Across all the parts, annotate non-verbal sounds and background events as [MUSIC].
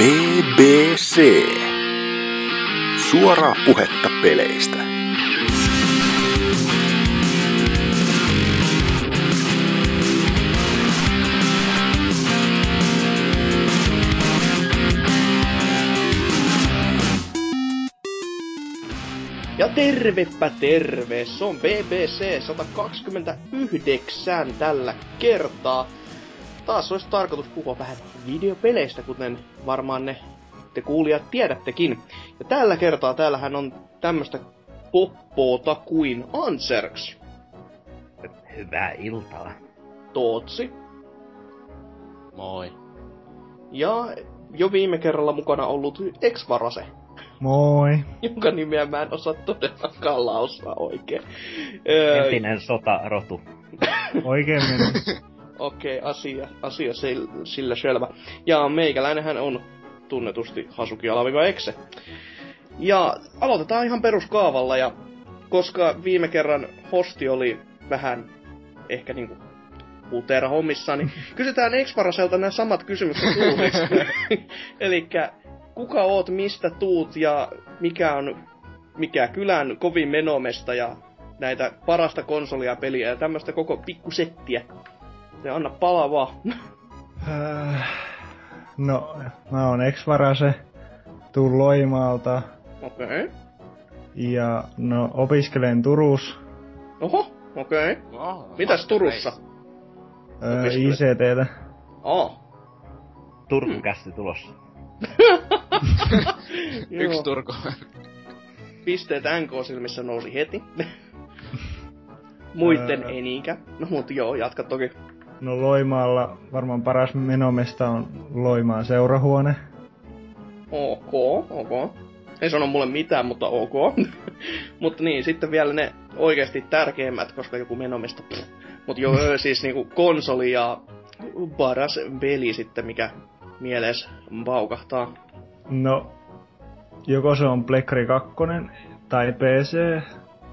BBC. Suoraa puhetta peleistä. Ja tervepä terve, se on BBC 129 tällä kertaa. Taas olisi tarkoitus puhua vähän videopeleistä, kuten varmaan ne te kuulijat tiedättekin. Ja tällä kertaa täällähän on tämmöstä poppoota kuin Anserks, Hyvää iltaa. Tootsi Moi. ja jo viime kerralla mukana ollut Exvarase, Moi. [LAUGHS] jonka nimeä mä en osaa todellakaan lausua oikein. Öö, Entinen sotarotu. Oikein meni. [LAUGHS] Okei, asia, asia sillä, sillä selvä. Ja meikäläinenhän on tunnetusti Hasuki Alaviva Exe. Ja aloitetaan ihan peruskaavalla ja koska viime kerran hosti oli vähän ehkä niinku puuteera hommissa, niin [LAUGHS] kysytään Exparaselta nämä samat kysymykset uusiksi. [LAUGHS] Elikkä kuka oot, mistä tuut ja mikä on mikä kylän kovin menomesta ja näitä parasta konsolia peliä ja tämmöistä koko pikkusettiä. Ja anna palaa vaan. Äh, No, mä oon Exvarase, tuun Loimaalta Okei. Okay. ja no opiskelen Turus Oho, okei. Okay. Oh, Mitäs Turussa? öö, Opiskelet? ICTtä. Aa. Turku kästi tulossa. [LAUGHS] Yksi. Turku. Pisteet NK-silmissä nousi heti. Muitten Öö. ei niinkään. No mut joo, jatka toki. No Loimaalla varmaan paras menomesta on Loimaan seurahuone. Ok, ok. Ei sano mulle mitään, mutta ok. [LAUGHS] mutta niin, sitten vielä ne oikeasti tärkeimmät, koska joku menomista. Pff. Mut joo, [LAUGHS] siis niinku konsoli ja paras peli sitten, mikä mieles paukahtaa. No, joko se on Pleikkari 2 tai PC.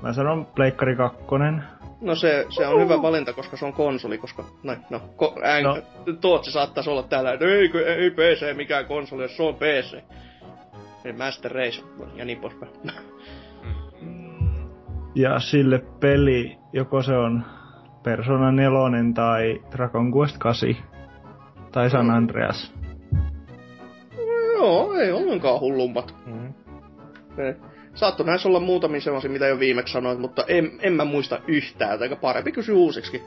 Mä sanon Pleikkari 2. No se, se on hyvä valinta, koska se on konsoli, koska no, no, ko, ään, no. No. Tootsi saattaisi olla täällä, että ei, ei PC mikään konsoli, jos se on PC. Master Race ja niin poispäin. Ja sille peli, joko se on Persona 4 tai Dragon Quest 8 tai San Andreas. Joo, ei ollenkaan hullummat. Mm. Saatto näissä olla muutamia semmosia, mitä jo viimeksi sanoit, mutta en, en mä muista yhtään, eikä parempi kysyä uusiksi.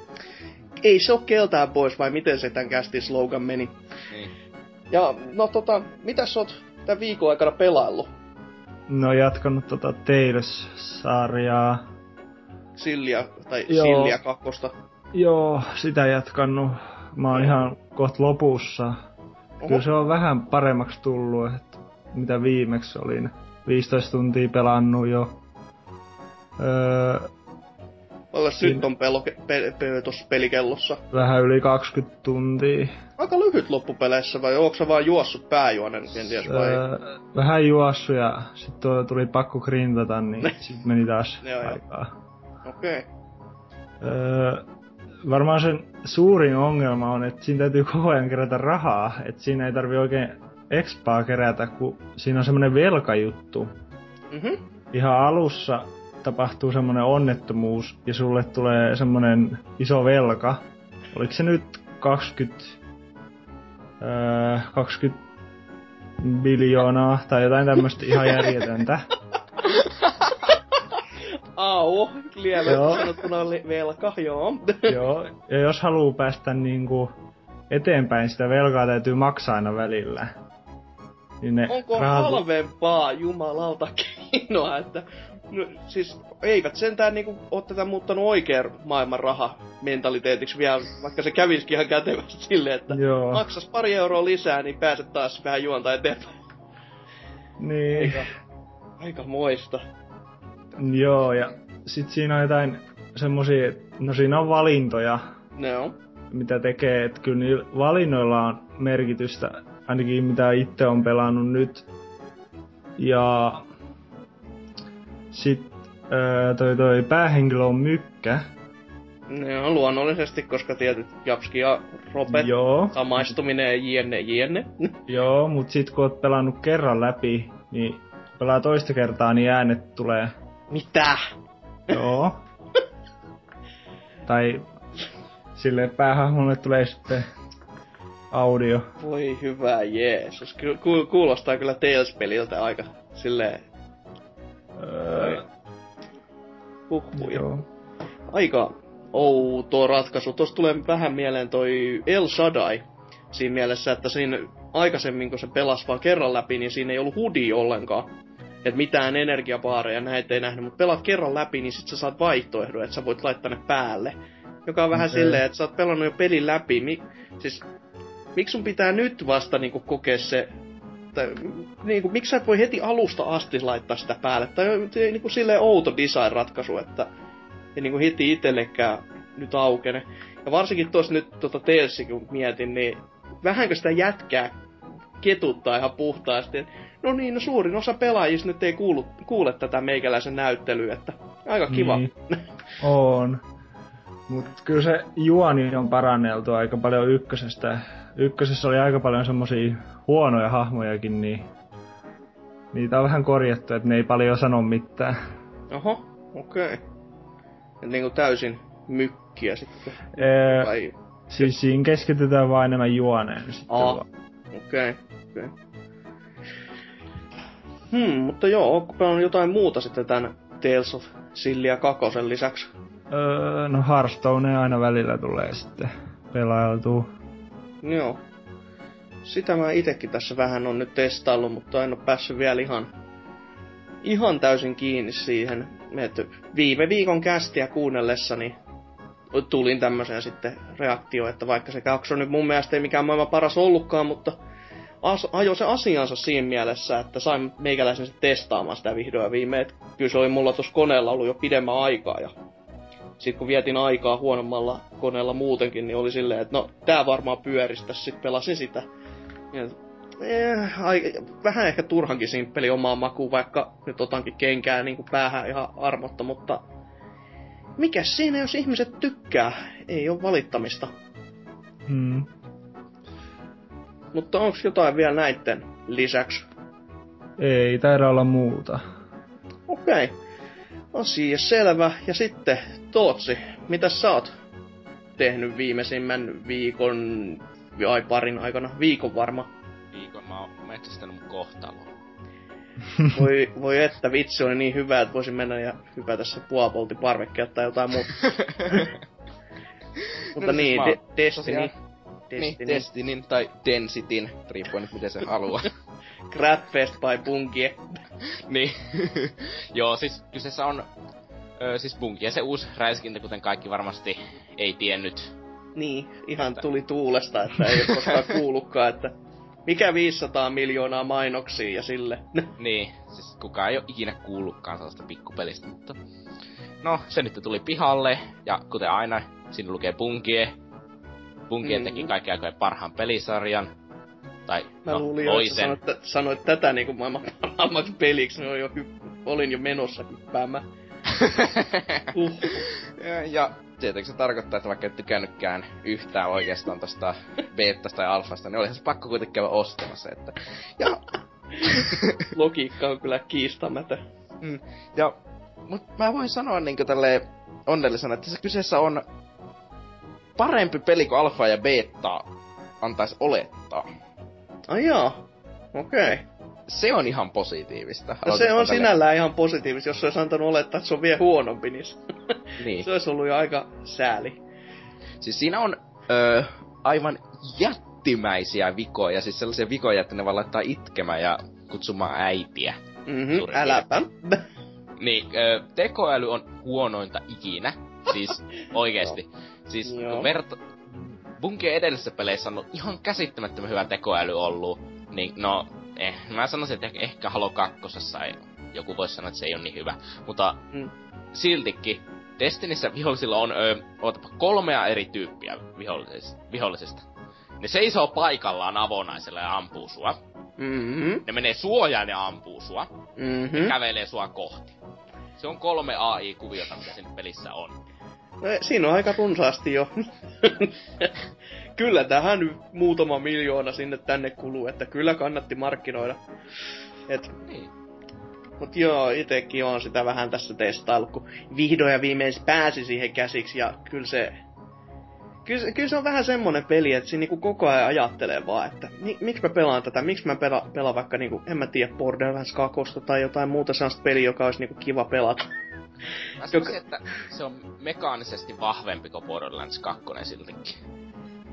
Ei se oo keltään pois, vai miten se tän kästin slogan meni? niin. Ja no tota, mitä sä oot tän viikon aikana pelaillut? No jatkanut tota Tales-sarjaa. Sillia, tai Joo. Sillia kakkosta. Joo, sitä jatkannut. Mä oon ihan kohta lopussa. Kyllä se on vähän paremmaksi tullut, että mitä viimeksi olin. 15 tuntia pelannut jo. Öö, Olla nyt on pelo, pe, pe, tossa pelikellossa. vähän yli 20 tuntia. Aika lyhyt loppupeleissä, vai onko sä vaan juossut pääjuonen kenties vai? Öö, vähän juossu ja sitten tuli pakko grindata, niin [LAUGHS] sit meni taas joo. aikaa. Okei. Okay. Öö, varmaan sen suurin ongelma on, että siinä täytyy koko ajan kerätä rahaa. Että siinä ei tarvi oikein expaa kerätä, kun siinä on semmonen velkajuttu. Mhm. Ihan alussa tapahtuu semmonen onnettomuus ja sulle tulee semmonen iso velka. Oliko se nyt 20... Öö, 20 biljoonaa tai jotain tämmöstä ihan järjetöntä. [LAUGHS] Au, lievästi Joo. sanottuna oli velka, joo. [LAUGHS] Joo, ja jos haluaa päästä niinku eteenpäin, sitä velkaa täytyy maksaa aina välillä. Niin ne Onko rahat- halvempaa jumalauta keinoa, että no, siis eivät sentään niinku oo tätä muuttanut oikean maailman raha mentaliteetiksi vielä, vaikka se kävisikin ihan kätevästi silleen, että Joo, maksas pari euroa lisää, niin pääset taas vähän juonta eteenpäin. niin. Aika, aika moista. Joo, ja sit siinä on jotain semmosia, no siinä on valintoja, No. mitä tekee, että kyllä niillä valinnoilla on merkitystä, ainakin mitä itse on pelannut nyt. Ja sit öö, toi, toi päähenkilö on mykkä, Ne on luonnollisesti, koska tietyt Japski ja Rope, Joo, samaistuminen ja jne, jne. [LAUGHS] joo, mut sit kun oot pelannut kerran läpi, niin pelaa toista kertaa, niin äänet tulee. Mitä? Joo. [LAUGHS] tai sille päähahmolle tulee sitten audio. Voi hyvä Jeesus. Ky- ku- kuulostaa kyllä Tales-peliltä aika silleen Öö, huhhuja. joo. Aika outo ratkaisu. Tuossa tulee vähän mieleen toi El Shaddai. Siinä mielessä, että siinä aikaisemmin kun se pelasi vaan kerran läpi, niin siinä ei ollut hudi ollenkaan. Et mitään energiabaareja näitä ei nähnyt, mutta pelaat kerran läpi, niin sit sä saat vaihtoehdon, että sä voit laittaa ne päälle. Joka on vähän Okei. silleen, että sä oot pelannut jo pelin läpi. Mi- siis, miksi sun pitää nyt vasta niinku kokea se tai, niinku, miksi sä et voi heti alusta asti laittaa sitä päälle? Tai niinku silleen outo design-ratkaisu, että ei niinku heti itsellekään nyt aukene. Ja varsinkin tuossa nyt tota Talesi, kun mietin, niin vähänkö sitä jätkää ketuttaa ihan puhtaasti. Et, No niin, no suurin osa pelaajista nyt ei kuulu, kuule tätä meikäläisen näyttelyä, että aika kiva. Niin, [LAUGHS] on. Mut kyllä se juoni on paranneltu aika paljon ykkösestä. Ykkösessä oli aika paljon semmosia huonoja hahmojakin, niin niitä on vähän korjattu, että ne ei paljon sano mitään. Oho, okei. Okay. Niinku täysin mykkiä sitten. Ee, Vai, siis siinä keskitytään vaan enemmän juoneen sitten Aa. vaan. okei, okay. okei. Okay. Hmm, mutta joo, onko pelannut jotain muuta sitten tän Tales of Sillia kakosen lisäksi? Öö, no Hearthstone aina välillä tulee sitten pelailtua. Joo. Sitä mä itekin tässä vähän on nyt testaillut, mutta en oo päässyt vielä ihan, ihan täysin kiinni siihen. Et viime viikon kästiä kuunnellessani tulin tämmöiseen sitten reaktio, että vaikka se kakso nyt mun mielestä ei mikään maailman paras ollutkaan, mutta as, ajo se asiansa siinä mielessä, että sain meikäläisen testaamaan sitä vihdoin ja viimein. Et Kyllä se oli mulla tuossa koneella ollut jo pidemmän aikaa ja sitten kun vietin aikaa huonommalla koneella muutenkin, niin oli silleen, että no tää varmaan pyöristä, sitten pelasin sitä. Ja, eh, ai, vähän ehkä turhankin simppeli omaan makuun, vaikka nyt otankin kenkää niin kuin päähän ihan armotta, mutta mikä siinä, jos ihmiset tykkää? Ei ole valittamista. Hmm. Mutta onko jotain vielä näitten lisäksi? Ei taida olla muuta. Okei. Okay. Asia selvä. Ja sitten, Tootsi, mitä sä oot tehnyt viimeisimmän viikon, ai parin aikana, viikon varma. Viikon mä oon metsästänyt mun kohtaloa. [LAUGHS] Voi, voi että vitsi oli niin hyvä, että voisin mennä ja hypätä se puolipolti parvekkeelta tai jotain muuta. [LAUGHS] Mutta No siis niin, mä de- Destiny. tosiaan- Destiny. Niin, Destinyn tai Densityn, riippuen nyt miten se haluaa. [LAUGHS] Crapfest by Bungie. [LAUGHS] niin. [LAUGHS] Joo, siis kyseessä on ö, siis Bungie se uusi räiskintä, kuten kaikki varmasti ei tiennyt. Niin, ihan tuli tuulesta, että ei ole koskaan [LAUGHS] kuullutkaan, että mikä 500 miljoonaa mainoksia ja sille. Niin, siis kukaan ei ole ikinä kuullutkaan sellaista pikkupelistä, mutta... No, se nyt tuli pihalle, ja kuten aina, siinä lukee Bungie. Bungie mm. teki kaikki aikojen parhaan pelisarjan. Tai, Mä no, luulin jo, loi että sanoit, sanoit tätä niin kuin maailman parhaammaksi peliksi, niin olin jo, olin jo menossa hyppäämään. [LAUGHS] Uh. ja, ja tietenkin se tarkoittaa, että vaikka et tykännytkään yhtään oikeastaan tosta beettasta tai alfasta, niin olihan se pakko kuitenkin käydä ostamassa, että... Ja, [LAUGHS] Logiikka on kyllä kiistämätön. mm, ja mut mä voin sanoa niinkö tälleen onnellisena, että se kyseessä on parempi peli kuin alfa ja beta antaisi olettaa. Ai jaa, okei. Okay. Se on ihan positiivista. No se on sinällään ihan positiivista, jos se olisi antanut olettaa, että se on vielä huonompi, niin se- [LAUGHS] Niin. se olisi ollut jo aika sääli. Siis siinä on öö, aivan jättimäisiä vikoja, siis sellaisia vikoja, että ne vaan laittaa itkemään ja kutsumaan äitiä. Mhm, Suurin äläpä. [LAUGHS] Niin, öö, tekoäly on huonointa ikinä. Siis [LAUGHS] oikeesti. Siis Joo. kun verta... Bunkien edellisissä peleissä on ollut ihan käsittämättömän hyvä tekoäly ollut. Niin no, eh, mä sanoisin, että ehkä- Halo 2. ei, joku voisi sanoa, että se ei ole niin hyvä. Mutta Mm. siltikin, Destinissä vihollisilla on öö, ootapa, kolmea eri tyyppiä vihollisista. vihollisista. Ne seisoo paikallaan avonaisella ja ampuu sua. Mhm, Ne menee suojaan ja ampuu sua mhm. kävelee sua kohti. Se on kolme AI-kuviota, mitä siinä pelissä on. No, siinä on aika runsaasti jo. [LAUGHS] kyllä tähän muutama miljoona sinne tänne kuluu, että kyllä kannatti markkinoida. Et, Niin. mut joo, itekin on sitä vähän tässä testaillut, kun vihdoin ja viimein pääsi siihen käsiksi ja kyllä se... Kyllä, kyllä se on vähän semmonen peli, että siinä niinku koko ajan ajattelee vaan, että mi, miksi mä pelaan tätä, miksi mä pela, pelaan vaikka niinku, en mä tiedä, Borderlands 2 tai jotain muuta sellaista peliä, joka olisi niinku kiva pelata. Mä sanoisin, että se on mekaanisesti vahvempi kuin Borderlands 2 siltikin.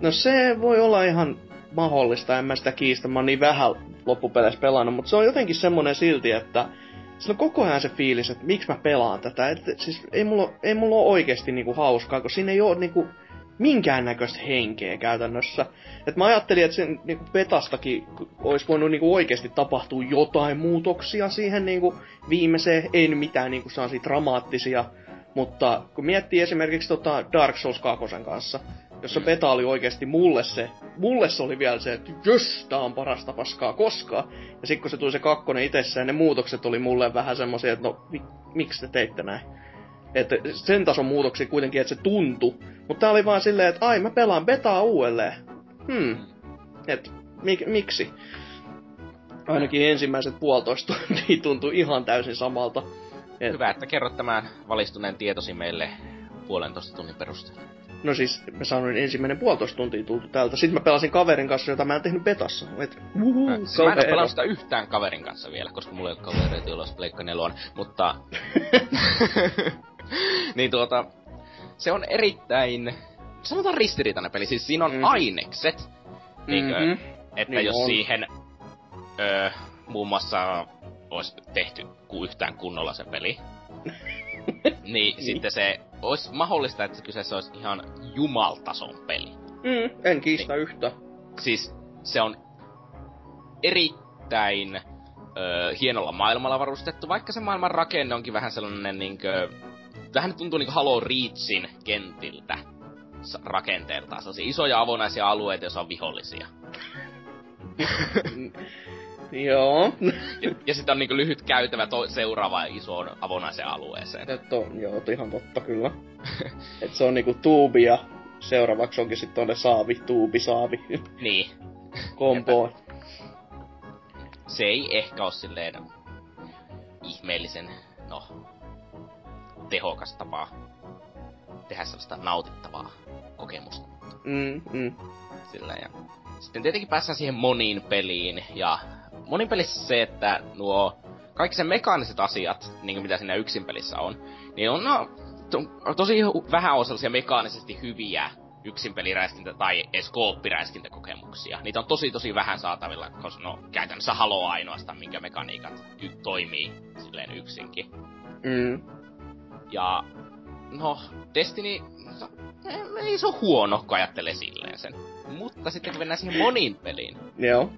No se voi olla ihan mahdollista, en mä sitä kiistä, mä oon niin vähän loppupeleissä pelannut, mutta se on jotenkin semmonen silti, että se on koko ajan se fiilis, että miksi mä pelaan tätä. Et, siis ei mulla, ei mulla ole oikeesti niinku hauskaa, kun siinä ei oo niinku minkäännäköistä henkeä käytännössä. Et mä ajattelin, että sen niinku petastakin olisi voinut niinku oikeasti tapahtua jotain muutoksia siihen niinku viimeiseen, en mitään niinku sellaisia dramaattisia, mutta kun miettii esimerkiksi tota Dark Souls 2 kanssa, jossa beta oli oikeasti mulle se, mulle se oli vielä se, että jös, tää on parasta paskaa koskaan. Ja sitten kun se tuli se kakkonen itsessään, ne muutokset oli mulle vähän semmosia, että no, mi, miksi te teitte näin? Että sen tason muutoksia kuitenkin, että se tuntui. Mutta tää oli vaan silleen, että ai mä pelaan betaa uudelleen. Hmm. Et mik, miksi? Ainakin ensimmäiset puolitoista tuntia tuntui ihan täysin samalta. Et, Hyvä, että kerrot tämän valistuneen tietosi meille puolentoista tunnin perusteella. No siis, mä sanoin ensimmäinen puolitoista tuntia tultu täältä. Sitten mä pelasin kaverin kanssa, jota mä en tehnyt betassa. Et, uhu, Mä, siis mä en pelannut sitä yhtään kaverin kanssa vielä, koska mulla ei ole kavereita, joilla olisi Pleikka 4, mutta... [LAUGHS] [LAUGHS] niin tuota, se on erittäin, sanotaan ristiriitainen peli. Siis siinä on Mhm. mm. ainekset, niinkö, Mhm. että Niin jos on. siihen öö, muun muassa olisi tehty yhtään kunnolla se peli, [LAUGHS] niin sitten se olisi mahdollista, että kyseessä olisi ihan jumaltason peli. Mm, en kiistä yhtä. Siis se on erittäin öö, hienolla maailmalla varustettu, vaikka se maailman rakenne onkin vähän sellainen niinkö... Vähän tuntuu niinku Halo Reachin kentiltä rakenteeltaan. Sellaisia isoja avonaisia alueita, joissa on vihollisia. [LAUGHS] Joo. Ja, ja sitten on niinku lyhyt käytävä to- seuraavaan isoon avonaiseen alueeseen. Et on, joo, ihan totta kyllä. [LAUGHS] Et se on niinku tuubi ja seuraavaksi onkin sitten tonne saavi, tuubi, saavi, [LAUGHS] Niin. kombo. Se ei ehkä ole silleen ihmeellisen, no, tehokas tapa tehdä sellaista nautittavaa kokemusta. Mm, mm. Sillä ja sitten tietenkin päästään siihen moniin peliin ja monin pelissä se, että nuo kaikki sen mekaaniset asiat, niin mitä siinä yksin pelissä on, niin on no, to, tosi vähän on sellaisia mekaanisesti hyviä yksin peliräiskintä tai edes kooppiräiskintäkokemuksia. Niitä on tosi tosi vähän saatavilla, koska no käytännössä Halo ainoastaan, minkä mekaniikat y- toimii silleen yksinkin. Mm. Ja no, Destiny, no, ei se ole huono, kun ajattelee silleen sen. Mutta sitten kun mennään siihen moniin peliin, Joo.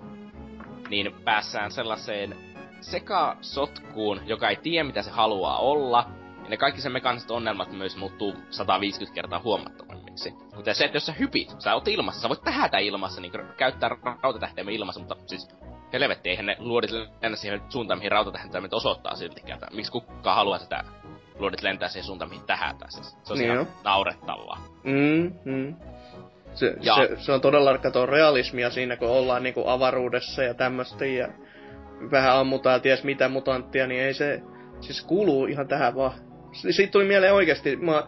niin päässään sellaiseen sekasotkuun, joka ei tiedä mitä se haluaa olla. Ja ne kaikki sen mekaaniset ongelmat myös muuttuu 150 kertaa huomattavammiksi. Kuten se, että jos sä hypit, sä oot ilmassa, sä voit tähätä ilmassa, niin käyttää rautatähteemme ilmassa, mutta siis helvetti, eihän ne luodit lennä siihen suuntaan, mihin rautatähteemme osoittaa siltikään. Miksi kukaan haluaa sitä luodit lentää siihen suuntaan, mihin tähätään. Siis se on Niin ihan on. naurettavaa. Mm, mm. Se, Ja- se, se, on todella kato realismia siinä, kun ollaan niinku avaruudessa ja tämmöstä ja vähän ammutaan ties mitä mutanttia, niin ei se, siis kuuluu ihan tähän vaan. Si- Siitä tuli mieleen oikeesti, mä,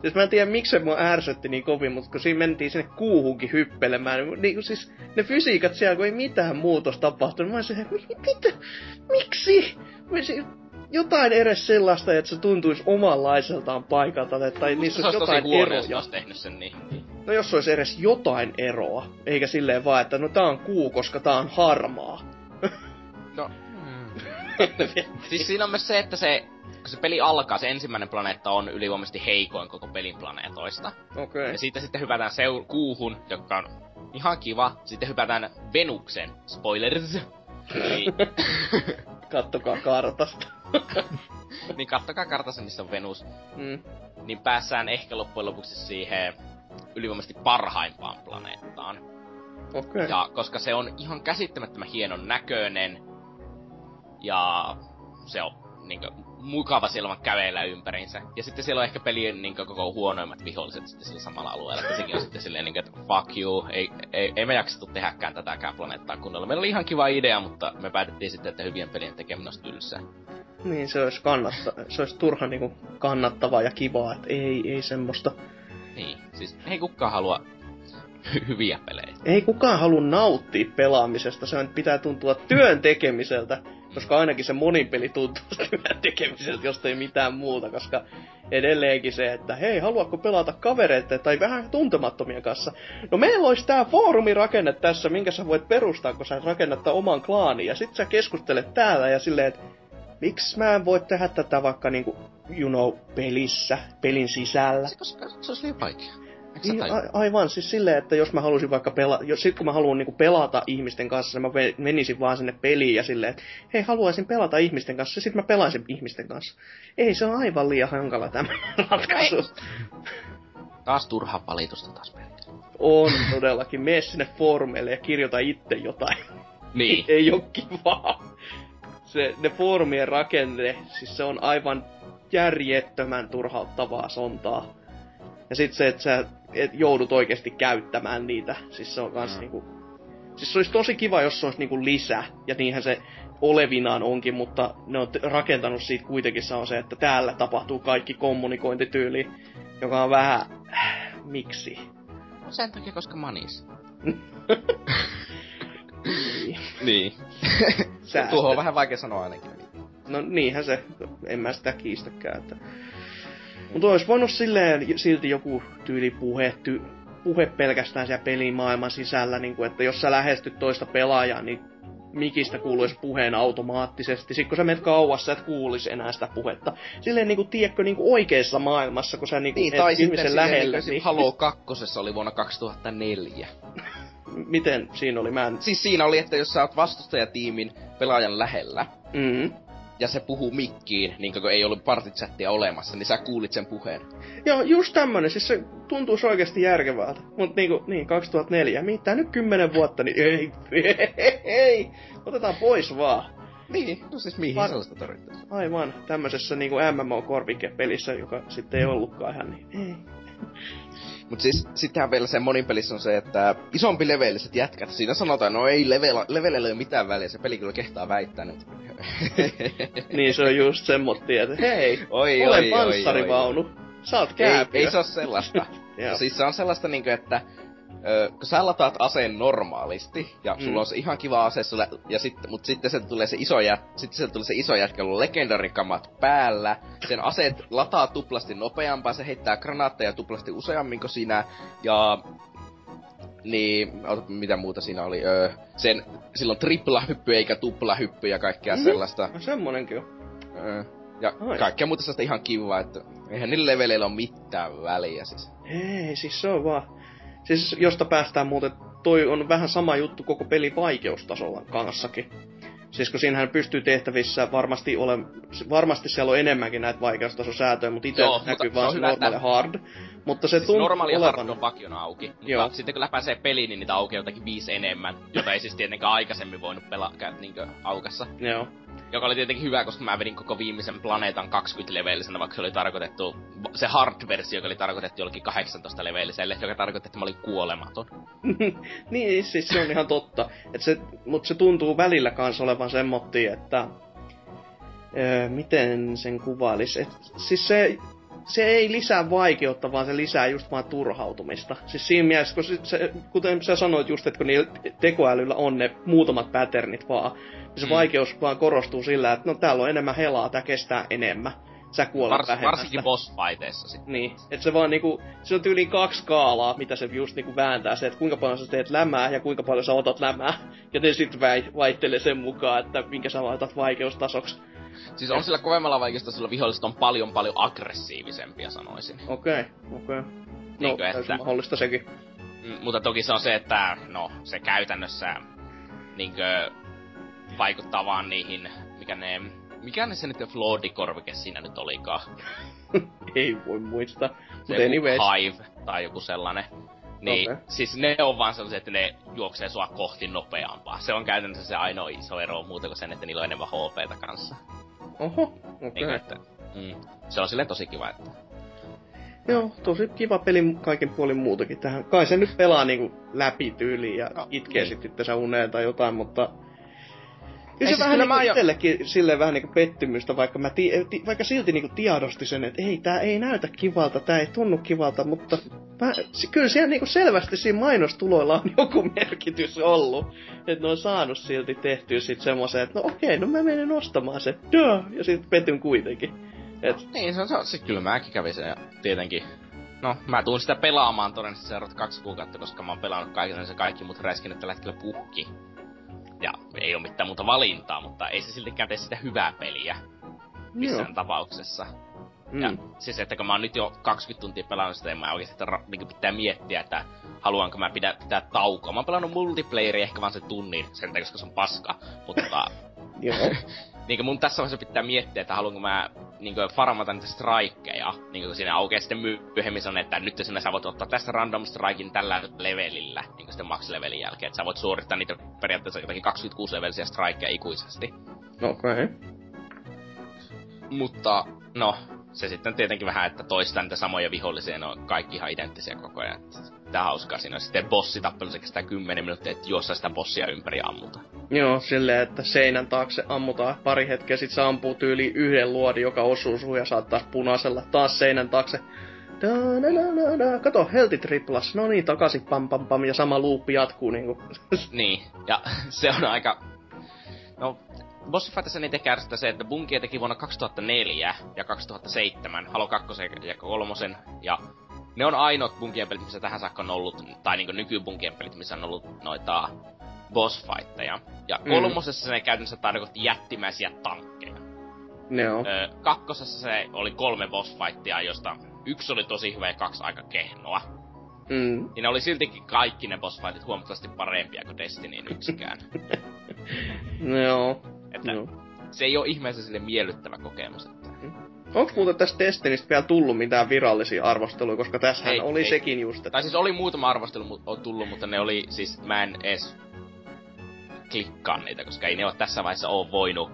siis mä en tiedä miksi se mua ärsytti niin kovin, mutta kun siinä mentiin sinne kuuhunkin hyppelemään, niin, niin siis ne fysiikat siellä, kun ei mitään muutos tapahtunut, mä olisin, että "Mi- mitä, miksi? Jotain edes sellaista, että se tuntuisi omanlaiseltaan paikalta, tai niissä olisi tosi jotain jos ne eroja. olisi tehnyt sen niin. No jos olisi edes jotain eroa, eikä silleen vaan, että no tää on kuu, koska tää on harmaa. [LAUGHS] No, [LAUGHS] siis siinä on myös se, että se, kun se peli alkaa, se ensimmäinen planeetta on ylivoimaisesti heikoin koko pelin planeetoista. Okei. Okay. Ja siitä sitten hypätään seur- kuuhun, joka on ihan kiva. Sitten hypätään Venuksen, spoilers. [LAUGHS] Kattokaa kartasta. Niin kattokaa kartassa, missä on Venus. Mm. Niin päässään ehkä loppujen lopuksi siihen ylivoimaisesti parhaimpaan planeettaan. Okay. Ja koska se on ihan käsittämättömän hienon näköinen, ja se on niinkö, mukava siellä vaan kävellä ympäriinsä. Ja sitten siellä on ehkä pelien niin koko huonoimmat viholliset sitten sillä samalla alueella. Että sekin on sitten silleen niin, että fuck you, ei, ei, ei me jaksettu tehdäkään tätäkään planeettaa kunnolla. Meillä oli ihan kiva idea, mutta me päätettiin sitten, että hyvien pelien tekeminen olisi tylsää. Niin, se olisi, kannatta, se olisi turha niinku kannattavaa ja kivaa, että ei, ei semmoista. Niin, siis ei kukaan halua hy- hyviä pelejä. Ei kukaan halua nauttia pelaamisesta, se pitää tuntua työn tekemiseltä, koska ainakin se monipeli tuntuu [LAUGHS] työn tekemiseltä, jos ei mitään muuta, koska edelleenkin se, että hei, haluatko pelata kavereita tai vähän tuntemattomien kanssa? No meillä olisi tää foorumirakenne tässä, minkä sä voit perustaa, kun sä rakennat oman klaanin, ja sit sä keskustelet täällä ja silleen, että miksi mä en voi tehdä tätä vaikka niinku, you know, pelissä, pelin sisällä? Se, koska se olisi liian vaikea. Niin, a- aivan, siis silleen, että jos mä halusin vaikka pelata, jos sit kun mä haluan niinku pelata ihmisten kanssa, niin mä menisin vaan sinne peliin ja silleen, että hei, haluaisin pelata ihmisten kanssa, ja sit mä pelaisin ihmisten kanssa. Ei, se on aivan liian hankala tämä [LAUGHS] ratkaisu. Taas turhaa valitusta taas pelejä. On todellakin, mene sinne foorumeille ja kirjoita itse jotain. Niin. [LAUGHS] Ei oo kivaa. Se, ne foorumien rakenne, siis se on aivan järjettömän turhauttavaa sontaa. Ja sit se, että sä et joudut oikeasti käyttämään niitä, siis se on kans Mm. niinku... Siis se olisi tosi kiva, jos se olisi niinku lisä, ja niinhän se olevinaan onkin, mutta ne on rakentanut siitä kuitenkin se on se, että täällä tapahtuu kaikki kommunikointityyli, joka on vähän... Äh, miksi? Sen takia, koska manis. [LAUGHS] Niin. Niin. [LAUGHS] Tuohon on vähän vaikea sanoa ainakin. No niinhän se, en mä sitä kiistäkään. Että... Mutta olisi voinut silleen silti joku tyyli puhe, ty, puhe pelkästään siellä pelimaailman sisällä, niin kuin, että jos sä lähestyt toista pelaajaa, niin mikistä kuuluisi puheen automaattisesti. Sitten kun sä menet kauas, sä et kuulisi enää sitä puhetta. Silleen niin kuin, tiedätkö, niin kuin oikeassa maailmassa, kun sä niin kuin, Niin, tai ihmisen lähellä. niin, Niin, Halo 2 oli vuonna 2004. [LAUGHS] miten siinä oli? Mä en... Siis siinä oli, että jos sä oot vastustajatiimin pelaajan lähellä, Mm. ja se puhuu mikkiin, niin kun ei ollut partichattia olemassa, niin sä kuulit sen puheen. Joo, just tämmönen, siis se tuntuisi oikeasti järkevältä. Mut niinku, niin, 2004, mitä nyt kymmenen vuotta, niin ei, ei, [LAUGHS] ei, otetaan pois vaan. Niin, no siis mihin Var- sellaista tarvittaa? Aivan, tämmöisessä niinku MMO-korvikepelissä, joka sitten ei ollutkaan ihan niin, ei. Mut siis sittenhän vielä se monin pelissä on se, että isompi leveliset jätkät, siinä sanotaan, no ei level, levelillä ei ole mitään väliä, se peli kyllä kehtaa väittää nyt. [LAUGHS] Niin se on just semmotti, että hei, oi, olen oi, panssarivaunu, sä oot Ei, kääpiö. ei se ole sellaista. [LAUGHS] Siis se on sellaista niinku, että ö, kun sä lataat aseen normaalisti, ja sulla Mm. on se ihan kiva ase, sulle, ja sit, mut sitten se tulee se iso jät, sitten se tulee se iso jätkä, on legendarikamat päällä, sen aseet lataa tuplasti nopeampaa, se heittää granaatteja tuplasti useammin kuin sinä, ja niin, mitä muuta siinä oli, öö, sen, silloin tripla hyppy eikä tupla hyppy ja kaikkea Mhm. sellaista. No semmonenkin on. Öö, ja Ai. kaikkea muuta sellaista ihan kivaa, että eihän niillä leveleillä ole mitään väliä siis. Ei, siis se on vaan... Siis josta päästään muuten, toi on vähän sama juttu koko pelin vaikeustasolla kanssakin. Siis kun siinähän pystyy tehtävissä varmasti ole, varmasti siellä on enemmänkin näitä vaikeustasosäätöjä, mutta itse Joo, näkyy vaan se normaali hard. Mutta se Siis tuntuu normaali olevan... on vakiona auki, mutta Joo. sitten kun läpäisee peliin, niin niitä aukeaa jotakin viisi enemmän, jota ei siis tietenkään aikaisemmin voinut pelaa niinkö aukassa. Joo. Joka oli tietenkin hyvä, koska mä vedin koko viimeisen planeetan 20 levelisenä, vaikka se oli tarkoitettu, se hard-versio, joka oli tarkoitettu jollekin 18 leveliselle, joka tarkoitti, että mä olin kuolematon. [LAUGHS] niin, siis se on ihan totta. Et se, mutta se tuntuu välillä kans olevan semmotti, että... Öö, miten sen kuvailisi? Et, siis se, se ei lisää vaikeutta, vaan se lisää just vaan turhautumista. Siis siinä mielessä, kun se, se, kuten sä sanoit just, että kun niillä tekoälyllä on ne muutamat patternit vaan, niin se Mm. vaikeus vaan korostuu sillä, että no täällä on enemmän helaa, tää kestää enemmän. Sä kuolet Vars, vähemmän varsinkin boss fighteissa sit. Niin, että se vaan niinku, se on tyyliin kaksi skaalaa, mitä se just niinku vääntää se, että kuinka paljon sä teet lämää ja kuinka paljon sä otat lämää. Ja ne sit väi, vaihtelee sen mukaan, että minkä sä laitat vaikeustasoksi. Siis on sillä kovemmalla vaikeustasolla viholliset on paljon paljon aggressiivisempia, sanoisin. Okei, okay, okei. Okay. No, että- mahdollista sekin. Mm, mutta toki se on se, että no, se käytännössä niinkö vaikuttaa vaan niihin, mikä ne, mikä ne se nyt Floodikorvike siinä nyt olikaan. [LAUGHS] Ei voi muistaa. Se joku anyways. Hive tai joku sellainen. Niin, Okei. siis ne on vaan sellaisia, että ne juoksee sua kohti nopeampaa. Se on käytännössä se ainoa iso ero muuta kuin sen, että niillä on enemmän HPtä kanssa. Oho, Okei. Niin kuin, että, mm, se on silleen tosi kiva, että Joo, tosi kiva peli kaiken puolin muutakin tähän. Kai se nyt pelaa niinku läpi tyyliin ja No, itkee niin. sitten itse uneen tai jotain, mutta... Kyllä Ei se siis vähän niinku mä jo- itsellekin silleen vähän niinku pettymystä, vaikka mä ti- ti- vaikka silti niinku tiedosti sen, että ei, tää ei näytä kivalta, tää ei tunnu kivalta, mutta mä, si- kyllä siellä niinku selvästi siinä mainostuloilla on [LAUGHS] joku merkitys ollut. Että ne on saanut silti tehtyä sit semmoisen, että no okei, no mä menen ostamaan sen, duh, ja sit petyn kuitenkin. Et, Niin, se on, se on siis kyllä mäkin kävin sen ja tietenkin. No, mä tuun sitä pelaamaan todennäköisesti seuraavat kaksi kuukautta, koska mä oon pelannut kaiken se kaikki mut räiskin tällä hetkellä puhki. Ja ei oo mitään muuta valintaa, mutta ei se siltikään tee sitä hyvää peliä. Missään Joo. tapauksessa. mm. Ja siis, että kun mä oon nyt jo 20 tuntia pelannut sitä, niin mä oikeesti ra- niin pitää miettiä, että haluanko mä pidä, pitää taukoa. Mä oon pelannut multiplayeria ehkä vaan sen tunnin, sen takia, koska se on paska. Mutta [LAUGHS] Joo. [LAUGHS] niin mun tässä vaiheessa pitää miettiä, että haluanko mä niin farmata niitä strikeja. Niin kun siinä aukeaa sitten my- myöhemmin sanoa, että nyt sinä sä voit ottaa tästä random strikin tällä levelillä, niin sitten max-levelin jälkeen. Että sä voit suorittaa niitä periaatteessa jotakin 26 levelisiä strikeja ikuisesti. Okei. Okay. Mutta, no, se sitten tietenkin vähän, että toistaa niitä samoja vihollisia, ne on kaikki ihan identtisiä koko ajan. Tää hauskaa siinä sitten bossitappelu, se kestää 10 minuuttia, että juossa sitä bossia ympäri ammuta. Joo, silleen, että seinän taakse ammutaan pari hetkeä, sit se ampuu tyyli yhden luodin, joka osuu suun ja saat taas punaisella. Taas seinän taakse. Da-na-na-na-na. Kato, helti triplas. No niin, takaisin pam pam pam ja sama luuppi jatkuu niinku. [LAUGHS] Niin, ja [LAUGHS] se on aika... No, Bossifightissa niitä kärsittää se, että Bungie teki vuonna 2004 ja 2007 Halo 2 ja 3, ja ne on ainoat Bungien pelit, missä tähän saakka on ollut, tai niinku nyky Bungien pelit, missä on ollut noita bossfightteja. Ja Mm. kolmosessa ne käytännössä tarkoitti jättimäisiä tankkeja. Joo. Öö, kakkosessa se oli kolme bossfightia, josta yksi oli tosi hyvä ja kaksi aika kehnoa. Mm. Niin ne oli siltikin kaikki ne bossfightit huomattavasti parempia kuin Destinyin yksikään. [LAUGHS] Joo. Että Joo. se ei ole ihmeessä sille miellyttävä kokemus. Onks muuten tästä Destinistä vielä tullut mitään virallisia arvosteluja, koska tässähän Ei, oli ei. sekin just, että... Tai siis oli muutama arvostelu on tullut, mutta ne oli siis, mä en edes klikkaa niitä, koska ei ne ole tässä vaiheessa ole voinut.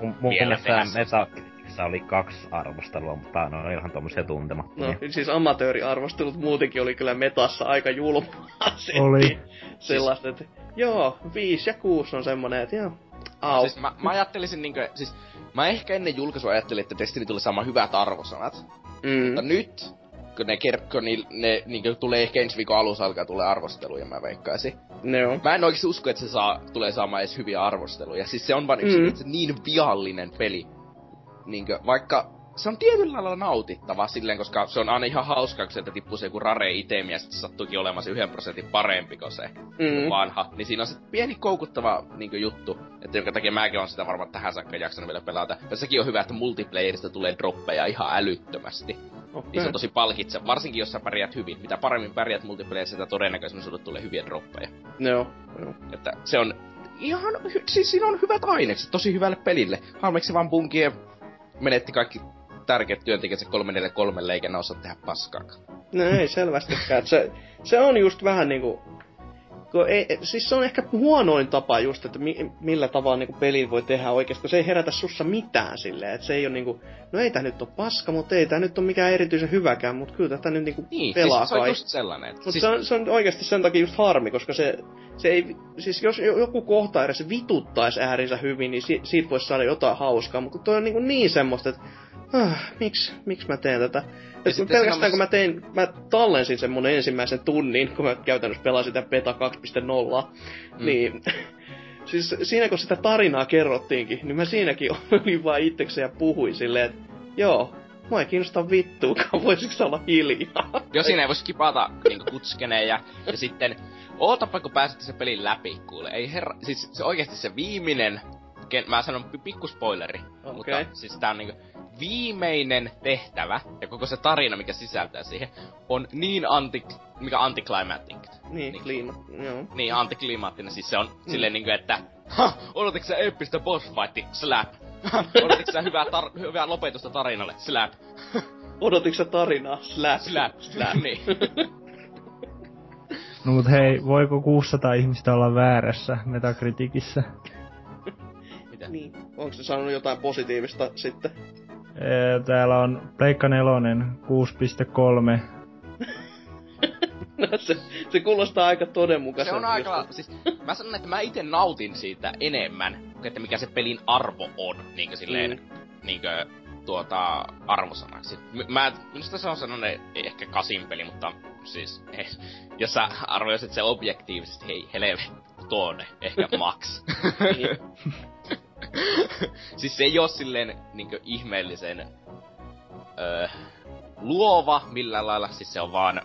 Mun, mun Vielä tehdä Metacriticissa oli kaksi arvostelua, mutta ne on ihan tommosia tuntemattomia. No, siis amatööriarvostelut muutenkin oli kyllä metassa aika julmaa. [LAUGHS] Oli. Sellaista, että joo, 5 ja 6 on semmonen, että joo, au. Siis mä, mä ajattelisin niinkö, siis mä ehkä ennen julkaisua ajattelin, että Destiny tulee saamaan hyvät arvosanat. mm. Mutta nyt, kun ne kerkko, niin ne niinkö tulee ehkä ensi viikon alussa alkaa tulee arvosteluja, mä veikkaisin. Ne on. Mä en oikeesti usko, että se saa, tulee saamaan edes hyviä arvosteluja. Siis se on vaan yksi Mm. niin viallinen peli. Niinkö, vaikka se on tietyllä lailla nautittava silleen, koska se on aina ihan hauskaa, kun sieltä tippuu se joku rare itemi ja sitten sattuukin olemaan se yhden prosentin parempi kuin se Mm. vanha. Niin siinä on se pieni koukuttava niinkö, juttu, että jonka takia mäkin on sitä varmaan tähän saakka jaksanut vielä pelata. Ja sekin on hyvä, että multiplayerista tulee droppeja ihan älyttömästi. Okay. Niin se on tosi palkitseva, varsinkin jos sä pärjäät hyvin. Mitä paremmin pärjäät multiplayerissa, sitä todennäköisemmin sulle tulee hyviä droppeja. Joo, joo. Että se on ihan, siis siinä on hyvät ainekset tosi hyvälle pelille. Harmeksi vaan Bungie menetti kaikki tärkeät työntekijät 343 eikä ne osaa tehdä paskaakaan. No ei selvästikään. Se, se on just vähän niinku... Kun ei, siis se on ehkä huonoin tapa just, että mi, millä tavalla niinku pelin voi tehdä oikeesti, kun se ei herätä sussa mitään silleen, että se ei ole niinku, no ei tää nyt ole paska, mutta ei tää nyt ole mikään erityisen hyväkään, mutta kyllä tätä nyt niinku Niin, pelaa siis se on kai. just sellainen. Mutta siis, se, on, se on oikeasti sen takia just harmi, koska se, se ei, siis jos jo- joku kohta edes vituttaisi äärinsä hyvin, niin si, siitä voisi saada jotain hauskaa, mutta toi on niin, niin semmoista, että ah, miksi, miksi mä teen tätä? Ja sitten pelkästään kun mä tein, mä tallensin sen mun ensimmäisen tunnin, kun mä käytännössä pelasin sitä beta 2.0, Mm. niin [LAUGHS] siis siinä kun sitä tarinaa kerrottiinkin, niin mä siinäkin [LAUGHS] olin vaan itsekseen ja puhuin silleen, että joo, mua ei kiinnosta vittuukaan, [LAUGHS] voisiko olla hiljaa? jos siinä ei voi skipata niinku kutskeneja, ja sitten ootapa kun pääset sen pelin läpi, kuule. Ei herra, siis se oikeasti se viimeinen, ken, mä sanon pi- pikku spoileri, Okei. mutta siis tää on niinku viimeinen tehtävä, ja koko se tarina, mikä sisältää siihen, on niin anti, mikä anticlimactic. Niin, Niin. kliima, joo. Niin, antiklimaattinen, siis se on mm. silleen niinku, että ha, odotitko sä eeppistä boss fighti, slap. [LAUGHS] Odotitko sä hyvää, tar- hyvää lopetusta tarinalle, slap. [LAUGHS] Odotitko sä tarinaa? Slap. Slap, slap, [LAUGHS] niin. No mut hei, voiko 600 ihmistä olla väärässä Metacriticissa? Mitä? Niin. Onko se sanonut jotain positiivista sitten? Ee, Täällä on Pleikka 4 6.3. [LAUGHS] No, se, se kuulostaa aika Se todenmukaiselta. on aika, siis mä sanon, että mä itse nautin siitä enemmän, että mikä se pelin arvo on, niinkö silleen, Mm. niinkö tuota arvosanaksi. Mä, minusta se on sellainen ehkä kasin peli, mutta siis, eh, jos sä arvioisit se objektiivisesti, hei, helvet, tuonne, ehkä [LAUGHS] max. [LAUGHS] Siis se ei oo silleen niinkö ihmeellisen öö, luova millään lailla, siis se on vaan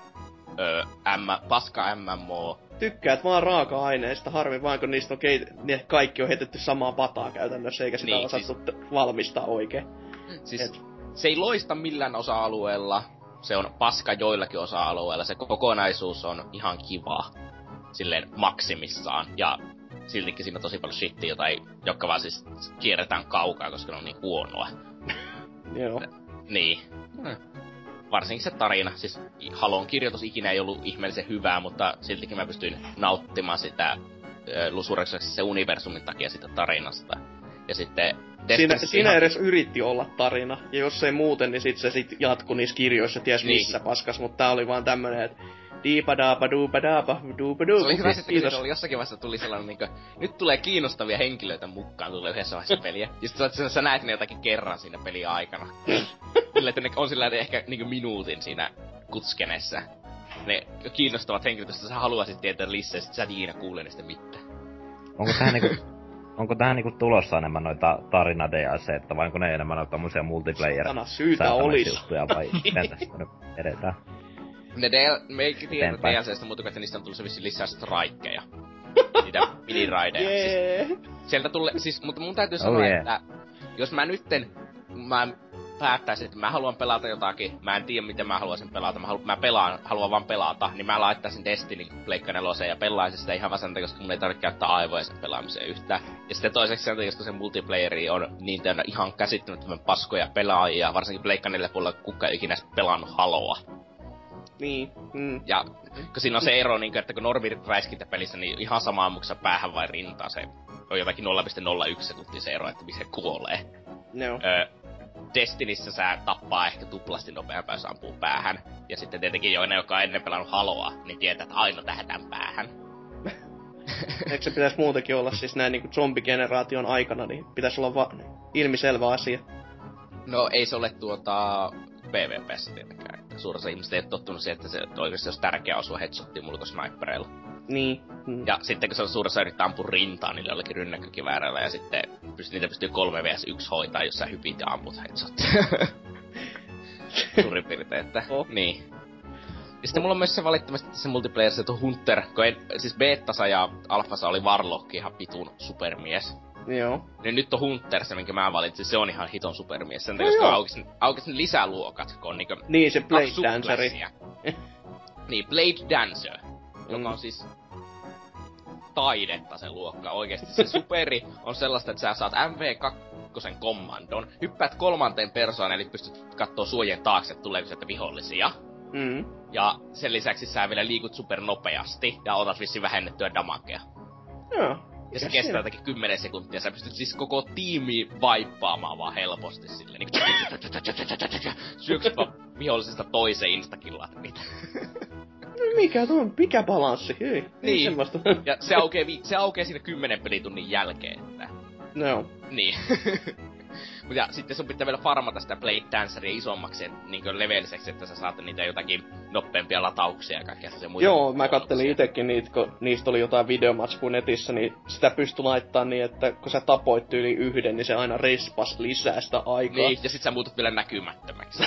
öö, M, paska MMO, Tykkäät vaan raaka-aineista, harmi vaan kun niistä on keit... ne kaikki on heitetty samaa pataa käytännössä, eikä sitä Niin, niin, osattu siis... valmistaa oikein. Siis Et- se ei loista millään osa-alueella. Se on paska joillakin osa-alueilla. Se kokonaisuus on ihan kiva. Silleen maksimissaan. Ja siltikin siinä on tosi paljon shittiä, jota ei, jotka vaan siis kierretään kaukaa, koska ne on niin huonoa. Joo. Niin. Varsinkin se tarina. Siis Halon kirjoitus ikinä ei ollut ihmeellisen hyvää, mutta siltikin mä pystyin nauttimaan sitä lusurekseksi se universumin takia sitä tarinasta. Ja sitten Siinä, Destiny siinä ihan- edes yritti olla tarina, ja jos ei muuten, niin sit se sit jatkui niissä kirjoissa ties Niin. missä paskas, mutta tää oli vaan tämmönen, että diipadaapa duupadaapa duupadu. Se oli hyvä sitten, kun Kiitos. oli jossakin vaiheessa tuli sellainen niinkö, nyt tulee kiinnostavia henkilöitä mukaan, tulee yhdessä vaiheessa peliä. Ja sit sä, sä näet ne jotakin kerran siinä pelin aikana. Sillä, että ne on sillä ehkä niinkö minuutin siinä kutskenessa. Ne kiinnostavat henkilöt, joista sä haluaisit tietää lisää, sit sä et ikinä kuule niistä mitään. Onko tähän niinku, onko tähän niinku tulossa enemmän noita tarina DLCtä, vai onko ne enemmän noita tommosia multiplayer Sana syytä olis. juttuja, vai miten tästä nyt edetään? Ne DL, me ei tiedä. DLCstä muuta kuin, että niistä on tullut se vissi lisää strikeja. [LAUGHS] Niitä miniraideja. Siis Jee. sieltä tulee, siis, mutta mun täytyy Oh sanoa, yeah. että jos mä nytten, mä päättäisin, että mä haluan pelata jotakin, mä en tiedä miten mä haluaisin pelata, mä, halu, mä pelaan, haluan vaan pelata, niin mä laittaisin Destiny Pleikka 4 ja pelaisin sitä ihan vaan sen koska mun ei tarvitse käyttää aivoja sen pelaamiseen yhtään. Ja sitten toiseksi sen koska se multiplayeri on niin täynnä ihan käsittämättömän paskoja pelaajia, varsinkin Pleikka 4 puolella kuka ei ikinä pelannut haloa. Niin. Mm. Ja kun siinä on se ero, niin kuin, että kun normi räiskintäpelissä, niin ihan sama ammuksa päähän vai rintaan, se on jotakin 0,01 sekuntia se ero, että missä se kuolee. Joo. Öö, Destinissä sä tappaa ehkä tuplasti nopeampaa, jos ampuu päähän. Ja sitten tietenkin joinen, joka on ennen pelannut haloa, niin tietää, että aina tähdän päähän. [LAUGHS] Eikö se pitäisi muutenkin olla siis näin niinku zombigeneraation aikana, niin pitäisi olla va- ilmiselvä asia. No ei se ole tuota PvPssä tietenkään. Että Suurin osa ihmisistä ei ole tottunut siihen, että se oikeasti olisi tärkeä osua headshottiin mulkosnipereilla. Niin. Mm. Ja sitten kun se on suuressa yrittää ampua rintaan niillä jollakin rynnäkkökiväärällä ja sitten pystyy, niitä pystyy 3 vs 1 hoitaa, jos sä hypit ja amput headshottia. [LAUGHS] Suurin piirtein, että Oh. niin. Ja sitten mulla on myös se valittomasti tässä multiplayerissa tuo Hunter, kun en, siis beettassa ja alfassa oli Warlock ihan pitun supermies. Joo. Niin nyt on Hunter se, minkä mä valitsin, se on ihan hiton supermies. Sen No takia, koska joo. aukesi, aukesi ne lisäluokat, kun on niinku Niin, se Blade Danceri. niin, Blade Dancer, joka Mm. on siis taidetta se luokka oikeesti. Se superi on sellaista, että sä saat MV2 kommandon, hyppäät kolmanteen persoonaan, eli pystyt kattoo suojien taakse, tuleeko sieltä vihollisia. Mm. Ja sen lisäksi sä vielä liikut super nopeasti ja otat vissiin vähennettyä damakea. Joo. Ja se kestää jotakin 10 sekuntia. Sä pystyt siis koko tiimi vaippaamaan vaan helposti sille. Niin syöksyt vaan vihollisesta toiseen instakillat niitä. No mikä tuo, mikä balanssi? Hei, niin. Semmoista. Ja se aukee, vi- se aukee siinä 10 pelitunnin jälkeen. Että. no. Niin. [LAUGHS] Mut ja sitten sun pitää vielä farmata sitä Blade Danceria isommaksi, et, niin leveliseksi, että sä saat niitä jotakin nopeampia latauksia ja kaikkea se muita. Joo, mä kattelin itekin niitä, kun niistä oli jotain videomatskua netissä, niin sitä pystyi laittaa niin, että kun sä tapoit yli yhden, niin se aina respas lisää sitä aikaa. Niin, ja sit sä muutut vielä näkymättömäksi.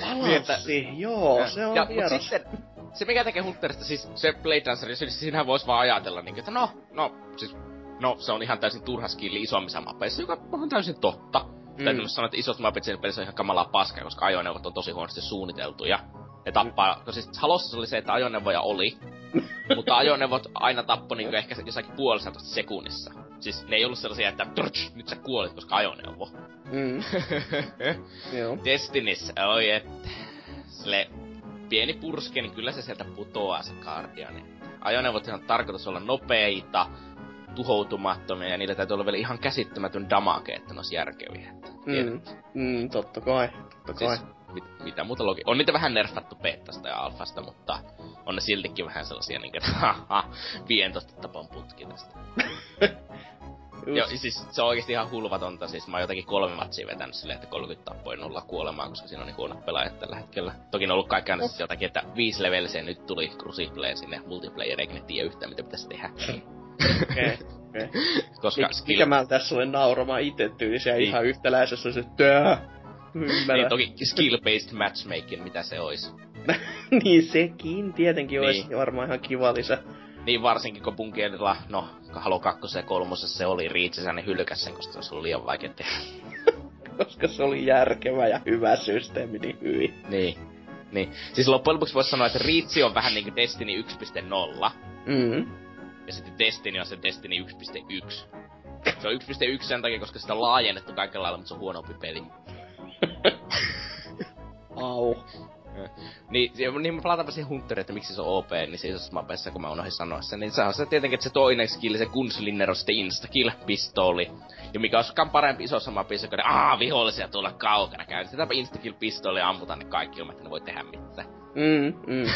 Balanssi, joo, se on ja, vieras. Mut sitten, se mikä tekee Hunterista, siis se Blade Dancer, siis siinähän vois vaan ajatella niin, että no, no, siis, no, se on ihan täysin turha skilli isommissa mapeissa, joka on täysin totta. Mm. Täytyy sanoa, että isot mapit siinä pelissä on ihan kamalaa paskaa, koska ajoneuvot on tosi huonosti suunniteltuja. Ne tappaa, mm. siis Halossa oli se, että ajoneuvoja oli, [LAUGHS] mutta ajoneuvot aina tappoi niin ehkä jossakin puolessa sekunnissa. Siis ne ei ollut sellaisia, että nyt sä kuolit, koska ajoneuvo. Mm, [LAUGHS] joo. Destinis, oi et. Sille pieni purske, niin kyllä se sieltä putoaa se Guardian. Ajoneuvot on tarkoitus olla nopeita, tuhoutumattomia ja niillä täytyy olla vielä ihan käsittämätön damage, että ne olisi järkeviä. Että Mm, mm, totta kai, totta kai. Siis, mit, mitä muuta logi... On niitä vähän nerfattu bettasta ja alfasta, mutta on ne siltikin vähän sellaisia niinku, että [LAUGHS] haha, 15 tapan putki tästä. [LAUGHS] Joo, siis se on oikeesti ihan hulvatonta. Siis mä oon jotakin kolme matsia vetänyt silleen, että 30 tappoi nolla kuolemaa, koska siinä on niin huonot pelaajat tällä hetkellä. Toki on ollut kaikki aina siis jotakin, että viisi levelisiä nyt tuli Crucible sinne multiplayer, eikä ne tiedä yhtään mitä pitäisi tehdä. [LAUGHS] Okei, [LAUGHS] okei. koska Mik, mikä mä tässä olen nauramaan itse tyylisiä Niin. ihan yhtäläisessä se tää. Ymmärrän. Niin, toki skill-based matchmaking, mitä se olisi. [LAUGHS] niin sekin tietenkin olisi Niin. varmaan ihan kiva lisä. Niin varsinkin kun punkielilla, no, Halo 2 ja 3 se oli Reachessä, niin hylkäs sen, koska se olisi ollut liian vaikea tehdä. [LAUGHS] Koska se oli järkevä ja hyvä systeemi niin hyvin. Niin. Niin. Siis loppujen lopuksi voisi sanoa, että Reach on vähän niinku Destiny 1.0. Mm. Ja sitten Destiny on se Destiny 1.1. Se on 1.1 sen takia, koska sitä on laajennettu kaikella lailla, mutta se on huonompi peli. [LAUGHS] Au. Niin, niin mä palataanpa siihen Hunteriin, että miksi se on OP, niin se isossa mapessa, kun mä unohdin sanoa sen, niin se on se tietenkin, että se toinen skill, se Gunslinger on sitten instakill-pistooli. Ja mikä olisikaan parempi isossa mapissa, kun ne aah, vihollisia tuolla kaukana käy. Sitäpä instakill-pistooli ja ammutaan ne kaikki ilman, että ne voi tehdä mitään. Mm, mm.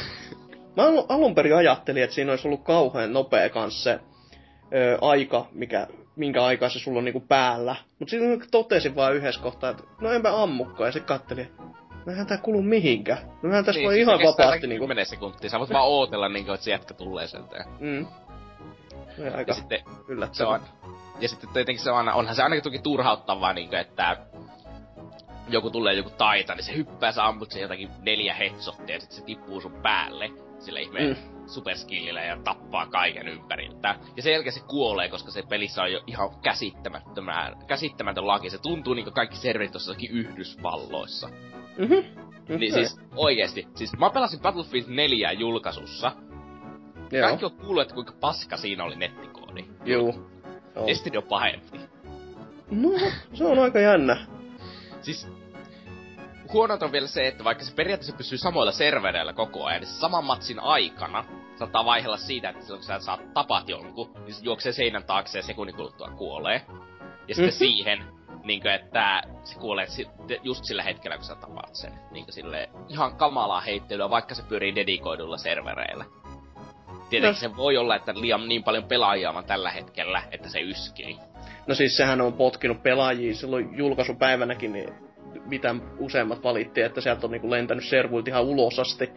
Mä alun, alun perin ajattelin, että siinä olisi ollut kauhean nopea kanssa se ö, aika, mikä, minkä aikaa se sulla on niinku päällä. Mut sitten totesin vaan yhdessä kohtaa, että no enpä ammukaan. Ja sitten kattelin, no eihän tää kulu mihinkään. No eihän tässä voi siis ihan vapaasti niinku... 10 sekuntia. Sä voit vaan ootella niinku, että se jätkä tulee sieltä. Mm. On aika ja sitten se yllättävää. on, ja sitten tietenkin se on, onhan se ainakin toki turhauttavaa, niin että joku tulee joku taita, niin se hyppää, sä ammut sen jotakin neljä headshottia ja sitten se tippuu sun päälle sillä ihmeen Mm. superskillillä ja tappaa kaiken ympäriltä. Ja sen jälkeen se kuolee, koska se pelissä on jo ihan käsittämättömän, käsittämätön laki. Se tuntuu niinku kaikki serverit tossakin Yhdysvalloissa. Mhm. Niin Okei. siis oikeesti, siis mä pelasin Battlefield 4 julkaisussa. Joo. Kaikki on kuullut, että kuinka paska siinä oli nettikoodi. Juu. Joo. Destiny on pahempi. No, se on aika jännä. Siis huonot on vielä se, että vaikka se periaatteessa pysyy samoilla servereillä koko ajan, niin saman matsin aikana saattaa vaihella siitä, että silloin kun sä saat tapat jonkun, niin se juoksee seinän taakse ja sekunnin kuluttua kuolee. Ja sitten Mhm. siihen, niin että se kuolee just sillä hetkellä, kun sä tapaat sen. Niin sille ihan kamalaa heittelyä, vaikka se pyörii dedikoidulla servereillä. Tietenkin No. se voi olla, että liian niin paljon pelaajia on tällä hetkellä, että se yskii. No siis sehän on potkinut pelaajia silloin julkaisupäivänäkin, niin mitä useimmat valitti, että sieltä on niinku lentänyt servuilta ihan ulos asti.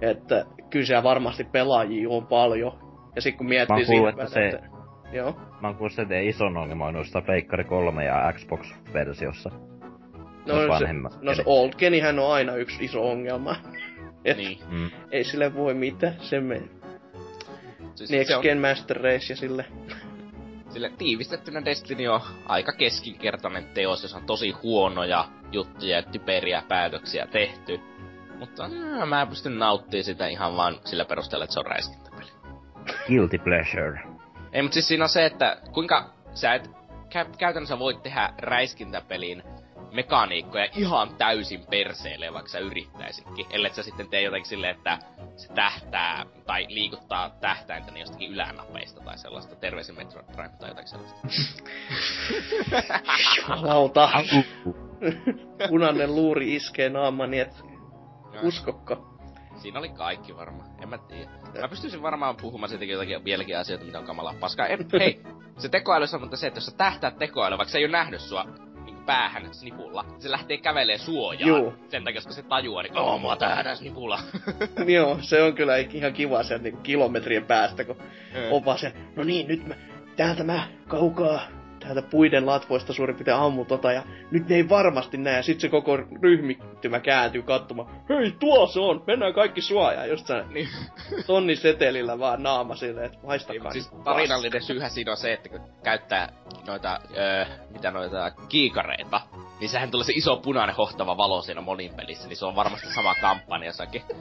Että kyllä siellä varmasti pelaajia on paljon. Ja sitten kun Mä miettii oon kuullut, että se- että... Joo. Mä oon kuullut, että se ison ongelma on noissa Pleikkari 3 ja Xbox-versiossa. No, Jos se, no se. Old Genihän on aina yksi iso ongelma. [LAUGHS] Et Niin. Mm. Ei sille voi mitään, se menee. Siis Next se on, Gen Master Race ja sille. Sille tiivistettynä Destiny on aika keskinkertainen teos, jos on tosi huonoja juttuja ja typeriä päätöksiä tehty. Mutta mm, mä pystyn nauttimaan sitä ihan vaan sillä perusteella, että se on räiskintäpeli. Guilty pleasure. Ei, mutta siis siinä on se, että kuinka sä et kä- käytännössä voit tehdä räiskintäpelin mekaniikkoja ihan täysin perseelle, vaikka sä yrittäisitkin. Ellei sä sitten tee jotenkin silleen, että se tähtää tai liikuttaa tähtäintä niin jostakin ylänapeista tai sellaista. Terveisin Metroid Prime tai jotakin sellaista. Lauta. Punainen luuri iskee naamani, et uskokka. Siinä oli kaikki varmaan. En mä tiedä. Mä pystyisin varmaan puhumaan siitäkin jotakin vieläkin asioita, mitä on kamalaa paskaa. En, [LAUGHS] hei, se tekoäly on mutta se, että jos sä tähtäät tekoäly, vaikka se ei ole nähnyt sua niin päähän snipulla, se lähtee kävelee suojaan. Juu. Sen takia, koska se tajuaa, niin oo, mua tähdään snipulla. [LAUGHS] Joo, se on kyllä ihan kiva sieltä niinku kilometrien päästä, kun opa sen, no niin, nyt mä, täältä mä kaukaa, täältä puiden latvoista suurin piirtein ammun tota, ja nyt ne ei varmasti näe, sit se koko ryhmittymä kääntyy katsomaan, hei, tuo se on, mennään kaikki suojaan, just se Niin. tonni setelillä vaan naama silleen, että haistakaa siis nyt tarinallinen syyhän siinä on se, että kun käyttää noita, öö, mitä noita kiikareita, niin sehän tulee se iso punainen hohtava valo siinä monin pelissä, niin se on varmasti sama kampanjassakin. [LAUGHS]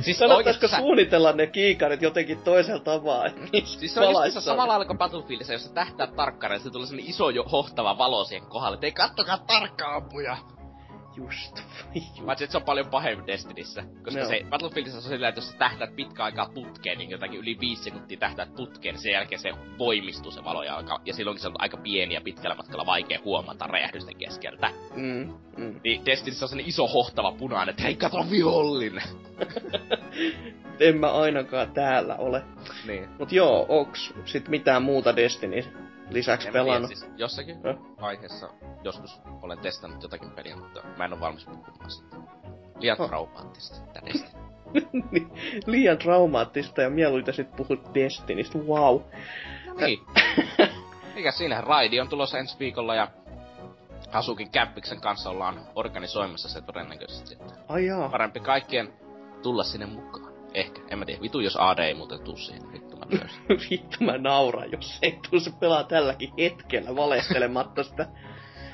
Siis Kannattaisiko oikeesti sä- suunnitella ne kiikarit jotenkin toisella tavalla, niissä [LAUGHS] Siis se on just samalla lailla kuin Battlefieldissä, jossa tähtää tarkkaan, ja se tulee sellainen iso jo hohtava valo siihen kohdalle, että ei kattokaa tarkkaan ampuja. Just. [LAUGHS] Paitsi, että se on paljon pahempi Destinissä. Koska Joo. se Battlefieldissä on sillä, että jos sä tähtäät pitkä aikaa putkeen, niin jotakin yli viisi sekuntia tähtäät putkeen, niin sen jälkeen se voimistuu se valo ja, alkaa, ja silloinkin se on aika pieni ja pitkällä matkalla vaikea huomata räjähdysten keskeltä. Mm, mm. Niin Destinissä on sellainen iso hohtava punainen, että hei kato vihollinen! [LAUGHS] En mä ainakaan täällä ole. Niin. Mut joo, onks sit mitään muuta Destiny lisäksi En mä tiedä, pelannut? siis jossakin Ö? vaiheessa joskus olen testannut jotakin peliä, mutta mä en ole valmis puhumaan sitä. Liian Oh. traumaattista, Destiny. [LAUGHS] Niin, Liian traumaattista ja mieluita sit puhut Destinistä, wow. Niin. [LAUGHS] Mikä siinä? Raidi on tulossa ensi viikolla ja Asukin Käppiksen kanssa ollaan organisoimassa se todennäköisesti sitten. Ai jaa. Parempi kaikkien tulla sinne mukaan. Ehkä, en mä tiedä. Vitu jos AD ei muuten tuu siihen. Vittu mä. [LAUGHS] Vittu mä nauran, jos ei tuu se pelaa tälläkin hetkellä valestelematta sitä.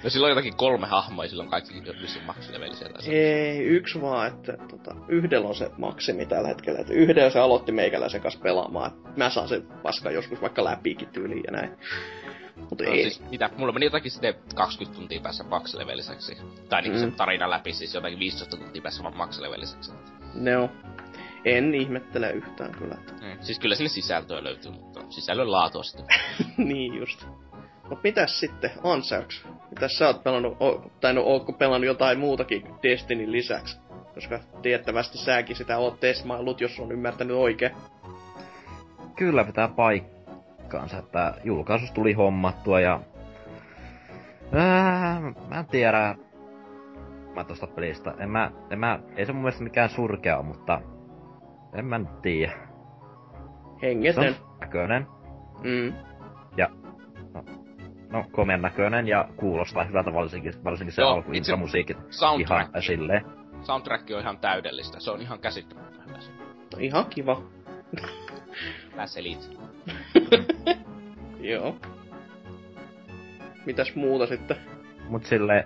No silloin jotakin kolme hahmoa ja silloin kaikki vissiin maksulevelisiä tai. Ei, yksi vaan, että tota, yhdellä on se maksimi tällä hetkellä. Että yhdellä se aloitti meikäläisen kanssa pelaamaan. Mä saan sen paska joskus vaikka läpikin tyyliin ja näin. Mutta No, ei. siis, mitä, mulla meni jotakin sitten 20 tuntia päässä maksileveliseksi. Tai niinku Mm. se tarina läpi, siis jotakin 15 tuntia päässä maksileveliseksi. Ne on. En ihmettele yhtään kyllä. Että. Mm. Siis kyllä sinne sisältöä löytyy, mutta sisällön laatua sitten. [LAUGHS] niin just. Mut mitäs sitten, Ansauks? Mitäs sä oot pelannut, o, tai no ootko pelannut jotain muutakin Destinin lisäksi? Koska tiettävästi säkin sitä oot tesmaillut, jos on ymmärtänyt oikein. Kyllä pitää paikkaansa, että julkaisus tuli hommattua ja... Ää, mä en tiedä... Mä tosta pelistä. En mä, en mä, ei se mun mielestä mikään surkea ole, mutta... En mä nyt tiedä. Hengeten. näköinen. Mm. No, komean näköinen ja kuulostaa hyvältä varsinkin, varsinkin se Joo, alkuintromusiikit ihan Soundtrack. silleen. Soundtrack on ihan täydellistä. Se on ihan käsittämättömän hyvä. No, ihan kiva. [LAUGHS] Tää selit. [LAUGHS] Joo. Mitäs muuta sitten? Mut sille...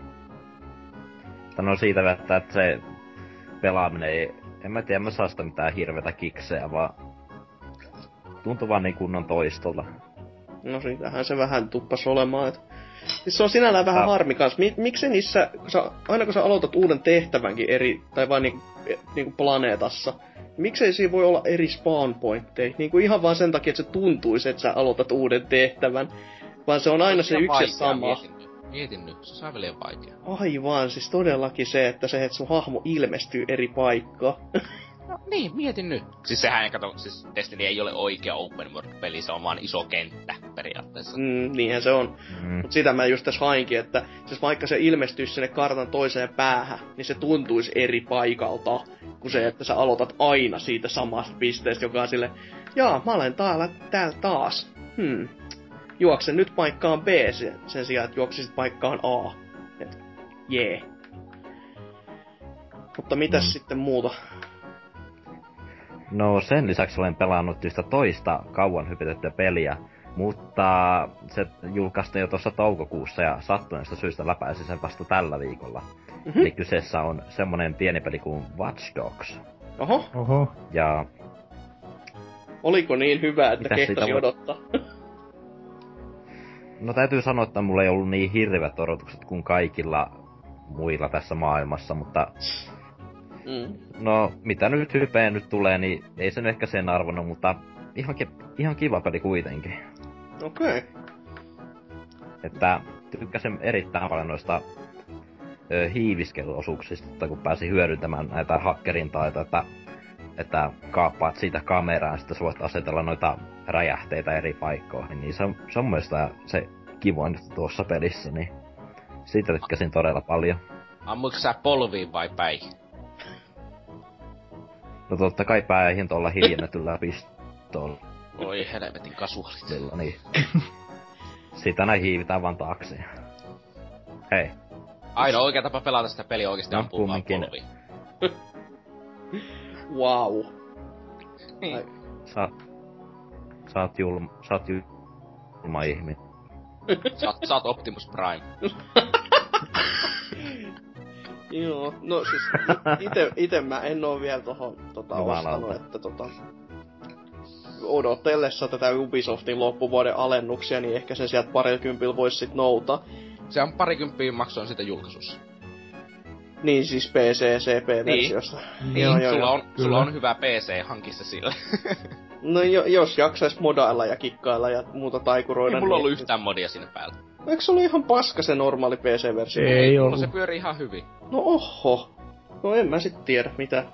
Sano siitä vettä, että se pelaaminen ei... En mä tiedä, mä saa sitä mitään hirvetä kikseä, vaan... Tuntuu vaan niin kunnon toistolta. No siitähän se vähän tuppas olemaan. Et... Siis se on sinällään vähän Ah. harmi kans. Mi- miksi niissä, kun sä, aina kun sä aloitat uuden tehtävänkin eri, tai vain niinku, niinku planeetassa, miksei siinä voi olla eri spawn pointteja? Niinku ihan vaan sen takia, että se tuntuisi, että sä aloitat uuden tehtävän. Vaan se on aina se Liian yksi ja sama. Mietin. Mietin nyt. Se on liian vaikea. Aivan, siis todellakin se, että se, että sun hahmo ilmestyy eri paikkaan. [LAUGHS] No niin, mietin nyt. Siis sehän ei kato, siis Destiny ei ole oikea open world-peli, se on vaan iso kenttä periaatteessa. Mm, niinhän se on. Mm. Mut sitä mä just tässä hainkin, että siis vaikka se ilmestyisi sinne kartan toiseen päähän, niin se tuntuisi eri paikalta kuin se, että sä aloitat aina siitä samasta pisteestä, joka on sille, jaa, mä olen täällä, täällä taas. Hmm. Juoksen nyt paikkaan B sen, sijaan, että juoksisit paikkaan A. Et, jee. Mutta mitäs Mm. sitten muuta? No sen lisäksi olen pelannut yhtä toista kauan hypitettyä peliä, mutta se julkaistiin jo tuossa toukokuussa ja sattuneesta syystä läpäisin sen vasta tällä viikolla. Mhm. Eli kyseessä on semmonen pieni peli kuin Watch Dogs. Oho, Oho. Ja oliko niin hyvä, että Mitäs kehtasi voi- odottaa? [LAUGHS] no täytyy sanoa, että mulla ei ollut niin hirveät odotukset kuin kaikilla muilla tässä maailmassa, mutta mm. no mitä nyt hypeä nyt tulee, niin ei se nyt ehkä sen arvonnut, mutta ihan, ki- ihan kiva peli kuitenkin. Okei. Okay. Että tykkäsin erittäin paljon noista ö, hiiviskelyosuuksista, kun pääsi hyödyntämään näitä hakkerin taitoja, että, että kaappaat siitä kameraa ja sitten sä voit asetella noita räjähteitä eri paikkoihin, niin se on, se on mun mielestä se kivoin tuossa pelissä, niin siitä tykkäsin todella paljon. Ammuiko sä polviin vai päihin? No totta kai päihin tuolla hiljennetyllä [LAUGHS] pistoolilla, Oi helvetin kasuaalit. niin sitä näin hiivitään vaan taakse. Hei, Ainoa oikea tapa pelata sitä peliä oikeesti No, ampuu vaan polviin. [LAUGHS] Wow. Niin. sä, sä oot julma, sä oot julma ihminen. Sä, oot- sä oot Optimus Prime. [LAUGHS] Joo, no siis ite, ite mä en oo vielä tohon tota, ostanut, että tota, odotellessa tätä Ubisoftin loppuvuoden alennuksia, niin ehkä se sieltä parikympillä voisi sit nouta. Se on parikymppiä maksoin sitä julkaisussa. Niin siis PC-CP-versiosta. Niin, joo, joo, sulla, on, kyllä. sulla on hyvä PC, hankissa sillä. [LAUGHS] no jo, jos jaksais modailla ja kikkailla ja muuta taikuroida. Ei mulla niin... ollut yhtään modia sinne päällä. Eikö se ollut ihan paska se normaali PC-versio? Ei, ei ollut. se pyöri ihan hyvin. No oho. No en mä sit tiedä mitä.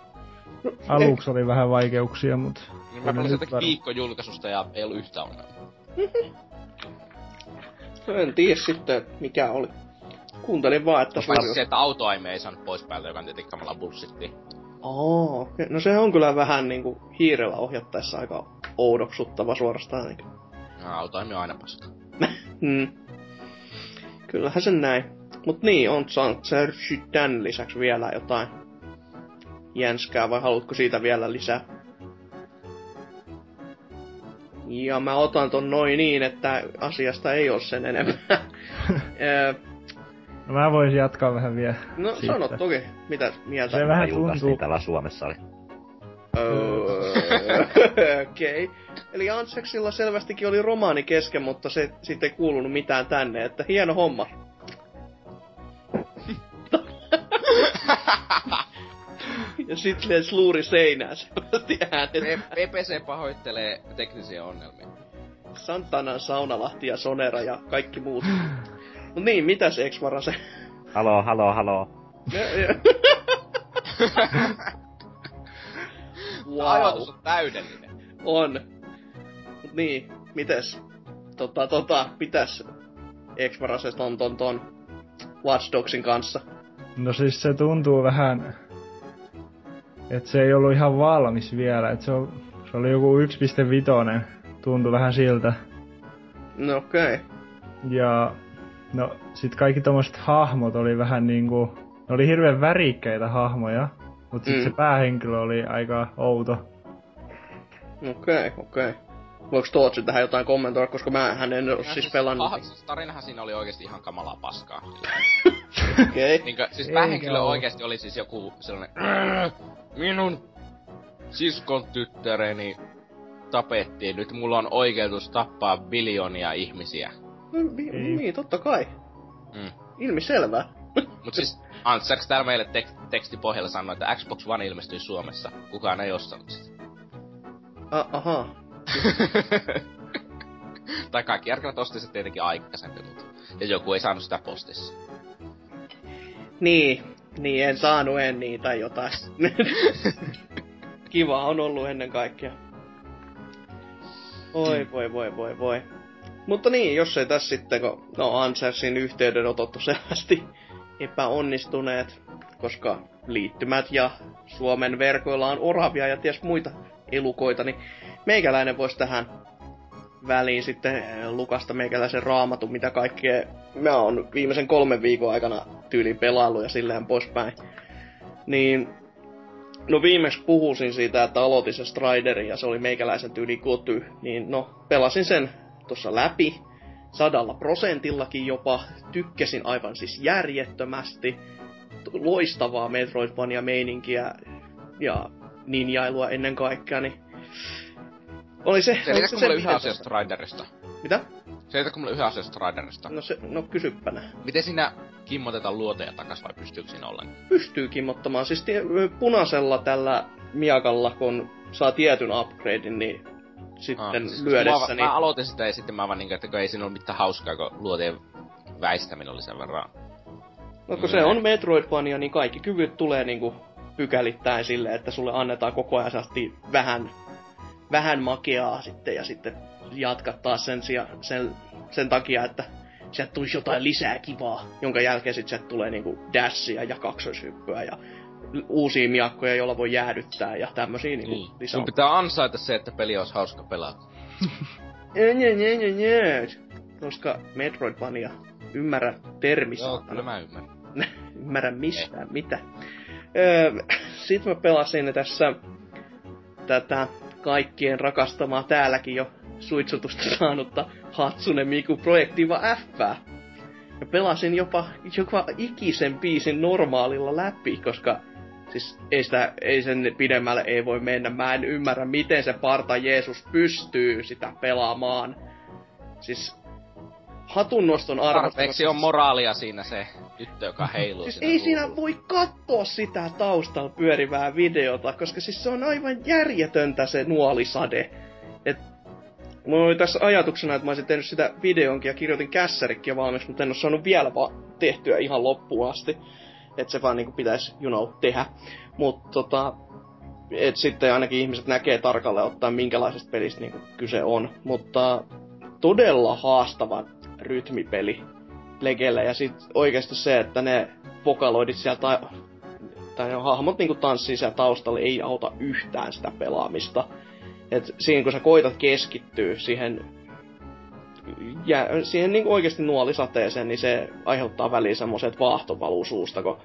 No, Aluksi oli vähän vaikeuksia, mut... Niin mä pelasin jotakin viikko julkaisusta ja ei ollut yhtään ongelmaa. no en tiedä sitten, mikä oli. Kuuntelin vaan, että... Paitsi se, että autoaime ei saanut pois päältä, joka on tietenkin kamala bullshitti. Oo, okay. no se on kyllä vähän niinku hiirellä ohjattaessa aika oudoksuttava suorastaan. Niin. No, autoaime on aina paska. [LAUGHS] mm. Kyllähän se näin. Mut niin, on se tän lisäksi vielä jotain jänskää, vai haluatko siitä vielä lisää? Ja mä otan ton noin niin, että asiasta ei oo sen enempää. [LAUGHS] no mä voisin jatkaa vähän vielä. No siitä. sano toki, mitä mieltä. Se vähän tuntuu. täällä Suomessa oli. [LAUGHS] Okei. Okay. Eli Anseksilla selvästikin oli romaani kesken, mutta se sitten ei kuulunut mitään tänne, että hieno homma. [LAUGHS] ja sitten sluuri seinään selvästi äänet. PPC pahoittelee teknisiä ongelmia. Santana, Saunalahti ja Sonera ja kaikki muut. [LAUGHS] No niin, mitäs Exmara se? Halo, halo, halo. wow. Ajoitus on täydellinen. On. Mut niin, mites? Tota, tota, mitäs Exmarasesta ton, ton, ton Watch Dogsin kanssa? No siis se tuntuu vähän, että se ei ollut ihan valmis vielä, että se, on, se oli joku 1.5, tuntui vähän siltä. No okei. Okay. Ja no sit kaikki tommoset hahmot oli vähän niinku, ne oli hirveän värikkäitä hahmoja, mutta sit mm. se päähenkilö oli aika outo. Okei, okay, okei. Okay. Voiko Tootsi tähän jotain kommentoida, koska mä hän en ole siis pelannut. Ah, siis tarinahan siinä oli oikeesti ihan kamalaa paskaa. Okei. okay. Niinkö, siis päähenkilö oikeesti oli siis joku sellainen... Minun siskon tyttäreni tapettiin. Nyt mulla on oikeutus tappaa biljoonia ihmisiä. No, mi- mm. niin, totta kai. Mm. Ilmi selvää. [LAUGHS] Mut siis Antsaks täällä meille tek- tekstipohjalla sanoi, että Xbox One ilmestyy Suomessa. Kukaan ei ostanut sitä. Ah, aha. [LAUGHS] tai kaikki järkevät osti se tietenkin aikaisemmin, mutta... Ja joku ei saanut sitä postissa. Niin, niin en saanut en niin tai jotain. [LAUGHS] Kiva on ollut ennen kaikkea. Oi voi voi voi voi. Mutta niin, jos ei tässä sitten, kun no Ansersin yhteydenotot selvästi epäonnistuneet, koska liittymät ja Suomen verkoilla on oravia ja ties muita elukoita, niin meikäläinen voisi tähän väliin sitten eh, lukasta meikäläisen raamatun, mitä kaikkea mä oon viimeisen kolmen viikon aikana tyyliin pelailu ja silleen poispäin. Niin, no viimeksi puhusin siitä, että aloitin se Striderin ja se oli meikäläisen tyyli koty, niin no pelasin sen tuossa läpi sadalla prosentillakin jopa, tykkäsin aivan siis järjettömästi, loistavaa Metroidvania-meininkiä ja ninjailua ennen kaikkea, niin oli se... Selitätkö mulle yhden asian Striderista? Mitä? Selitätkö mulle yhden asian Striderista? No, se, no kysyppänä. Miten siinä kimmotetaan luoteja takas vai pystyykö siinä ollenkaan? Pystyy kimmottamaan. Siis tie, punaisella tällä miakalla, kun saa tietyn upgradein, niin sitten ah, siis lyödessä... Mä, niin... mä aloitin sitä ja sitten mä vaan niin, että ei siinä ole mitään hauskaa, kun luotien väistäminen oli sen verran... No kun mm. se on Metroidvania, niin kaikki kyvyt tulee niinku pykälittäin sille, että sulle annetaan koko ajan vähän vähän makeaa sitten ja sitten jatkat taas sen, sen, sen takia, että sieltä tulisi jotain lisää kivaa, jonka jälkeen sitten sieltä tulee niinku dashia ja kaksoishyppyä ja uusia miakkoja, joilla voi jäädyttää ja tämmösiä niinku niin. lisää. Sun pitää ansaita se, että peli olisi hauska pelata. Nye, nye, nye, nye. Koska Metroidvania, ymmärrä termi Joo, kyllä mä ymmärrän. [LAUGHS] ymmärrä mistään, eh. mitä. Öö, Sitten mä pelasin tässä tätä kaikkien rakastamaa täälläkin jo suitsutusta [LAUGHS] saanutta Hatsune Miku projektiva F. Ja pelasin jopa, jopa ikisen biisin normaalilla läpi, koska siis ei, sitä, ei sen pidemmälle ei voi mennä. Mä en ymmärrä, miten se parta Jeesus pystyy sitä pelaamaan. Siis hatunnoston arvosta. Tarpeeksi on moraalia siinä se tyttö, joka heiluu Siis siinä ei siinä voi katsoa sitä taustalla pyörivää videota, koska siis se on aivan järjetöntä se nuolisade. Et Mulla oli tässä ajatuksena, että mä olisin tehnyt sitä videonkin ja kirjoitin kässärikkiä valmiiksi, mutta en ole saanut vielä vaan tehtyä ihan loppuun asti. Että se vaan niinku pitäisi, you know, tehdä. Mutta tota, et sitten ainakin ihmiset näkee tarkalleen ottaen, minkälaisesta pelistä niinku kyse on. Mutta todella haastava rytmipeli Legelle. Ja sitten oikeasti se, että ne vokaloidit siellä tai, tai ne hahmot niinku tanssii siellä taustalla, ei auta yhtään sitä pelaamista. Et siinä kun sä koitat keskittyä siihen, jä, siihen niinku oikeasti nuolisateeseen, niin se aiheuttaa väliin semmoset, että vaahto valuu suusta, kun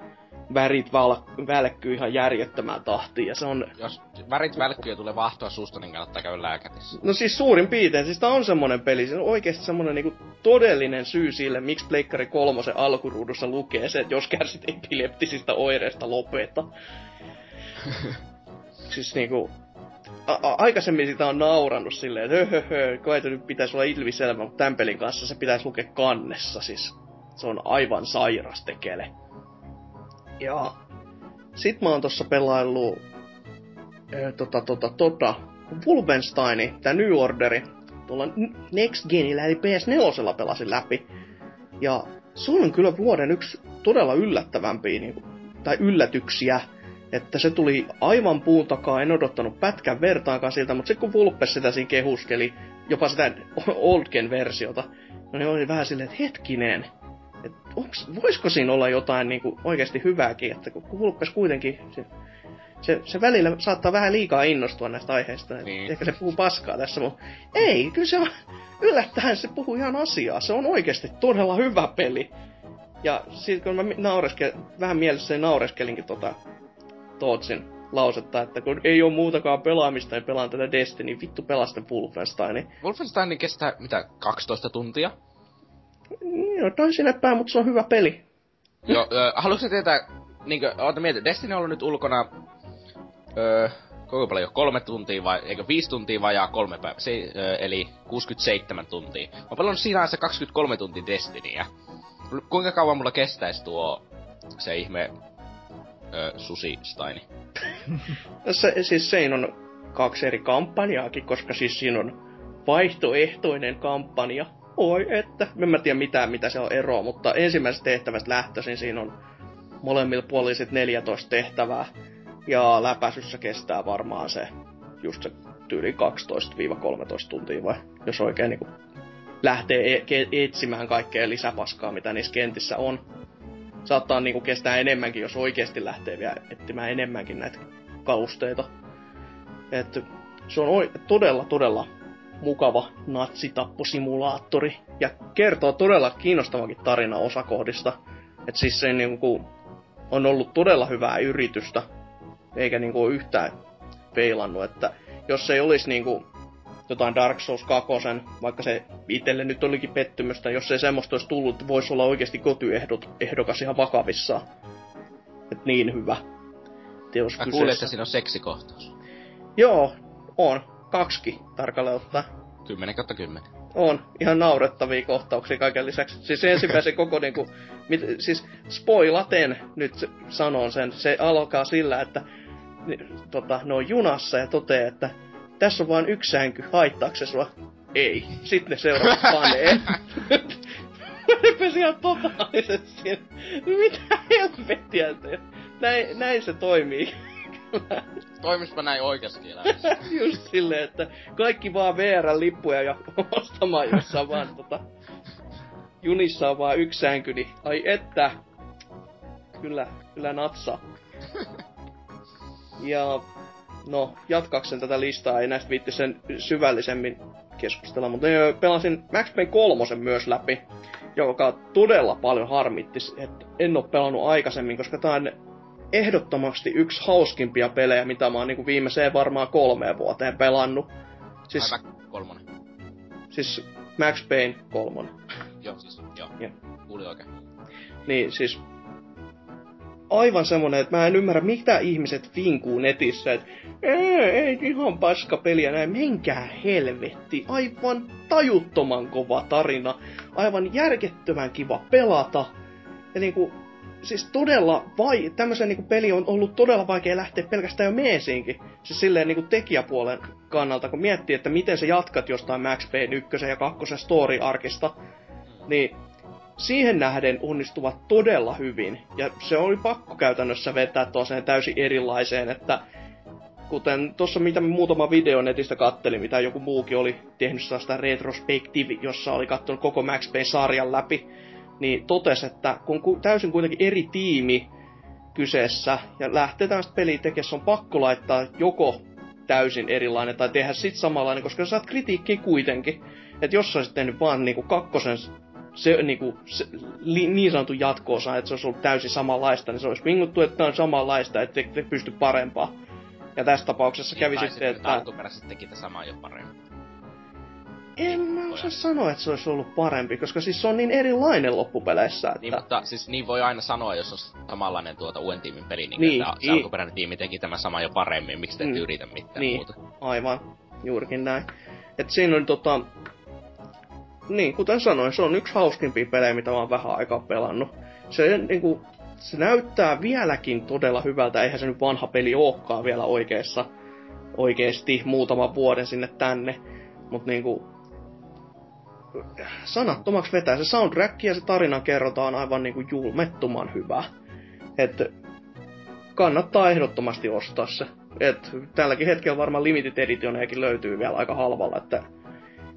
värit val, välkkyy ihan järjettömään tahtiin. Ja se on, Jos värit välkkyy ja tulee vahtoa suusta, niin kannattaa käydä lääkärissä. no siis suurin piirtein, siis tää on semmonen peli, se on oikeasti semmonen niinku todellinen syy sille, miksi Pleikkari kolmosen alkuruudussa lukee se, että jos kärsit epileptisistä oireista, lopeta. [LAUGHS] siis niinku, aikaisemmin sitä on naurannut silleen, että hö, hö, hö, kai nyt pitäisi olla ilmiselvä, mutta tämän pelin kanssa se pitäisi lukea kannessa, siis se on aivan sairas tekele. Ja sit mä oon tossa pelaillut ö, tota, tota, tota, Wolfensteini, tää New Orderi, tuolla Next Genillä eli PS4 pelasin läpi. Ja se on kyllä vuoden yksi todella yllättävämpiä, niin tai yllätyksiä, että se tuli aivan puun takaa, en odottanut pätkän vertaakaan siltä, mutta sitten kun Vulpes sitä siinä kehuskeli, jopa sitä Oldgen versiota, no niin oli vähän silleen, että hetkinen, että onks, voisiko siinä olla jotain niin kuin, oikeasti hyvääkin, että kun Vulpes kuitenkin, se, se, se välillä saattaa vähän liikaa innostua näistä aiheista, niin. Ehkä se puhuu paskaa tässä, mutta ei, kyllä se on, yllättäen se puhuu ihan asiaa, se on oikeasti todella hyvä peli. Ja sitten kun mä mi- naureske, vähän mielessäni naureskelinkin tota Tootsin lausetta, että kun ei ole muutakaan pelaamista, niin pelaan tätä Destiny, vittu pelasta Wolfenstein. Wolfenstein kestää, mitä, 12 tuntia? Niin, jotain sinne päin, mutta se on hyvä peli. Joo, ö, haluatko tietää, niinkö, oota mietin, Destiny on ollut nyt ulkona, öö, koko paljon, kolme tuntia vai, eikö viisi tuntia vajaa kolme päivää, se, ö, eli 67 tuntia. Mä siinä ajassa 23 tuntia Destinyä. Kuinka kauan mulla kestäisi tuo, se ihme, ö, Susi-staini? Se, [LAUGHS] siis siinä on kaksi eri kampanjaakin, koska siis siinä on vaihtoehtoinen kampanja. Oi että, en mä tiedä mitään mitä se on eroa, mutta ensimmäisestä tehtävästä lähtöisin siinä on molemmilla puolilla sit 14 tehtävää. Ja läpäisyssä kestää varmaan se just se tyyli 12-13 tuntia vai jos oikein niinku lähtee e- etsimään kaikkea lisäpaskaa, mitä niissä kentissä on. Saattaa niinku kestää enemmänkin, jos oikeasti lähtee vielä etsimään enemmänkin näitä kalusteita. Et se on oi- todella, todella mukava natsitapposimulaattori ja kertoo todella kiinnostavankin tarina osakohdista. Et siis se niinku on ollut todella hyvää yritystä, eikä niinku yhtään peilannut, että jos ei olisi niinku jotain Dark Souls 2, vaikka se itselle nyt olikin pettymystä, jos ei semmoista olisi tullut, että voisi olla oikeasti kotyehdokas ihan vakavissaan. Et niin hyvä. Teos Mä kuulin, että siinä on seksikohtaus. Joo, on. Kaksikin tarkalleen ottaen. 10 kautta 10. On. Ihan naurettavia kohtauksia kaiken lisäksi. Siis ensimmäisen [LAUGHS] koko niinku, mit, siis spoilaten nyt sanon sen, se alkaa sillä, että tota, ne on junassa ja toteaa, että tässä on vain yksi sänky, haittaako se sua? Ei. Sitten ne seuraavat [LAUGHS] panee. Repesi [LAUGHS] ihan totaalisesti. Mitä helvettiä te? Näin, näin se toimii. [LAUGHS] Toimispa näin oikeasti elämässä. Just silleen, että kaikki vaan VR-lippuja ja ostamaan, jossa on vaan tota... Junissa on vaan yksi sänky, niin ai että... Kyllä, kyllä natsaa. Ja no, jatkaksen tätä listaa, ei näistä viitti sen syvällisemmin keskustella, mutta pelasin Max Payne kolmosen myös läpi, joka todella paljon harmitti, että en ole pelannut aikaisemmin, koska tää on ehdottomasti yksi hauskimpia pelejä, mitä mä oon niinku viimeiseen varmaan kolmeen vuoteen pelannut. Siis, Siis... kolmonen. siis Max Payne kolmonen. Joo, siis, joo. Joo. Kuuli oikein. Niin siis aivan semmonen, että mä en ymmärrä, mitä ihmiset vinkuu netissä, että ei, ei ihan paska peliä näin, menkää helvetti, aivan tajuttoman kova tarina, aivan järkettömän kiva pelata, ja niinku, siis todella vai, tämmöisen niinku peli on ollut todella vaikea lähteä pelkästään jo meesiinkin. Siis silleen niinku tekijäpuolen kannalta, kun miettii, että miten sä jatkat jostain Max Payne 1 ja 2 story-arkista, niin siihen nähden onnistuvat todella hyvin. Ja se oli pakko käytännössä vetää tuosseen täysin erilaiseen, että kuten tuossa mitä muutama video netistä kattelin, mitä joku muukin oli tehnyt sellaista retrospektiivi, jossa oli katsonut koko Max Payne-sarjan läpi, niin totesi, että kun täysin kuitenkin eri tiimi kyseessä ja lähtee tämmöistä peliä tekemään, on pakko laittaa joko täysin erilainen tai tehdä sit samanlainen, koska sä saat kritiikkiä kuitenkin. Että jos sä olisit tehnyt vaan niinku kakkosen se, niinku, se, li, niin sanottu jatkoosa, että se olisi ollut täysin samanlaista, niin se olisi vinguttu, että on samanlaista, että te, pysty parempaa. Ja tässä tapauksessa niin, kävi sitten, että... Alkuperäisesti teki samaa jo paremmin. En mä osaa sanoa, että se olisi ollut parempi, koska siis se on niin erilainen loppupeleissä. Että... Niin, mutta siis niin voi aina sanoa, jos on samanlainen tuota uuden tiimin peli, niin, niin että se alkuperäinen tiimi teki tämä sama jo paremmin, miksi te mm. yritä mitään niin, muuta. aivan. Juurikin näin. Et siinä on tota... Niin, kuten sanoin, se on yksi hauskimpia pelejä, mitä mä oon vähän aikaa pelannut. Se niinku, se näyttää vieläkin todella hyvältä, eihän se nyt vanha peli olekaan vielä oikeassa, oikeesti muutama vuoden sinne tänne. Mutta niinku, sanattomaksi vetää. Se soundtrack ja se tarina kerrotaan aivan niinku julmettoman hyvä. Et kannattaa ehdottomasti ostaa se. Et tälläkin hetkellä varmaan limited editionejakin löytyy vielä aika halvalla, että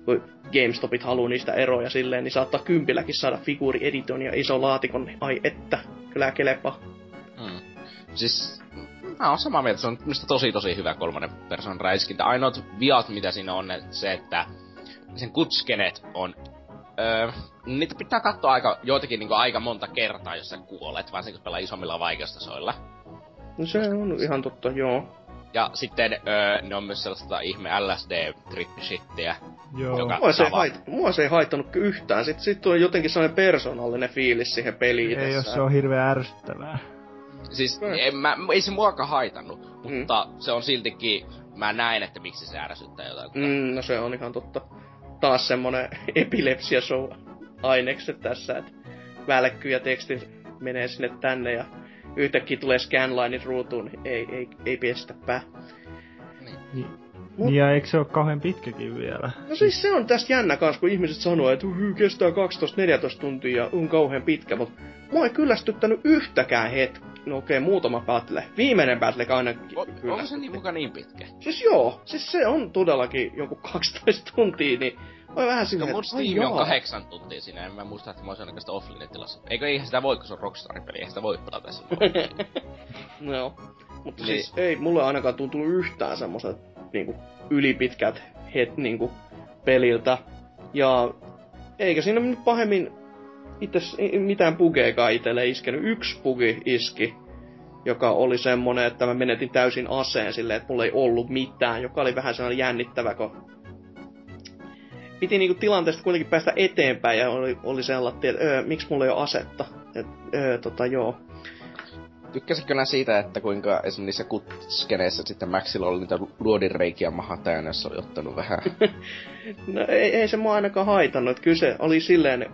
kun GameStopit haluaa niistä eroja silleen, niin saattaa kympilläkin saada figuuriediton ja iso laatikon, niin ai että, kyllä kelepa. Hmm. Siis mä oon samaa mieltä, se on tosi tosi hyvä kolmannen persoonan räiskintä. Ainoat viat, mitä siinä on, se, että sen kutskenet on Öö, niitä pitää katsoa aika, joitakin niinku aika monta kertaa, jos sä kuolet, varsinkin kun pelaa isommilla vaikeustasoilla. No se on ihan totta, joo. Ja sitten öö, ne on myös sellaista ihme lsd shittiä Joo. Joka mua, se ei hait, mua se ei haittanut yhtään. Sitten sit on jotenkin sellainen persoonallinen fiilis siihen peliin. Ei, jos se on hirveän ärsyttävää. Siis en mä, ei se muakaan haitannut, mutta mm. se on siltikin, mä näen, että miksi se ärsyttää jotain. Mm, no se on ihan totta taas semmonen [LAUGHS] epilepsia show ainekset tässä, että välkky ja teksti menee sinne tänne ja yhtäkkiä tulee scanlineit ruutuun, niin ei, ei, ei pestä pää. Niin. Mut... Niin ja eikö se ole kauhean pitkäkin vielä? No siis se on tästä jännä kans, kun ihmiset sanoo, että kestää 12-14 tuntia ja on kauhean pitkä, mutta mua ei kyllästyttänyt yhtäkään hetki. No okei, okay, muutama battle. Viimeinen battle aina o, Onko se niin muka niin pitkä? Siis joo, siis se on todellakin joku [LAUGHS] 12 tuntia, niin Oi vähän sinne. No mun Steam on kahdeksan tuntia siinä, en mä muista, että mä olisin ainakaan offline-tilassa. Eikö eihän sitä voi, kun se on Rockstarin-peli, eihän sitä voi pelata [LAUGHS] tässä. no, mutta niin. siis ei mulle ainakaan tuntunut yhtään semmoset niinku ylipitkät het niinku peliltä. Ja eikä siinä nyt pahemmin itse mitään bugeekaan itselle iskenyt. Yksi bugi iski, joka oli semmonen, että mä menetin täysin aseen silleen, että mulla ei ollut mitään, joka oli vähän sellainen jännittävä, kun piti niinku tilanteesta kuitenkin päästä eteenpäin ja oli, oli sellainen, että öö, miksi mulla ei ole asetta. Et, öö, tota joo. Tykkäsitkö nää siitä, että kuinka esimerkiksi niissä kutskeneissä sitten Maxilla oli niitä luodinreikiä mahat täynnä, jos oli ottanut vähän? [LAUGHS] no ei, ei se mua ainakaan haitannut, kyllä se oli silleen,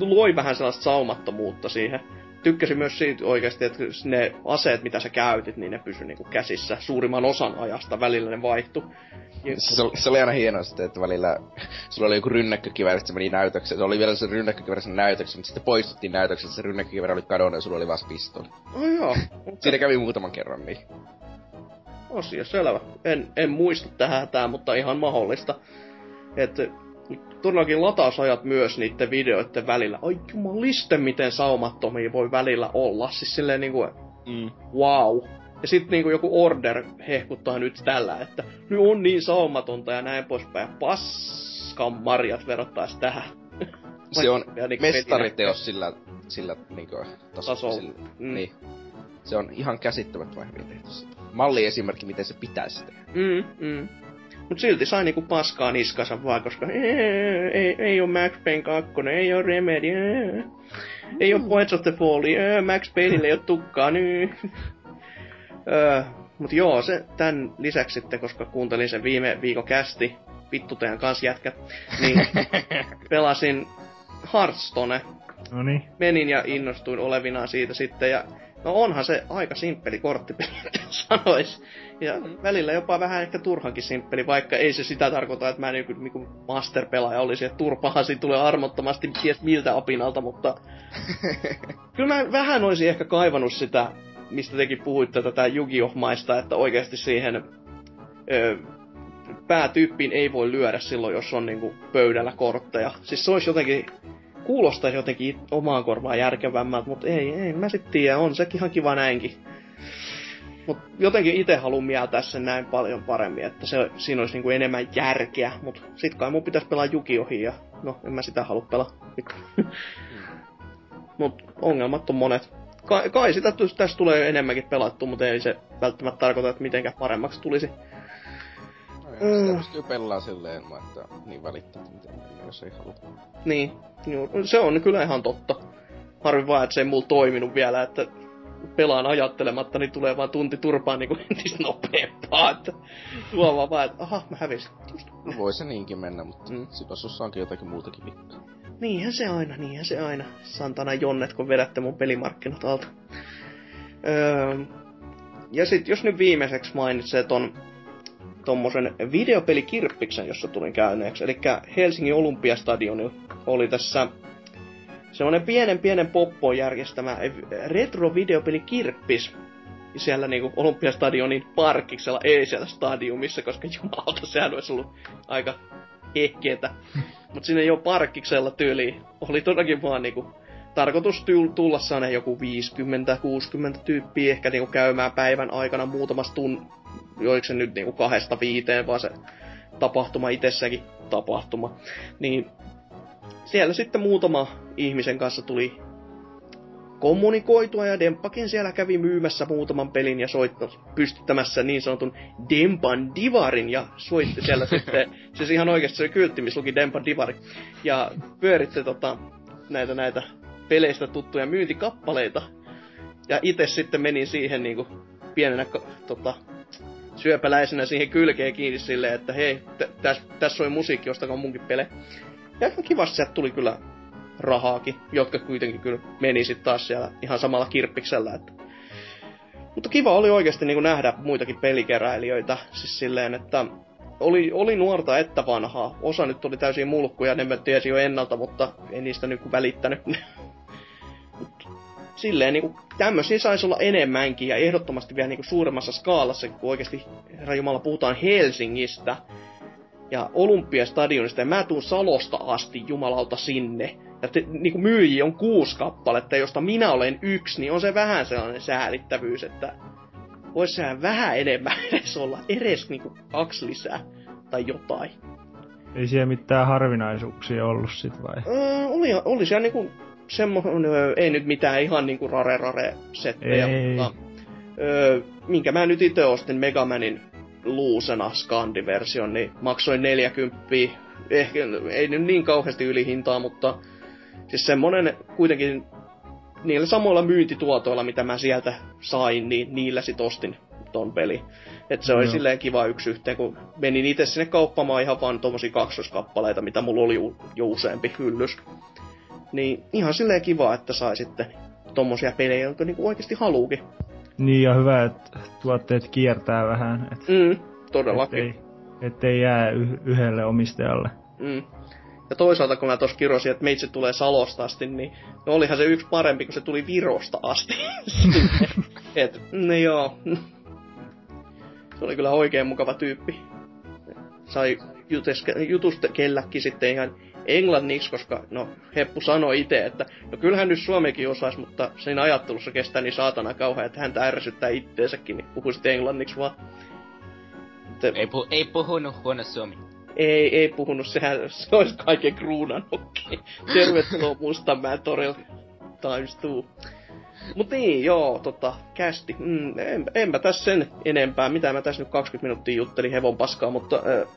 loi vähän sellaista saumattomuutta siihen tykkäsin myös siitä oikeasti, että ne aseet, mitä sä käytit, niin ne pysyi niinku käsissä suurimman osan ajasta. Välillä ne vaihtu. Se, se, oli aina hienoa sitten, että välillä sulla oli joku rynnäkkökivääri, että se meni näytökseen. Se oli vielä se rynnäkkökivääri sen näytöksen, mutta sitten poistuttiin näytöksen, että se rynnäkkökivääri oli kadonnut ja sulla oli vasta pistoli. Oh joo. Siinä kävi muutaman kerran niin. Asia selvä. En, en muista tähän, mutta ihan mahdollista. Että todellakin latausajat myös niiden videoiden välillä. Ai jumaliste, miten saumattomia voi välillä olla. Siis silleen niinku, mm. wow. Ja sitten niinku joku order hehkuttaa nyt tällä, että nyt on niin saumatonta ja näin poispäin. Paskan marjat verrattais tähän. [LAUGHS] Se on niinku mestariteos sillä, sillä niinku tasolla. Sillä, mm. Niin. Se on ihan käsittämättömän hyvin tehty. Malli esimerkki, miten se pitäisi tehdä. Mm, mm. Mut silti sai niinku paskaa niskansa vaan, koska ei, ei, ei oo Max Payne 2, ei oo Remedy, ei, ei oo Points of the Fall, ei, Max Payneille ei oo tukkaa, nyt. öö, mut joo, se tän lisäksi sitten, koska kuuntelin sen viime viikon kästi, vittu teidän kans jätkä, niin [LAUGHS] pelasin Hearthstone. No niin. Menin ja innostuin olevinaan siitä sitten ja No onhan se aika simppeli korttipeli, [LAUGHS] sanois. Ja välillä jopa vähän ehkä turhankin simppeli, vaikka ei se sitä tarkoita, että mä niinku, niinku master-pelaaja olisi, että turpahan siinä tulee armottomasti ties miltä apinalta, mutta... [LAUGHS] kyllä mä vähän olisin ehkä kaivannut sitä, mistä tekin puhuitte, tätä Yu-Gi-Oh-maista, että oikeasti siihen ö, päätyyppiin ei voi lyödä silloin, jos on niinku pöydällä kortteja. Siis se olisi jotenkin kuulostaisi jotenkin omaan korvaan järkevämmältä, mutta ei, ei mä sit tiedä, on sekin ihan kiva näinkin. Mut jotenkin itse haluan mieltää sen näin paljon paremmin, että se, siinä olisi niinku enemmän järkeä, mut sit kai mun pitäisi pelaa Jukiohi ja no, en mä sitä halua pelaa. [LAUGHS] mut ongelmat on monet. Kai, kai sitä tässä tulee enemmänkin pelattu, mutta ei se välttämättä tarkoita, että mitenkään paremmaksi tulisi. No, sitä pystyy pelaa silleen, että niin välittää, miten jos ei haluta. Niin, joo, se on kyllä ihan totta. Harvi vaan, että se ei mulla toiminut vielä, että pelaan ajattelematta, niin tulee vaan tunti turpaan niin entistä nopeampaa. Että huomaa vaan, että aha, mä hävisin. No voi se niinkin mennä, mutta mm. sipas onkin jotakin muutakin vittua. Niinhän se aina, niinhän se aina. Santana jonnet, kun vedätte mun pelimarkkinat alta. Öö, ja sit jos nyt viimeiseksi mainitsee ton tommosen videopelikirppiksen, jossa tulin käyneeksi. Eli Helsingin Olympiastadionilla oli tässä semmonen pienen pienen poppo järjestämä retro videopelikirppis. Siellä niinku Olympiastadionin parkkiksella, ei siellä stadiumissa, koska [LAUGHS] jumalauta sehän olisi ollut aika ehkeetä. [LAUGHS] Mutta sinne jo parkkiksella tyyli oli todellakin vaan niinku tarkoitus tulla saane joku 50-60 tyyppiä ehkä niinku käymään päivän aikana muutamassa tun, oliko se nyt niinku kahdesta viiteen, vaan se tapahtuma itsessäkin tapahtuma. Niin siellä sitten muutama ihmisen kanssa tuli kommunikoitua ja Demppakin siellä kävi myymässä muutaman pelin ja soitto, pystyttämässä niin sanotun Dempan Divarin ja soitti siellä sitten, [LAUGHS] siis ihan oikeasti se kyltti, missä luki Dempan Divari. Ja pyöritti tota, näitä näitä peleistä tuttuja myyntikappaleita. Ja itse sitten menin siihen niinku pienenä tota, syöpäläisenä siihen kylkeen kiinni silleen, että hei, tässä täs on musiikki, ostakaa munkin pele. Ja ihan kivasti sieltä tuli kyllä rahaakin, jotka kuitenkin kyllä meni sitten taas siellä ihan samalla kirppiksellä. Että... Mutta kiva oli oikeasti niin nähdä muitakin pelikeräilijöitä, siis silleen, että oli, oli nuorta että vanhaa. Osa nyt oli täysin mulkkuja, ne mä tiesin jo ennalta, mutta ei niistä nyt välittänyt. [LAUGHS] silleen niinku, tämmöisiä saisi olla enemmänkin ja ehdottomasti vielä niinku suuremmassa skaalassa, kun oikeasti, herra Jumala, puhutaan Helsingistä ja Olympiastadionista ja mä tuun Salosta asti jumalauta sinne. Ja te, niinku myyjiä on kuusi kappaletta, josta minä olen yksi, niin on se vähän sellainen säälittävyys, että voisi sehän vähän enemmän [LAUGHS] edes olla, edes niinku kaksi lisää tai jotain. Ei siellä mitään harvinaisuuksia ollut sit vai? Öö, oli, oli siellä niinku semmoinen, ei nyt mitään ihan niinku rare rare settejä, ei. mutta öö, minkä mä nyt itse ostin Megamanin luusena Scandi-version, niin maksoin 40. Ehkä ei nyt niin kauheasti yli hintaa, mutta siis semmonen kuitenkin niillä samoilla myyntituotoilla, mitä mä sieltä sain, niin niillä sit ostin ton peli. Et se oli no. silleen kiva yksi yhteen, kun menin itse sinne kauppamaan ihan vaan tommosia kaksoskappaleita, mitä mulla oli jo useampi hyllys. Niin ihan silleen kiva, että sai sitten tommosia pelejä, jotka niinku oikeasti haluukin. Niin ja hyvä, että tuotteet kiertää vähän. Et, mm, todellakin. Ettei, ettei jää y- yhdelle omistajalle. Mm. Ja toisaalta kun mä tuossa kirosin, että meitse tulee Salosta asti, niin no olihan se yksi parempi, kun se tuli Virosta asti. [LAUGHS] et, no joo. Se oli kyllä oikein mukava tyyppi. Sai jutuskelläkin sitten ihan englanniksi, koska no Heppu sanoi itse, että no kyllähän nyt suomekin osaisi, mutta siinä ajattelussa kestää niin saatana kauhean, että häntä ärsyttää itteensäkin, niin puhuisit englanniksi vaan. Että... Ei, puhu, ei puhunut huono suomi. Ei, ei puhunut, sehän se olisi kaiken kruunannutkin. Tervetuloa Mustanmäen torilta times two. Mut niin, joo, tota, kästi. Mm, en, enpä tässä sen enempää. Mitä mä tässä nyt 20 minuuttia juttelin hevon paskaa, mutta äh,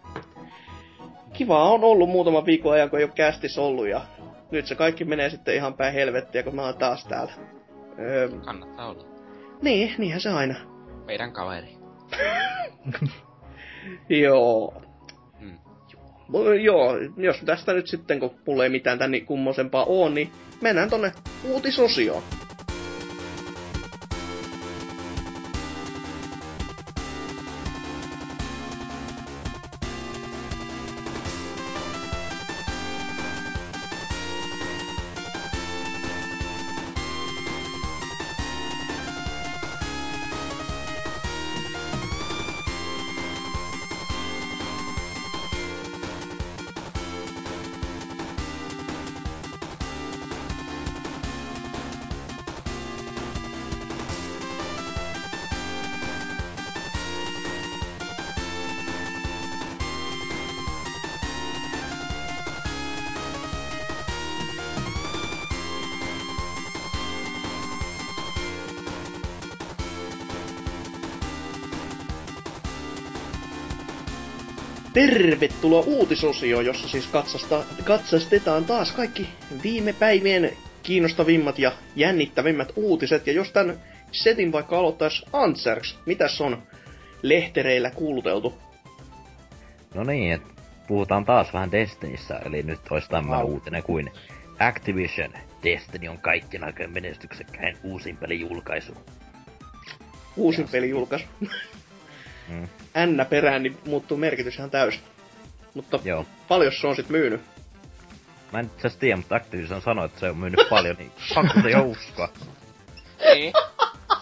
kiva on ollut muutama viikon ajan, kun ei ole kästis ollut ja nyt se kaikki menee sitten ihan päin helvettiä, kun mä oon taas täällä. Öö, Kannattaa olla. niin, niinhän se aina. Meidän kaveri. [LAUGHS] Joo. Mm. Joo, jos tästä nyt sitten, kun mulla ei mitään tän niin kummosempaa oo, niin mennään tonne uutisosioon. Tervetuloa uutisosioon, jossa siis katsasta, katsastetaan taas kaikki viime päivien kiinnostavimmat ja jännittävimmät uutiset. Ja jos tän setin vaikka aloittais Antsärks, mitäs on lehtereillä kuuluteltu? No niin, et puhutaan taas vähän Destinissä, eli nyt olisi tämmönen Wow. uutinen kuin Activision. Destiny on kaikkien aikojen menestyksekkäin uusin peli julkaisu. Uusin peli julkaisu. Mm. N perään, niin muuttuu merkitys ihan täysin. Mutta Joo. paljon se on sit myynyt? Mä en itse tiedä, mutta Activision sanoi, että se on myynyt paljon, niin pakko se jo uskoa. [LAUGHS] Niin.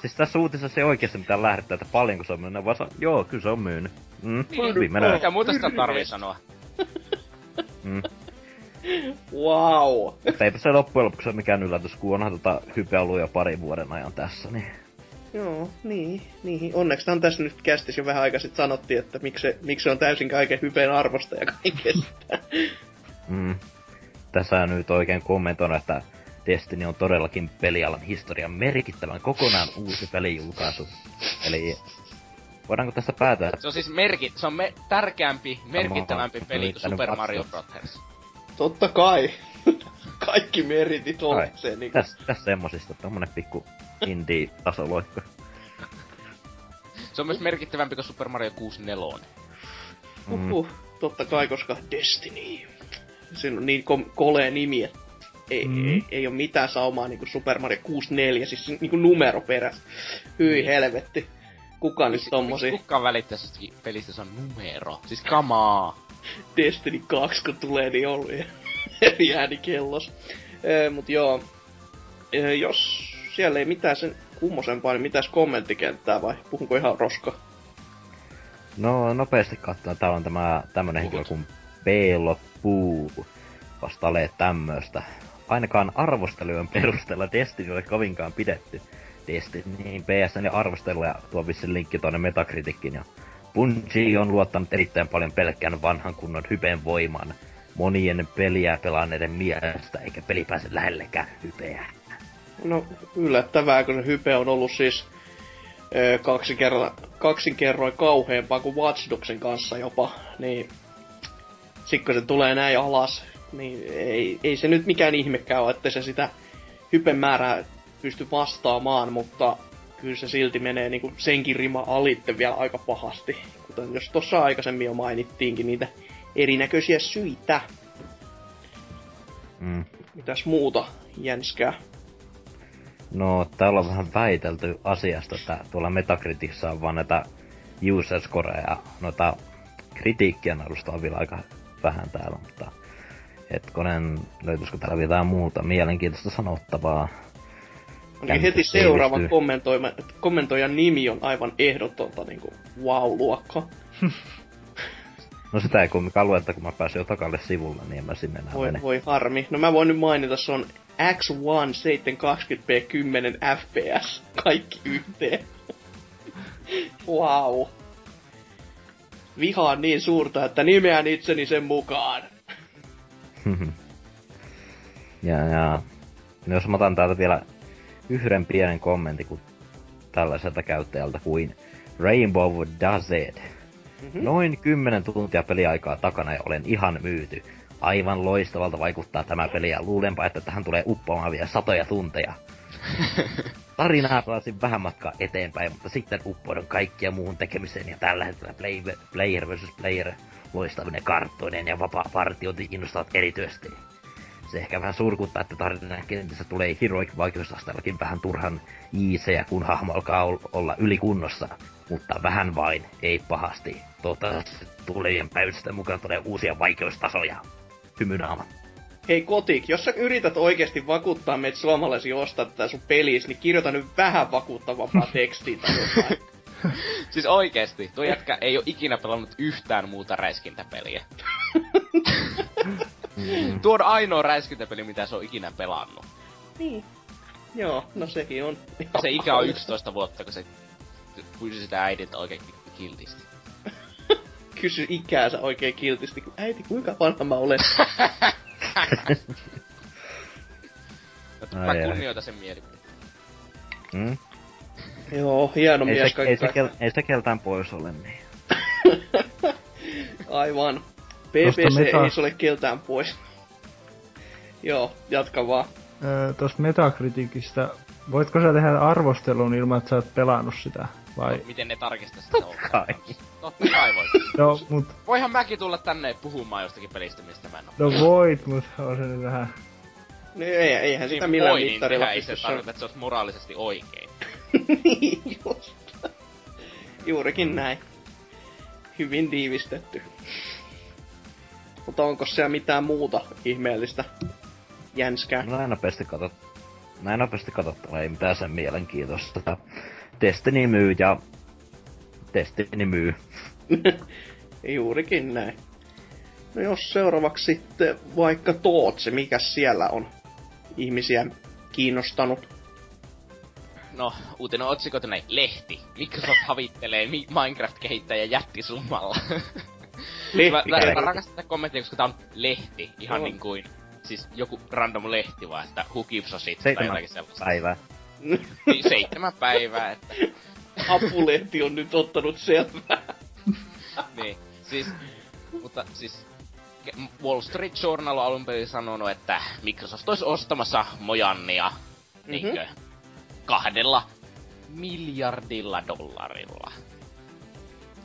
Siis tässä uutisessa ei oikeesti mitään lähdettä, että paljonko se on myynyt, vaan joo, kyllä se on myynyt. Mm, Niin. hyvin menee. Mitä muuta sitä tarvii sanoa? Mm. Wow. Eipä se loppujen lopuksi ole mikään yllätys, kun onhan tota hype ollut jo parin vuoden ajan tässä, niin... Joo, niin, niin. Onneksi on tässä nyt kästis jo vähän aikaa sitten sanottiin, että miksi, se- miksi se on täysin kaiken hypeen arvosta ja kaikesta. Mm. Tässä on nyt oikein kommentoinut, että Destiny on todellakin pelialan historian merkittävän kokonaan uusi pelijulkaisu. Eli voidaanko tässä päätellä, Se on siis merki, se on me, tärkeämpi, merkittävämpi peli kuin Super Mario. Brothers. Totta kai. [LAUGHS] Kaikki meritit Kai. ollakseen niinku. tässä, tässä semmosista tommonen pikku indie-tasoloikka. Se on myös merkittävämpi kuin Super Mario 64. Mm. Uhuh, totta kai, koska Destiny. Se on niin kom- kolea nimi, että ei, Mm. ei, ei ole mitään saumaa niinku Super Mario 64, siis niinku numero perässä. Hyi Niin. helvetti. Kuka nyt tommosia kukaan välittää pelistä, se on numero. Siis kamaa. Destiny 2, kun tulee, niin on [LAUGHS] eri ääni kellos. Ee, mut joo, ee, jos siellä ei mitään sen kummosempaa, niin mitäs kommenttikenttää vai puhunko ihan roska? No nopeasti katsotaan, täällä on tämä tämmönen henkilö kuin Peelo Puu. Vastailee tämmöstä. Ainakaan arvostelujen perusteella Destiny oli kovinkaan pidetty. Destiny PSN ja arvosteluja tuo vissi linkki tuonne Metacriticin ja Bungie on luottanut erittäin paljon pelkkään vanhan kunnon hypeen voimaan monien peliä pelanneiden mielestä, eikä peli pääse lähellekään hypeä. No yllättävää, kun se hype on ollut siis ö, kaksi kerran, kaksin kerroin kauheampaa kuin Watch Dogsin kanssa jopa, niin sit kun se tulee näin alas, niin ei, ei se nyt mikään ihmekään ole, että se sitä hypen määrää pysty vastaamaan, mutta kyllä se silti menee niinku senkin rima alitte vielä aika pahasti. Kuten jos tuossa aikaisemmin jo mainittiinkin niitä erinäköisiä syitä. Mm. Mitäs muuta jänskää? No, täällä on vähän väitelty asiasta, että tuolla Metacriticissa on vaan näitä user scoreja ja noita kritiikkiä on vielä aika vähän täällä, mutta hetkonen, löytyisikö täällä vielä jotain muuta mielenkiintoista sanottavaa? Ainakin heti kommentoima- kommentoijan nimi on aivan ehdotonta niinku wow-luokka. [LAUGHS] No sitä ei kumminkaan luetta, kun mä pääsin jo takalle sivulle, niin en mä sinne enää Voi, mene. voi harmi. No mä voin nyt mainita, se on X1 720p 10 fps. Kaikki yhteen. wow. Viha on niin suurta, että nimeän itseni sen mukaan. [LAUGHS] ja, ja no jos mä otan täältä vielä yhden pienen kommentin kun tällaiselta käyttäjältä kuin Rainbow Dazed. Mm-hmm. Noin 10 tuntia peliaikaa takana ja olen ihan myyty. Aivan loistavalta vaikuttaa tämä peli ja luulenpa, että tähän tulee uppoamaan vielä satoja tunteja. [LAUGHS] Tarinaa pelasin vähän matkaa eteenpäin, mutta sitten uppoidun kaikkia muuhun tekemiseen ja tällä hetkellä player, player vs. player loistavinen karttoinen ja vapaa partiointi innostavat erityisesti. Se ehkä vähän surkuttaa, että tarinan kentissä tulee heroic vaikeusasteellakin vähän turhan iisejä, kun hahmo alkaa olla ylikunnossa. Mutta vähän vain, ei pahasti. Toivottavasti tulevien päivitysten mukaan tulee uusia vaikeustasoja. Hymynaama. Hei Kotik, jos sä yrität oikeasti vakuuttaa meitä suomalaisia ostaa tätä sun peliis, niin kirjoita nyt vähän vakuuttavampaa [LAUGHS] tekstiä tai jotain. siis oikeesti, tuo jätkä ei ole ikinä pelannut yhtään muuta räiskintäpeliä. [LAUGHS] mm. Tuo on ainoa räiskintäpeli, mitä se on ikinä pelannut. Niin. Joo, no sekin on. Se ikä on 11 vuotta, kun se kysyi sitä äidiltä oikein kiltisti. [LAUGHS] Kysy ikäänsä oikein kiltisti. Äiti, kuinka vanha mä olen? [LAUGHS] mä kunnioitan sen mielipiteen. Mm? Joo, hieno ei mies se, ei, se kel, ei se keltään pois ole niin. [LAUGHS] Aivan. PPC meta... ei se ole keltään pois. [LAUGHS] Joo, jatka vaan. Öö, Tuosta Metacriticistä, voitko sä tehdä arvostelun ilman, että sä oot pelannut sitä? Vai? No, miten ne tarkistaa sitä Totta kai. Totta kai voit. [LAUGHS] no, mut... Voihan mäkin tulla tänne puhumaan jostakin pelistä, mistä mä en oo. No voit, mut on se nyt vähän... No ei, eihän sitä niin millään voi, niin mittarilla niin, ei se tarkoita, että se olisi moraalisesti oikein. [LAUGHS] niin, just. Juurikin mm. näin. Hyvin tiivistetty. Mutta onko siellä mitään muuta ihmeellistä jänskää? No näin nopeasti katsot. Näin nopeasti katsottuna ei mitään sen mielenkiintoista. Destiny myy ja Destiny myy. [LAUGHS] Juurikin näin. No jos seuraavaksi sitten vaikka Tootsi, mikä siellä on ihmisiä kiinnostanut? No, uutinen näin. Lehti. Microsoft havittelee Minecraft-kehittäjä jättisummalla. [LAUGHS] Lehti. mä, rakastan tätä kommenttia, koska tää on lehti. Ihan no. niin kuin, siis joku random lehti vaan, että who gives a shit tai jotakin sellaista. päivää. niin, seitsemän päivää, että... Apulehti on nyt ottanut selvää. niin, siis, mutta siis Wall Street Journal on alun perin sanonut, että Microsoft olisi ostamassa Mojannia mm-hmm. niinkö, kahdella miljardilla dollarilla.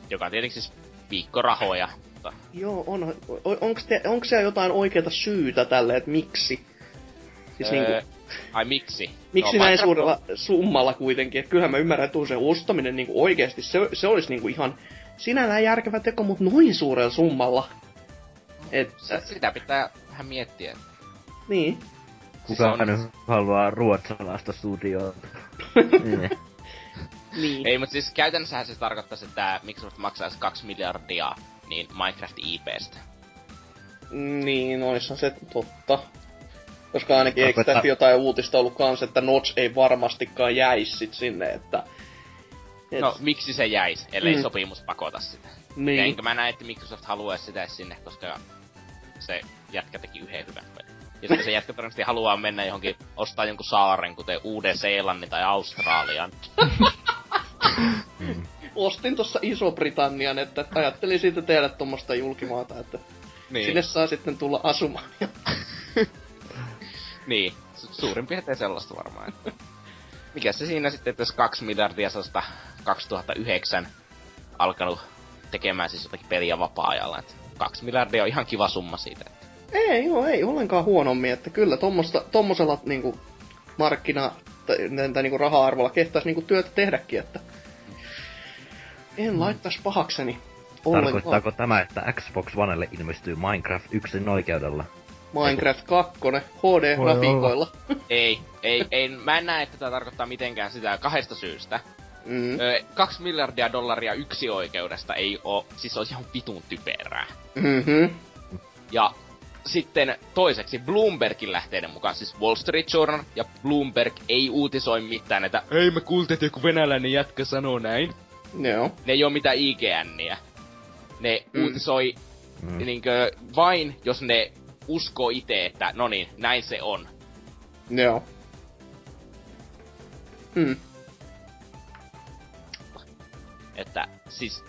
Joka on tietenkin siis viikkorahoja. Mutta... Joo, on. Onko, te, onko siellä jotain oikeata syytä tälle, että miksi? Siis öö, niinku... Ai miksi? Miksi no, näin suurella summalla kuitenkin? Että kyllähän mä ymmärrän, että se ostaminen niinku oikeasti, se, se olisi niinku ihan sinällään järkevä teko, mutta noin suurella summalla. Että... Sitä pitää vähän miettiä. Niin. Kuka on... haluaa ruotsalaista studiota? [LAUGHS] niin. Ei, mutta siis käytännössähän se tarkoittaisi, että Microsoft maksaisi 2 miljardia niin Minecraft IPstä. Niin, noissa se totta. Koska ainakin eikö tästä jotain uutista ollut kans, että Notch ei varmastikaan jäisi sit sinne, että... Et... No, miksi se jäisi, ellei mm. sopimus pakota sitä? Niin. Ja enkä mä näe, että Microsoft haluaisi sitä sinne, koska se jätkä teki yhden hyvän pelin. Ja sitten se jätkä todennäköisesti haluaa mennä johonkin, ostaa jonkun saaren, kuten Uuden-Seelannin tai Australian. [LAUGHS] Ostin tuossa Iso-Britannian, että ajattelin siitä tehdä tuommoista julkimaata, että niin. sinne saa sitten tulla asumaan. [LAUGHS] niin, suurin piirtein sellaista varmaan. Että. Mikä se siinä sitten, että jos kaksi miljardia 2009 alkanut tekemään siis jotakin peliä vapaa-ajalla. Että kaksi miljardia on ihan kiva summa siitä. Ei, joo, ei ollenkaan huonommin, että kyllä tommosta, tommosella niinku markkina tai, tai niinku raha-arvolla kehtaisi niinku työtä tehdäkin, että en mm. laittaisi pahakseni ollenkaan. Tarkoittaako tämä, että Xbox Onelle ilmestyy Minecraft yksin oikeudella? Minecraft 2 HD-grafiikoilla. ei, ei, ei, mä en näe, että tämä tarkoittaa mitenkään sitä kahdesta syystä. Mm. Ö, kaksi miljardia dollaria yksi oikeudesta ei oo, siis on ihan vitun typerää. Mm-hmm. Ja sitten toiseksi Bloombergin lähteiden mukaan, siis Wall Street Journal ja Bloomberg ei uutisoi mitään, että ei me kuultiin, että joku venäläinen jätkä sanoo näin. Joo. Ne ei oo mitään IGNiä. Ne mm. uutisoi mm. Niinkö, vain, jos ne uskoo itse, että no niin, näin se on. Joo. Mm. Että siis...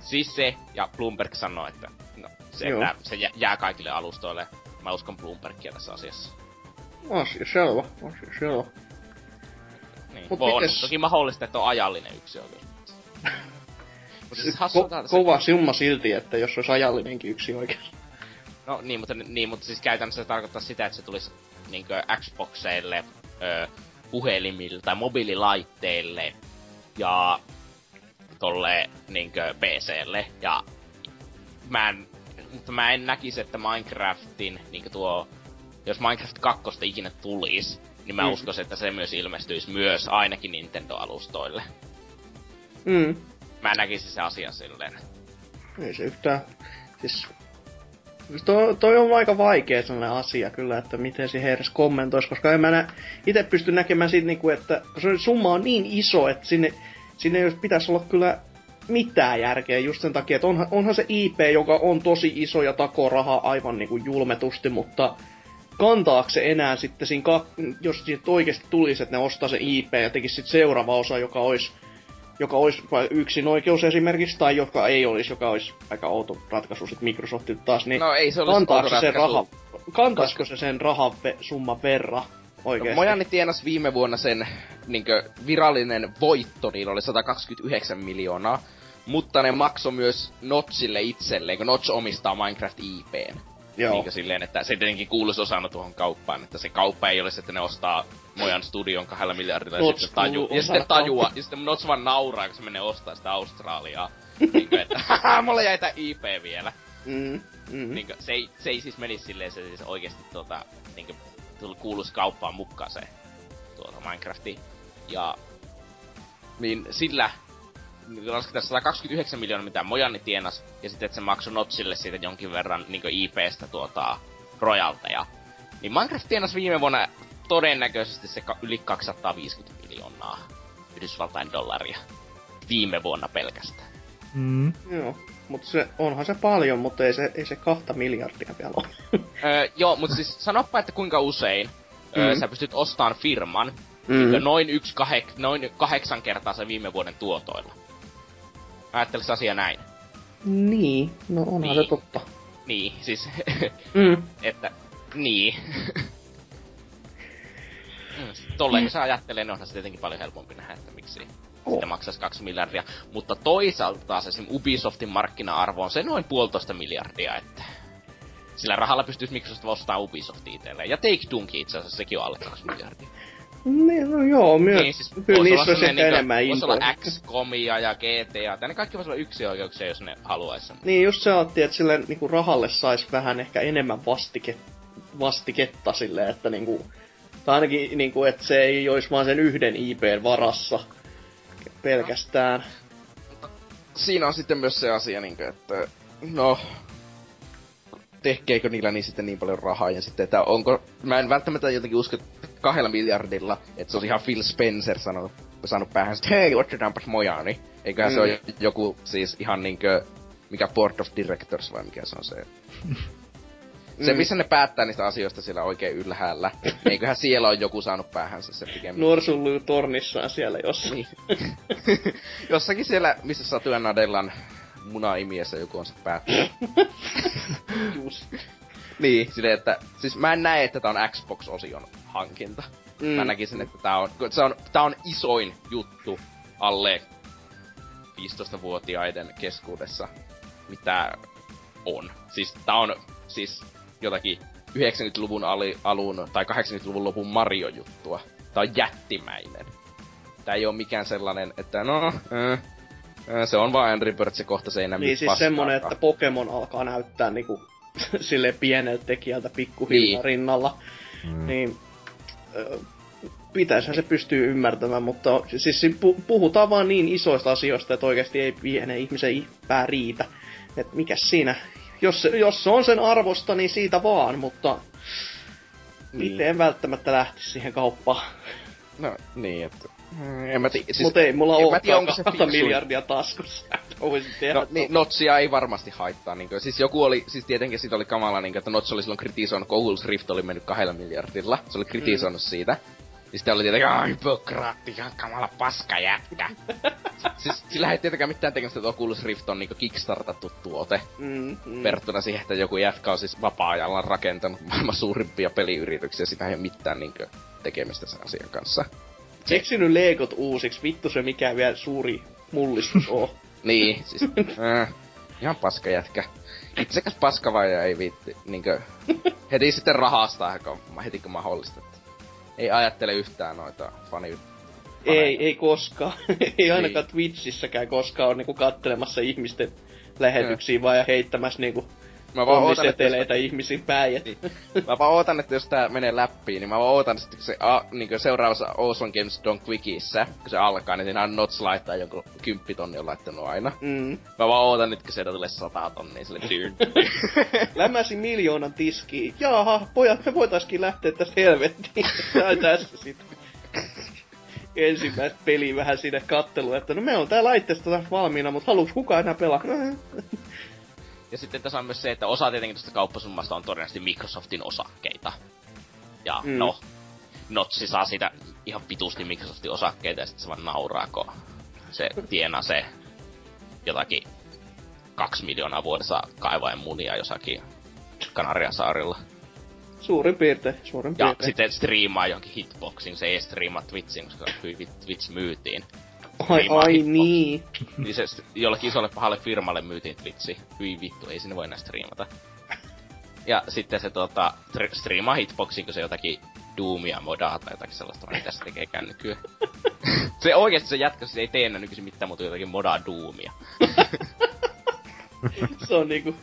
Siis se, ja Bloomberg sanoi, että no, se, Joo. että se jä- jää kaikille alustoille. Mä uskon Bloombergia tässä asiassa. Asia selvä, asia selvä. Niin. Mut on mites- toki mahdollista, että on ajallinen yksi oikeus. [LAUGHS] Siis Ko- kova summa silti, että jos olisi ajallinenkin yksi oikeus. No niin mutta, niin, mutta siis käytännössä se tarkoittaa sitä, että se tulisi niinkö Xboxeille, ö, puhelimille tai mobiililaitteille ja tolle niinkö PClle. Ja mä en, mutta mä en näkisi, että Minecraftin niinkö tuo, jos Minecraft 2 ikinä tulisi, niin mä Mm. uskoisin, että se myös ilmestyisi myös ainakin Nintendo-alustoille. Mm. Mä näkisin se asia silleen. Ei se yhtään. Siis... siis Toi, toi on aika vaikea sellainen asia kyllä, että miten se edes kommentoisi, koska en mä nä, itse pysty näkemään siitä, niinku, että se summa on niin iso, että sinne, sinne olisi- pitäisi olla kyllä mitään järkeä just sen takia, että onhan, onhan se IP, joka on tosi iso ja takoo rahaa aivan niinku julmetusti, mutta kantaako se enää sitten siinä, ka- jos siitä oikeasti tulisi, että ne ostaa se IP ja tekisi sitten seuraava osa, joka olisi joka olisi yksin oikeus esimerkiksi, tai joka ei olisi, joka olisi aika outo ratkaisu sitten Microsoftilta taas, niin No ei se olisi kantaako se sen raha, kantaisiko se sen rahan ve, summan verran oikeesti? No, Mojani tienas viime vuonna sen niinkö, virallinen voitto, niin oli 129 miljoonaa. Mutta ne maksoi myös Notchille itselleen, kun Notch omistaa Minecraft IPn. Joo. Niinkö silleen, että se tietenkin kuuluisi osana tuohon kauppaan, että se kauppa ei olisi, että ne ostaa Mojan studion kahdella miljardilla ja Notch sitten taju, kuuluu ja sitten tajua, ja sitten Notch vaan nauraa, kun se menee ostaa sitä Australiaa. niinkö, että [LAUGHS] mulla jäi tää IP vielä. Mm, mm. Niinkö, se ei, se ei siis menisi silleen, se siis oikeesti tota, niinkö, tuli kuuluisi kauppaan mukaan se tuota Minecrafti. Ja niin sillä niin lasketaan 129 miljoonaa, mitä Mojani tienas, ja sitten että se maksoi Notchille siitä jonkin verran niin IPstä tuota rojalteja. Niin Minecraft tienas viime vuonna todennäköisesti se yli 250 miljoonaa Yhdysvaltain dollaria. Viime vuonna pelkästään. Mm. Joo. Mutta se, onhan se paljon, mutta ei se, ei se kahta miljardia vielä ole. [LAUGHS] öö, joo, mutta siis sanoppa, että kuinka usein öö, Mm. sä pystyt ostamaan firman, Mm. mm. noin, yksi kahek, noin kahdeksan kertaa se viime vuoden tuotoilla. Ajattelis asia näin. Niin, no onhan Niin. se totta. Niin, siis, [LAUGHS] Mm. että, niin. Mm, [LAUGHS] Tolleen kun sä ajattelee, niin onhan se tietenkin paljon helpompi nähdä, että miksi Oh. sitä maksaisi kaksi miljardia. Mutta toisaalta taas esim. Ubisoftin markkina-arvo on se noin puolitoista miljardia, että sillä rahalla pystyisi Microsoft ostamaan Ubisoft itselleen. Ja Take Doomkin itse asiassa, sekin on alle kaksi miljardia. Niin, no joo, myö, Niin, siis kyllä voisi niissä olla olisi semmonen ehkä niinku- enemmän Voisi olla intoa. XCOMia ja GTA, tai ne kaikki voisi olla yksi oikeuksia, jos ne haluaisi. Niin, just se otti, että sille niinku rahalle sais vähän ehkä enemmän vastike, vastiketta silleen, että niinku, tai ainakin niinku, että se ei olisi vaan sen yhden IPn varassa pelkästään. Siinä on sitten myös se asia, niinkö, että no, tekeekö niillä niin sitten niin paljon rahaa ja sitten, että onko, mä en välttämättä jotenkin usko että kahdella miljardilla, että se olisi ihan Phil Spencer sanonut, saanut päähän, että hei, otetaanpas Mojani. Eiköhän mm. se ole joku siis ihan niinkö, mikä Board of Directors vai mikä se on se. [LAUGHS] Se, Mm. missä ne päättää niistä asioista siellä oikein ylhäällä. Eiköhän siellä on joku saanut päähänsä se pikemmin. Norsullu tornissaan siellä jossain. Niin. [LAUGHS] Jossakin siellä, missä Satyä Nadellan munaimiessä joku on se päättänyt. [LAUGHS] Just. niin, silleen, että... Siis mä en näe, että tää on Xbox-osion hankinta. Mm. Mä näkisin, että tää on, se on, tää on isoin juttu alle 15-vuotiaiden keskuudessa, mitä on. Siis tää on siis jotakin 90-luvun ali, alun tai 80-luvun lopun Mario-juttua. Tää on jättimäinen. Tää ei oo mikään sellainen, että no, äh, äh, se on vaan Angry Birds ja kohta se ei enää Niin siis semmonen, paskaakaan. että Pokemon alkaa näyttää niinku [LAUGHS] sille pieneltä tekijältä pikkuhiljaa Niin. rinnalla. Mm. Niin pitäisihän se pystyy ymmärtämään, mutta siis si- pu- puhutaan vaan niin isoista asioista, että oikeasti ei pienen ihmisen pää riitä. Et mikäs siinä, jos se, jos se on sen arvosta, niin siitä vaan, mutta Niin. itse en välttämättä lähtisi siihen kauppaan. No niin, että... Mm, En mä tiedä, Siis, mutta ei mulla en mä ole tiedä, onko se miljardia taskussa. [LAUGHS] että Voisin tehdä No, niin, Notsia ei varmasti haittaa. Niin kuin, siis joku oli, siis tietenkin siitä oli kamala, niin kuin, että Notch oli silloin kritisoinut, kun Oculus Rift oli mennyt kahdella miljardilla. Se oli kritisoinut mm. siitä. Niin sitten oli tietenkin, aah, hypokraatti, ihan kamala paska jätkä. [LAUGHS] siis sillä ei tietenkään mitään tekemistä, että Oculus Rift on niinku kickstartattu tuote. Mm, mm. Verrattuna siihen, että joku jätkä on siis vapaa-ajalla rakentanut maailman suurimpia peliyrityksiä, sitä ei ole mitään niinku tekemistä sen asian kanssa. Keksinyt Legot uusiksi, vittu se mikä vielä suuri mullistus [LAUGHS] oo. niin, siis äh, ihan paska jätkä. Itsekäs paska vai ei viitti, niinkö, heti sitten rahastaa, kun, heti kun mahdollista. Että ei ajattele yhtään noita fani... Ei, ei koskaan. [LAUGHS] ei ainakaan Niin. Twitchissäkään koskaan ole niinku kattelemassa ihmisten lähetyksiä vaan ja heittämässä niinku Mä vaan ootan, että jos, päin. Et... Niin. mä vaan ootan, että jos tää menee läpi, niin mä vaan ootan kun se a, niin seuraavassa Awesome Games Don Quickissä, kun se alkaa, niin siinä on Nots laittaa jonkun kymppitonni on laittanut aina. Mm. Mä vaan ootan kun sieltä tulee sata tonnia sille tyyn. [LAUGHS] Lämäsi miljoonan tiskiin. Jaaha, pojat, me voitaisiin lähteä tästä helvettiin. [LAUGHS] Tai tässä sitten. Ensimmäistä peliä vähän sinne kattelu, että no me on tää laitteesta taas valmiina, mutta haluuks kukaan enää pelaa? [LAUGHS] ja sitten tässä on myös se, että osa tietenkin tuosta kauppasummasta on todennäköisesti Microsoftin osakkeita. Ja Mm. no, Notsi saa siitä ihan pituusti Microsoftin osakkeita ja sitten se vaan nauraa, kun se tienaa se jotakin kaksi miljoonaa vuodessa kaivaen munia jossakin Kanariasaarilla. Suurin piirtein, suurin Ja piirtein. sitten striimaa johonkin hitboxiin, se ei striimaa Twitchiin, koska Twitch myytiin. Ai, ai niin. Niin se jollekin isolle pahalle firmalle myytiin Twitchi. Hyi vittu, ei sinne voi enää striimata. Ja sitten se tota, stri- striimaa hitboxiin, kun se jotakin Doomia modaa tai jotakin sellaista, mitä se tekee nykyään. [LAUGHS] se oikeesti se jätkä, se ei tee enää nykyisin mitään muuta jotakin modaa Doomia. [LAUGHS] Se on niinku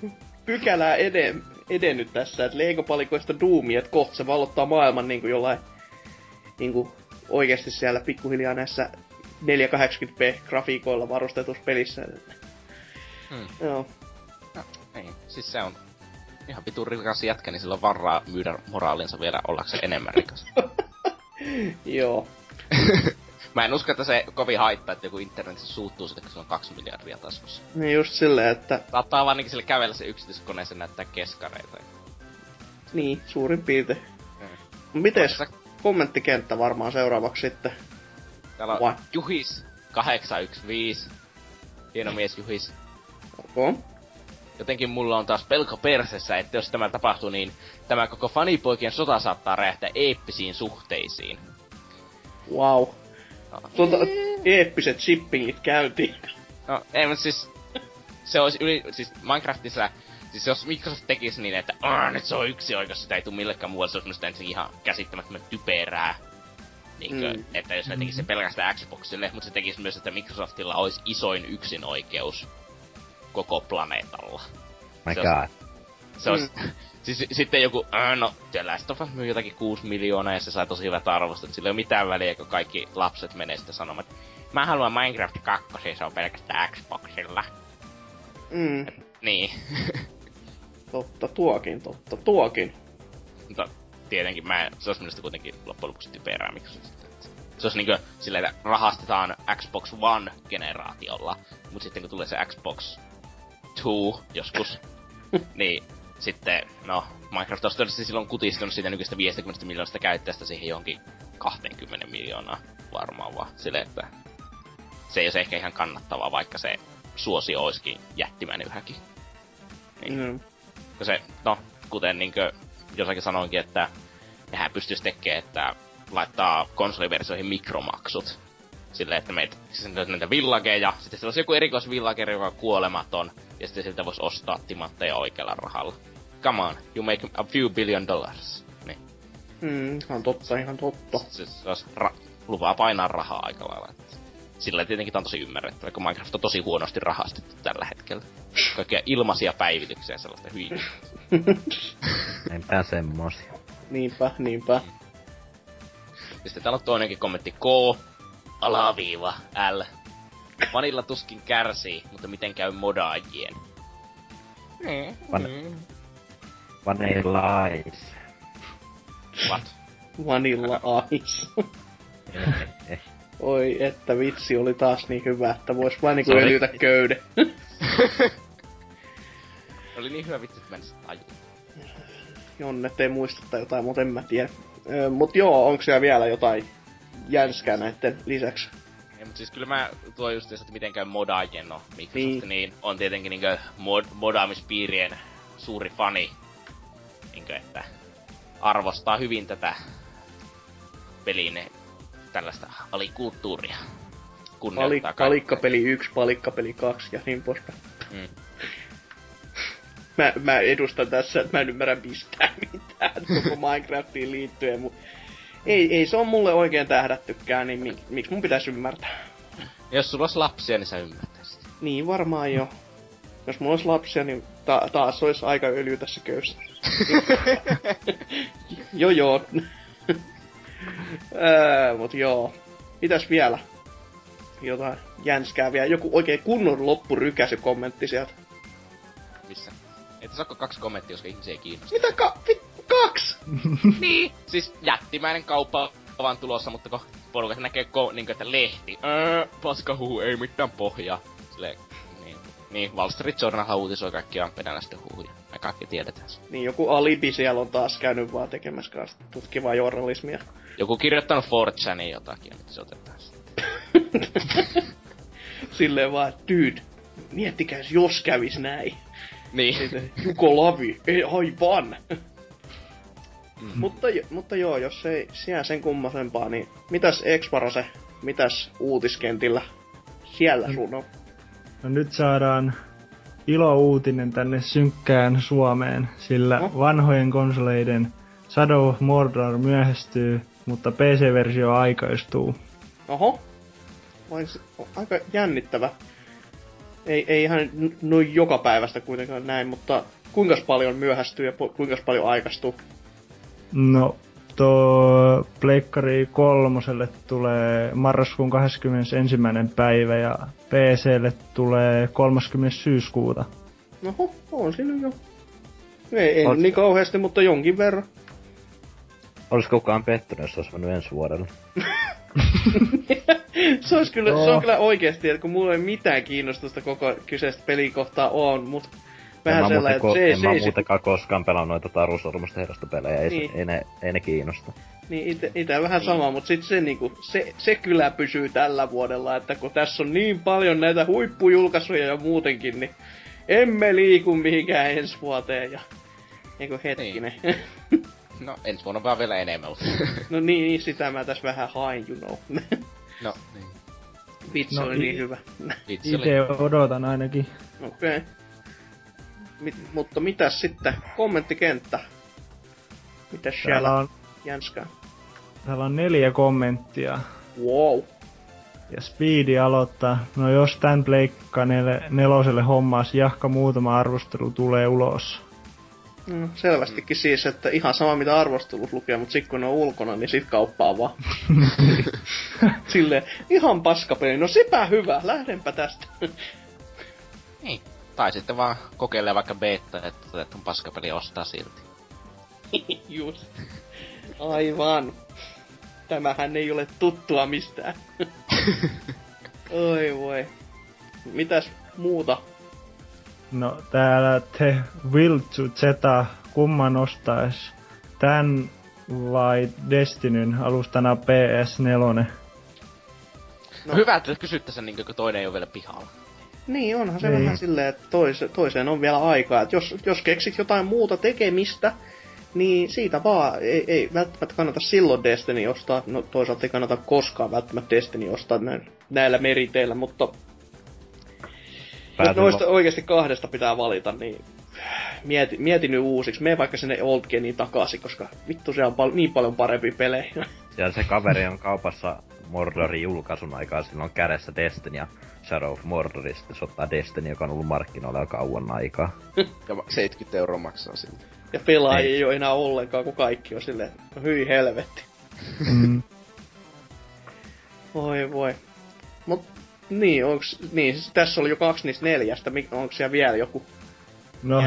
pykälää eden, edennyt tässä, että Lego-palikoista Doomia, että kohta se valottaa maailman niinku jollain niinku oikeesti siellä pikkuhiljaa näissä 480p grafiikoilla varustetussa pelissä. Hmm. Joo. Ei, siis se on ihan vitun rikas jätkä, niin sillä on varaa myydä moraalinsa vielä ollakseen enemmän rikas. [LAUGHS] Joo. [LAUGHS] Mä en usko, että se kovin haittaa, että joku internetissä suuttuu siitä, kun se on kaksi miljardia taskussa. Niin just silleen, että Saattaa vaan sille kävellä se yksityiskoneeseen näyttää keskareita. niin, suurin piirtein. Mm. Mites Vaikka kommenttikenttä varmaan seuraavaksi sitten? Täällä on What? Juhis 815. Hieno mies Juhis. Okay. Jotenkin mulla on taas pelko persessä, että jos tämä tapahtuu, niin tämä koko fanipoikien sota saattaa räjähtää eeppisiin suhteisiin. Wow. No, Tuolta eeppiset shippingit käyntiin. no ei mutta siis... Se olisi yli... Siis Minecraftissa... Siis jos Microsoft tekisi niin, että nyt se on yksi oikeus, sitä ei tule millekään muualle, se olisi minusta ensin ihan käsittämättömän typerää. Niinkö, Mm. mm. että jos ne tekisi se pelkästään Xboxille, mutta se tekisi myös, että Microsoftilla olisi isoin yksinoikeus koko planeetalla. My Se god. Se olisi, [LAUGHS] siis sitten joku, äh, no, The Last of Us myy jotakin 6 miljoonaa ja se sai tosi hyvät arvostot. Sillä ei ole mitään väliä, kun kaikki lapset menee sitten sanomaan, että mä haluan Minecraft 2, se on pelkästään Xboxilla. Mm, Niin. [LAUGHS] totta, tuokin, totta, tuokin. Mutta tietenkin mä, se olisi minusta kuitenkin loppujen lopuksi typerää Microsoftista. Se olisi niinkö silleen, että rahastetaan Xbox One-generaatiolla, mutta sitten kun tulee se Xbox 2 joskus, [LAUGHS] niin sitten, no, Minecraft olisi todennäköisesti silloin kutistunut siitä nykyistä 50 miljoonasta käyttäjästä siihen johonkin 20 miljoonaa varmaan vaan. Silleen, että se ei olisi ehkä ihan kannattavaa, vaikka se suosio olisikin jättimäinen yhäkin. Niin. Mm. Se, no, kuten niinkö jossakin sanoinkin, että nehän pystyisi tekemään, että laittaa konsoliversioihin mikromaksut. Silleen, että meitä siis näitä villageja, sitten siellä olisi joku erikoisvillageri, joka on kuolematon, ja sitten siltä voisi ostaa timantteja oikealla rahalla. Come on, you make a few billion dollars. Niin, Mm, ihan totta, ihan totta. se, se olisi ra- lupaa painaa rahaa aika lailla. Sillä tietenkin tää on tosi ymmärrettävä, kun Minecraft on tosi huonosti rahastettu tällä hetkellä. Kaikkia ilmaisia päivityksiä ja sellaista hyi. [LAUGHS] Enpä semmosia. Niinpä, niinpä. Ja sitten täällä on toinenkin kommentti. K, alaviiva, L. Vanilla tuskin kärsii, mutta miten käy modaajien? Van... Vanilla Ice. What? Vanilla Ice. [LAUGHS] Oi, että vitsi oli taas niin hyvä, että vois vaan niinku öljytä köyde. [LAUGHS] Oli niin hyvä vitsi, että mä en tajua. Jonne ei muista tai jotain, mutta en mä tiedä. Ö, mut joo, onko siellä vielä jotain jänskää näiden lisäksi? Ei, mut siis kyllä mä tuo just että miten käy modaajien no Microsoft, niin. niin on tietenkin niinkö mod, modaamispiirien suuri fani. Niinkö, että arvostaa hyvin tätä pelin tällaista alikulttuuria. Pali, palikkapeli 1, palikkapeli 2 ja niin poispäin. Mm. Mä, mä edustan tässä, että mä en ymmärrä mistään [LAUGHS] mitään koko Minecraftiin liittyen, mutta ei, ei se on mulle oikein tähdättykään, niin mik, miksi mun pitäisi ymmärtää? Jos sulla olisi lapsia, niin sä ymmärtäisit. Niin varmaan jo. Jos mulla olisi lapsia, niin ta- taas olisi aika öljy tässä köyssä. [LAUGHS] joo joo. [LAUGHS] öö, mut joo. Mitäs vielä? Jotain jänskää vielä. Joku oikein kunnon loppurykäsy kommentti sieltä. Missä? Et saako kaksi kommenttia, koska ihmisiä ei kiinnosta. Mitä ka- vi- kaks? [LAUGHS] niin, siis jättimäinen kauppa vaan tulossa, mutta kun porukat näkee ko- niin että lehti, öö, paskahuhu, ei mitään pohjaa. Silleen, niin, niin Wall Street Journal uutisoi kaikkia venäläisten huhuja. Me kaikki tiedetään. Niin, joku alibi siellä on taas käynyt vaan tekemässä kanssa tutkivaa journalismia. Joku kirjoittanut 4 jotakin, ja nyt se otetaan sitten. [LAUGHS] Silleen vaan, dude, miettikäs jos kävis näin. Niin. Juko Lavi, ei aivan. Mm-hmm. Mutta, mutta joo, jos ei siellä sen kummasempaa, niin mitäs Exparase, mitäs uutiskentillä siellä sun on? No nyt saadaan ilo-uutinen tänne synkkään Suomeen, sillä no. vanhojen konsoleiden Shadow of Mordor myöhästyy, mutta PC-versio aikaistuu. Oho. Vain aika jännittävä. Ei, ei ihan noin joka päivästä kuitenkaan näin, mutta kuinka paljon myöhästyy ja kuinka paljon aikaistuu? No, tuo Pleikkari kolmoselle tulee marraskuun 21. päivä ja PClle tulee 30. syyskuuta. No, on siinä jo. Ei, ei Olis... niin kauheasti, mutta jonkin verran. Olisiko kukaan pettynyt, jos olisi mennyt ensi vuodelle? [LAUGHS] se, olisi kyllä, no. se on kyllä oikeesti, että kun mulla ei mitään kiinnostusta koko kyseistä pelikohtaa on, mutta vähän en sellainen, että se, en se, mä muutenkaan koskaan pelannut noita Taru Sormusta herrasta pelejä, ei, niin. ei, ne, ei ne kiinnosta. Niin, ite, ite vähän niin. sama, mutta sitten se, niinku, se, se kyllä pysyy tällä vuodella, että kun tässä on niin paljon näitä huippujulkaisuja ja muutenkin, niin emme liiku mihinkään ensi vuoteen ja... Eikö hetkinen. Niin. [LAUGHS] No, ensi vuonna vaan vielä enemmän, mutta... [LAUGHS] no niin, niin, sitä mä tässä vähän hain, you know. no, niin. Vitsi no, oli niin hyvä. Vitsi oli. odotan ainakin. Okei. Okay. Mit, mutta mitäs sitten? Kommenttikenttä. Mitäs siellä, siellä on? Jänskä. Täällä on neljä kommenttia. Wow. Ja Speedi aloittaa, no jos tän Pleikka nel- neloselle hommaas jahka muutama arvostelu tulee ulos. No, selvästikin siis, että ihan sama mitä arvostelut lukee, mutta sit kun ne on ulkona, niin sit kauppaa vaan. [LAUGHS] Silleen, ihan paskapeli, no sepä hyvä, lähdenpä tästä. niin, tai sitten vaan kokeilee vaikka beta, että, että on paskapeli ostaa silti. [LAUGHS] Just. Aivan. Tämähän ei ole tuttua mistään. [LAUGHS] Oi voi. Mitäs muuta? No täällä The Will to Zeta, kumman ostais? Tän vai Destinyn alustana PS4? No hyvä, että kysyttäisiin niin kun toinen ei ole vielä pihalla. Niin, onhan se niin. vähän silleen, että toise, toiseen on vielä aikaa. Et jos, jos keksit jotain muuta tekemistä, niin siitä vaan ei, ei välttämättä kannata silloin Destiny ostaa. No toisaalta ei kannata koskaan välttämättä Destiny ostaa näin, näillä meriteillä, mutta jos noista oikeasti kahdesta pitää valita, niin mieti, mieti nyt uusiksi. Mene vaikka sinne Old Geniin takaisin, koska vittu se on pal- niin paljon parempi pelejä. [LAUGHS] Ja se kaveri on kaupassa Mordorin julkaisun aikaa, sillä on kädessä Destiny ja Shadow of Mordorista se ottaa Destiny, joka on ollut markkinoilla jo kauan aikaa. ja 70 euroa maksaa sille. Ja pelaajia ei. ei ole enää ollenkaan, kun kaikki on silleen, no hyi helvetti. Mm. Oi voi. Mut niin, onks, niin siis tässä oli jo kaksi niistä neljästä, onko siellä vielä joku No,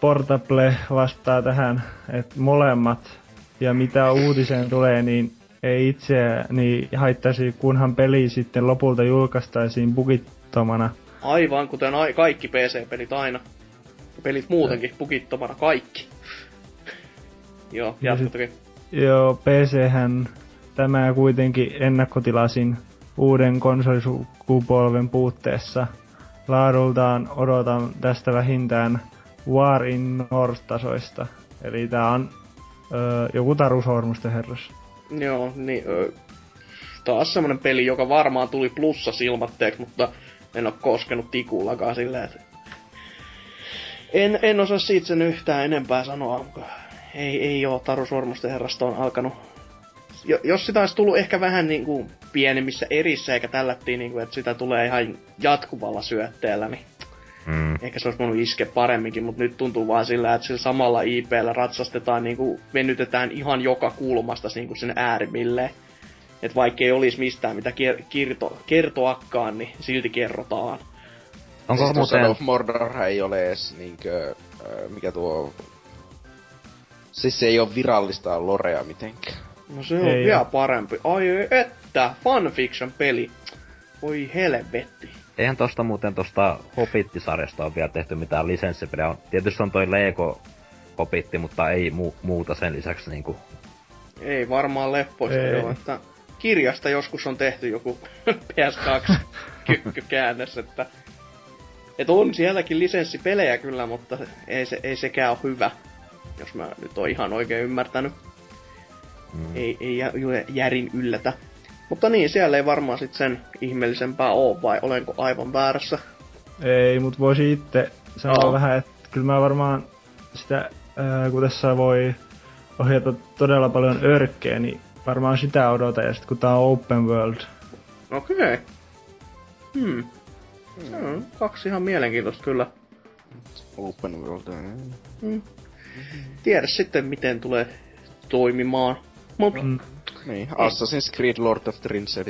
Portable vastaa tähän, että molemmat, ja mitä uutiseen tulee, niin ei itseäni haittaisi, kunhan peli sitten lopulta julkaistaisiin bugittomana. Aivan, kuten ai- kaikki PC-pelit aina. pelit muutenkin pukittomana kaikki. [LAUGHS] Joo, jatka toki. Joo, PC-hän tämä kuitenkin ennakkotilasin uuden konsolisukupolven puutteessa. Laadultaan odotan tästä vähintään War in North-tasoista. Eli tää on öö, joku Taru Sormusten herras. Joo, niin öö, taas semmonen peli, joka varmaan tuli plussa silmatteeksi, mutta en oo koskenut tikullakaan silleen, että en, en osaa siitä sen yhtään enempää sanoa. Ei, ei oo Taru Sormusten herrasta on alkanut jos sitä olisi tullut ehkä vähän niin kuin pienemmissä erissä, eikä tällättiin niin kuin, että sitä tulee ihan jatkuvalla syötteellä, niin mm. ehkä se olisi voinut iskeä paremminkin, mutta nyt tuntuu vaan sillä, että sillä samalla IPllä ratsastetaan, niin kuin venytetään ihan joka kulmasta niin kuin sen äärimmilleen. Että vaikka ei olisi mistään mitä kerto, kertoakaan, niin silti kerrotaan. Onko siis muuten... of Mordor ei ole edes niinkö, mikä tuo... Siis se ei ole virallista lorea mitenkään. No se on ei vielä ole. parempi. Ai että, fanfiction-peli. Oi helvetti. Eihän tosta muuten tosta Hobbit-sarjasta ole vielä tehty mitään lisenssipeliä. On, tietysti on toi Lego Hobbitti, mutta ei mu- muuta sen lisäksi niinku. Ei varmaan leppoista joo, että kirjasta joskus on tehty joku [LAUGHS] PS2 [LAUGHS] käännös, että et on sielläkin lisenssipelejä kyllä, mutta ei, se, ei sekään ole hyvä, jos mä nyt oon ihan oikein ymmärtänyt. Mm. Ei, ei järin yllätä. Mutta niin, siellä ei varmaan sit sen ihmeellisempää oo, vai olenko aivan väärässä? Ei, mut voisi itse sanoa oh. vähän, että kyllä mä varmaan sitä, ää, kun tässä voi ohjata todella paljon örkkeä, niin varmaan sitä odotan, ja sit kun tää on open world. Okei. Okay. Hmm. Se on kaksi ihan mielenkiintoista kyllä. Open world. Hmm. Tiedä sitten, miten tulee toimimaan. Mut... Mm. Niin, Assassin's Creed Lord of the Rings.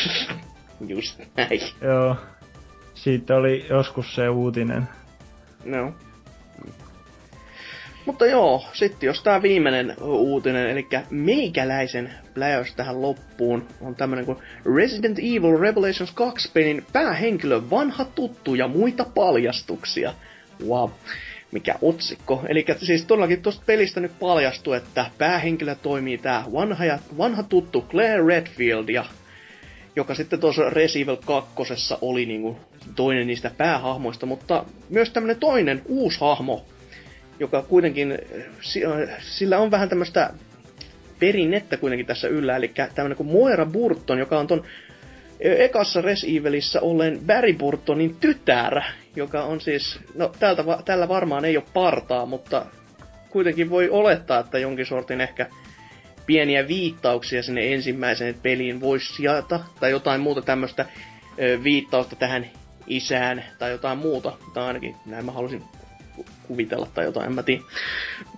[LAUGHS] Just näin. Joo. Siitä oli joskus se uutinen. No. Mutta joo, sitten jos tää viimeinen uutinen, eli meikäläisen pläjäys tähän loppuun, on tämmönen kuin Resident Evil Revelations 2 pelin päähenkilö vanha tuttu ja muita paljastuksia. Wow mikä otsikko. Eli siis todellakin tuosta pelistä nyt paljastuu, että päähenkilö toimii tää vanha, ja, vanha tuttu Claire Redfield, ja, joka sitten tuossa Resident 2 oli niinku toinen niistä päähahmoista, mutta myös tämmönen toinen uusi hahmo, joka kuitenkin, sillä on vähän tämmöistä perinnettä kuitenkin tässä yllä, eli tämmönen kuin Moira Burton, joka on ton ekassa Res Evilissä olleen Barry Burtonin tytär, joka on siis, no tältä, tällä varmaan ei ole partaa, mutta kuitenkin voi olettaa, että jonkin sortin ehkä pieniä viittauksia sinne ensimmäiseen peliin voisi sijata, tai jotain muuta tämmöistä viittausta tähän isään, tai jotain muuta, tai ainakin näin mä halusin kuvitella tai jotain, en mä tiedä.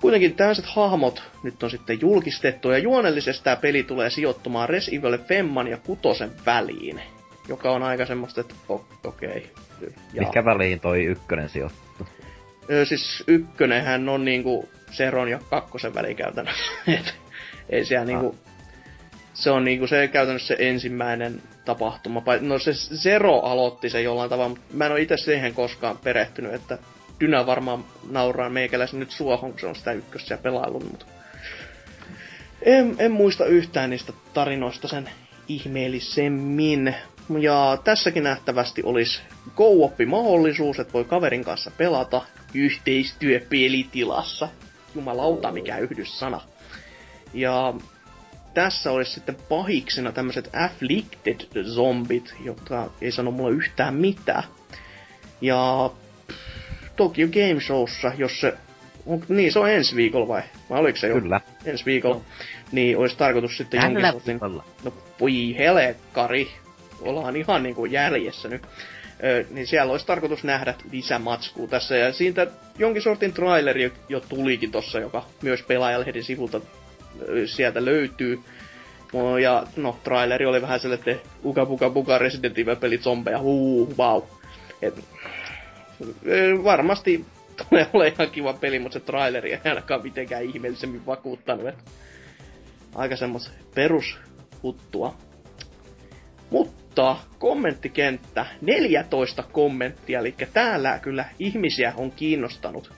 Kuitenkin tällaiset hahmot nyt on sitten julkistettu, ja juonellisesti tämä peli tulee sijoittumaan Res Evil Femman ja Kutosen väliin, joka on aika semmoista, että okei. Okay. Mikä väliin toi ykkönen sijoittu? Öö, siis ykkönenhän on niinku Seron ja kakkosen väliin käytännössä. [LAUGHS] ei siellä ah. niinku, se on niinku se käytännössä se ensimmäinen tapahtuma. No se Zero aloitti se jollain tavalla, mutta mä en ole itse siihen koskaan perehtynyt, että Dynä varmaan nauraa meikäläisen nyt suohon, kun se on sitä ykkössä pelaillut, mutta en, en muista yhtään niistä tarinoista sen ihmeellisemmin. Ja tässäkin nähtävästi olisi go mahdollisuus että voi kaverin kanssa pelata yhteistyöpelitilassa. Jumalauta, mikä yhdyssana. Ja tässä olisi sitten pahiksena tämmöiset afflicted zombit, jotka ei sano mulle yhtään mitään. Ja Tokyo Game Showssa, jos se... On, niin, se on ensi viikolla vai? Vai oliko se jo? Kyllä. Ensi viikolla. No. Niin, olisi tarkoitus sitten jonkin sortin... No, voi helkkari. Ollaan ihan niinku jäljessä nyt. Ö, niin siellä olisi tarkoitus nähdä lisämatskua tässä. Ja siitä jonkin sortin traileri jo tulikin tossa, joka myös pelaajalehden sivulta sieltä löytyy. No, ja no, traileri oli vähän sellainen, että uka buka buka Resident Evil peli zombeja, huu, wow. Et, varmasti tulee olemaan ihan kiva peli, mutta se traileri ei ainakaan mitenkään ihmeellisemmin vakuuttanut. Aika semmos perushuttua. Mutta kommenttikenttä, 14 kommenttia, eli täällä kyllä ihmisiä on kiinnostanut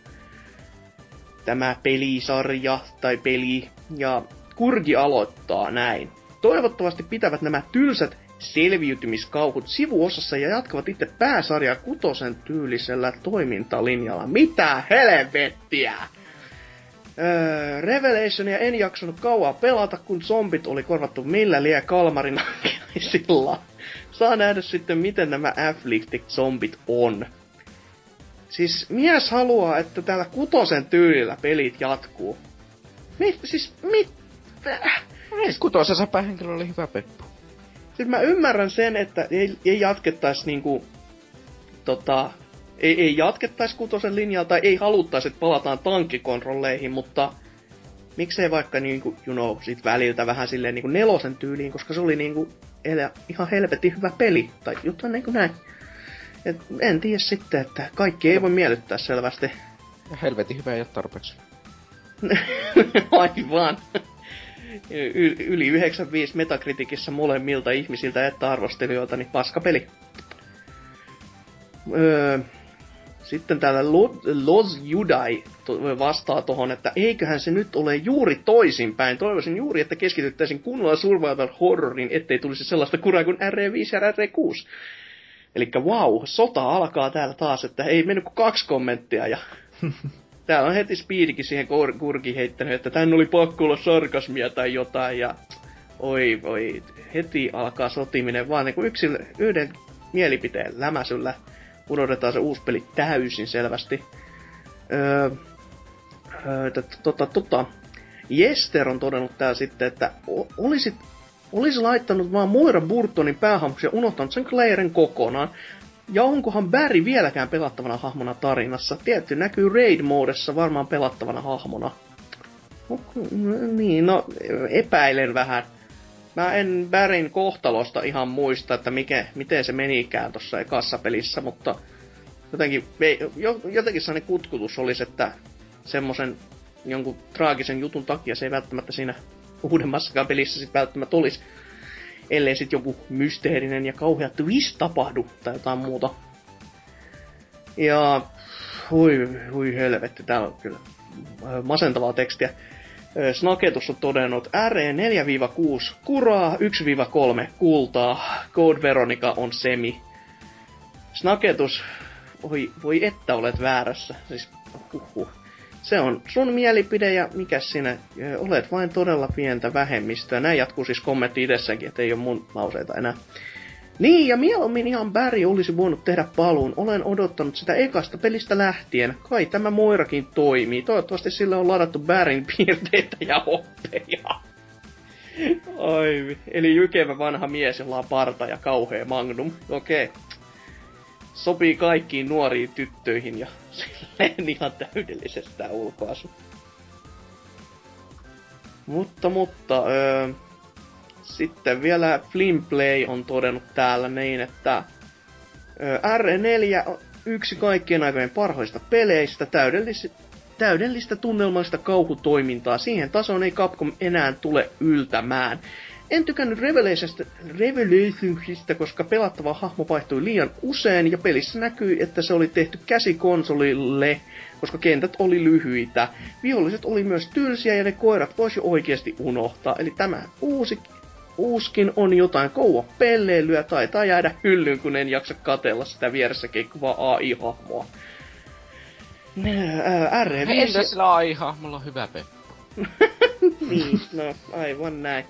tämä pelisarja tai peli. Ja Kurgi aloittaa näin. Toivottavasti pitävät nämä tylsät selviytymiskauhut sivuosassa ja jatkavat itse pääsarjaa kutosen tyylisellä toimintalinjalla. Mitä helvettiä! Öö, Revelationia en jaksanut kauaa pelata, kun zombit oli korvattu millä liian kalmarina sillä. Saa nähdä sitten, miten nämä afflicted zombit on. Siis mies haluaa, että täällä kutosen tyylillä pelit jatkuu. Mit, siis mit... Ei, kutosessa päähenkilö oli hyvä peppu. Siis mä ymmärrän sen, että ei, ei jatkettaisi niinku... Tota, ei, ei jatkettaisi kutosen linjaa tai ei haluttaisi, että palataan tankkikontrolleihin, mutta miksei vaikka niinku, you know, sit väliltä vähän silleen niinku nelosen tyyliin, koska se oli niinku elä, ihan helvetin hyvä peli, tai jotain niinku näin. Et en tiedä sitten, että kaikki ei voi miellyttää selvästi. Ja helvetin hyvä ei ole tarpeeksi. [LAUGHS] Aivan. Yli 95 metakritikissä molemmilta ihmisiltä että arvostelijoilta, niin paskapeli. Öö, sitten täällä Los Judai vastaa tohon, että eiköhän se nyt ole juuri toisinpäin. Toivoisin juuri, että keskityttäisiin kunnolla survival horrorin, ettei tulisi sellaista kuraa kuin RE5 ja RE6. Eli wow, sota alkaa täällä taas, että ei mennyt kuin kaksi kommenttia ja [LAUGHS] täällä on heti Speedikin siihen kurkiin heittänyt, että tän oli pakko olla sarkasmia tai jotain ja oi voi, heti alkaa sotiminen vaan niin yksin, yhden mielipiteen lämäsyllä unohdetaan se uusi peli täysin selvästi. Öö, öö, tota, tota, Jester on todennut täällä sitten, että olisit, olisi laittanut vaan Moira Burtonin päähahmoksi ja unohtanut sen Clairen kokonaan. Ja onkohan Barry vieläkään pelattavana hahmona tarinassa? Tietty näkyy Raid-moodessa varmaan pelattavana hahmona. Niin, no epäilen vähän. Mä en Bärin kohtalosta ihan muista, että mikä, miten se menikään tuossa ekassa pelissä, mutta jotenkin, jotenkin sellainen kutkutus olisi, että semmoisen jonkun traagisen jutun takia se ei välttämättä siinä uudemmassakaan pelissä sit välttämättä olisi. Ellei sit joku mysteerinen ja kauhea twist tapahdu tai jotain muuta. Ja hui, hui helvetti, tää on kyllä masentavaa tekstiä. Snaketus on todennut RE 4-6 kuraa, 1-3 kultaa, Code Veronica on semi. Snaketus, voi, voi että olet väärässä, siis huhhuh. Se on sun mielipide ja mikä sinä, olet vain todella pientä vähemmistöä. Näin jatkuu siis kommentti itsessäkin, että ei ole mun lauseita enää. Niin, ja mieluummin ihan Barry olisi voinut tehdä paluun. Olen odottanut sitä ekasta pelistä lähtien. Kai tämä Moirakin toimii. Toivottavasti sillä on ladattu Barryn piirteitä ja oppeja. Ai, eli jykevä vanha mies, jolla on parta ja kauhea magnum. Okei. Okay. Sopii kaikkiin nuoriin tyttöihin ja [LAUGHS] silleen ihan täydellisestä ulkoasu. Mutta, mutta, öö, sitten vielä Flimplay on todennut täällä niin, että R4 on yksi kaikkien aikojen parhoista peleistä, täydellis- täydellistä tunnelmallista kauhutoimintaa. Siihen tasoon ei Capcom enää tule yltämään. En tykännyt Revelationsista, koska pelattava hahmo vaihtui liian usein ja pelissä näkyi, että se oli tehty käsikonsolille, koska kentät oli lyhyitä. Viholliset oli myös tylsiä ja ne koirat voisi oikeasti unohtaa. Eli tämä uusi uuskin on jotain kouva pelleilyä, taitaa jäädä hyllyyn, kun en jaksa katella sitä vieressä keikkuvaa AI-hahmoa. R5... Entä sillä AI-hahmolla on hyvä peppu? [LAUGHS] niin, no aivan näin.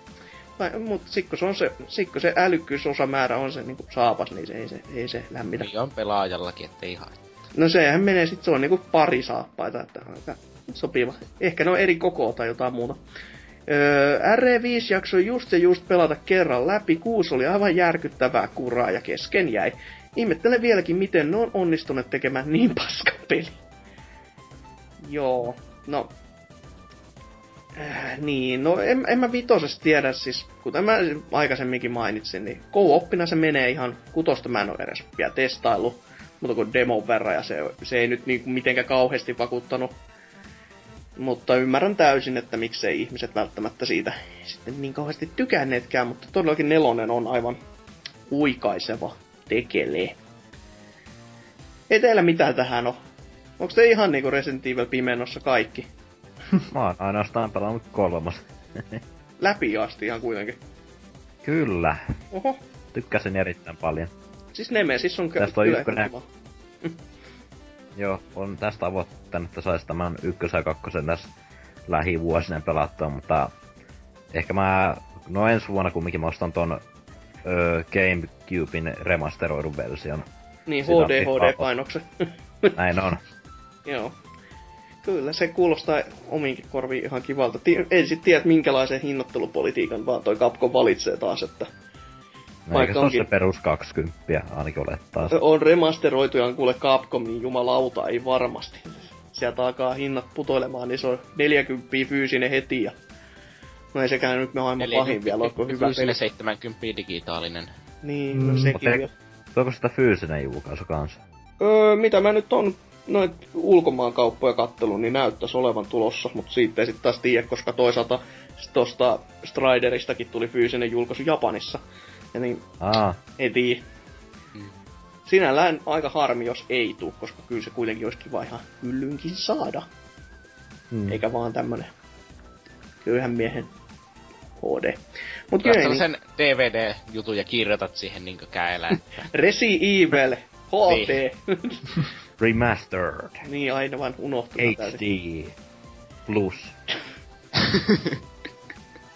Mutta sikko se, on se, sikko se älykkyysosamäärä on se niinku saapas, niin se ei se, ei se lämmitä. Niin on pelaajallakin, ettei haittaa. No sehän menee sit, se on niinku pari saappaita, että aika sopiva. Ehkä ne on eri koko tai jotain muuta. Öö, RE5 jaksoi just ja just pelata kerran läpi, kuusi oli aivan järkyttävää kuraa ja kesken jäi. Ihmettelen vieläkin, miten ne on onnistuneet tekemään niin paska peli. Joo, no... Äh, niin, no en, en mä vitosesta tiedä, siis kuten mä aikaisemminkin mainitsin, niin co-oppina se menee ihan, kutosta mä en ole edes vielä testailu, mutta kuin demon verran, ja se, se ei nyt niinku mitenkään kauheasti vakuuttanut mutta ymmärrän täysin, että miksei ihmiset välttämättä siitä sitten niin kauheasti tykänneetkään, mutta todellakin nelonen on aivan huikaiseva tekele. Ei teillä mitään tähän oo. Onko te ihan niinku Resident Evil pimenossa kaikki? Mä oon ainoastaan pelannut kolmas. [LAUGHS] Läpi asti ihan kuitenkin. Kyllä. Oho. Tykkäsin erittäin paljon. Siis Nemesis on Tästä on kyllä ykkönen. [LAUGHS] Joo, on tästä avoittanut, että sais tämän ykkösen ja kakkosen tässä lähivuosina pelattua, mutta ehkä mä, no ensi vuonna kumminkin mä ostan ton öö, Gamecubein remasteroidun version. Niin, Sitä on HD, pikku HD-painoksen. Näin on. [LAUGHS] Joo. Kyllä, se kuulostaa omiinkin korviin ihan kivalta. En sit tiedä, minkälaisen hinnoittelupolitiikan vaan toi Capcom valitsee taas, että No, Eikä se onkin- se perus 20 ainakin olettaa. on remasteroitu ja on kuule Capcom, niin jumalauta, ei varmasti. Sieltä alkaa hinnat putoilemaan, niin se on 40 fyysinen heti ja... No ei sekään nyt me aivan pahin vielä, onko hyvä peli. Fyysinen 70 digitaalinen. Niin, Mm, no Mut sekin ei- vielä. Tuoko sitä fyysinen julkaisu kanssa? Öö, mitä mä nyt on noit ulkomaan kauppoja kattelun, niin näyttäisi olevan tulossa, mutta siitä ei sitten taas tiedä, koska toisaalta tosta Strideristakin tuli fyysinen julkaisu Japanissa. Ja niin Aa, ei tiedä. Mm. Sinällään aika harmi, jos ei tuu, koska kyllä se kuitenkin olisi kiva ihan hyllynkin saada. hmm. Eikä vaan tämmönen köyhän miehen HD. Mut Kyllä niin, sen DVD-jutun ja kirjoitat siihen niinkö käellä. että- Resi Evil HD. [LAUGHS] Remastered. niin aina vaan unohtunut. HD. Plus. [LAUGHS]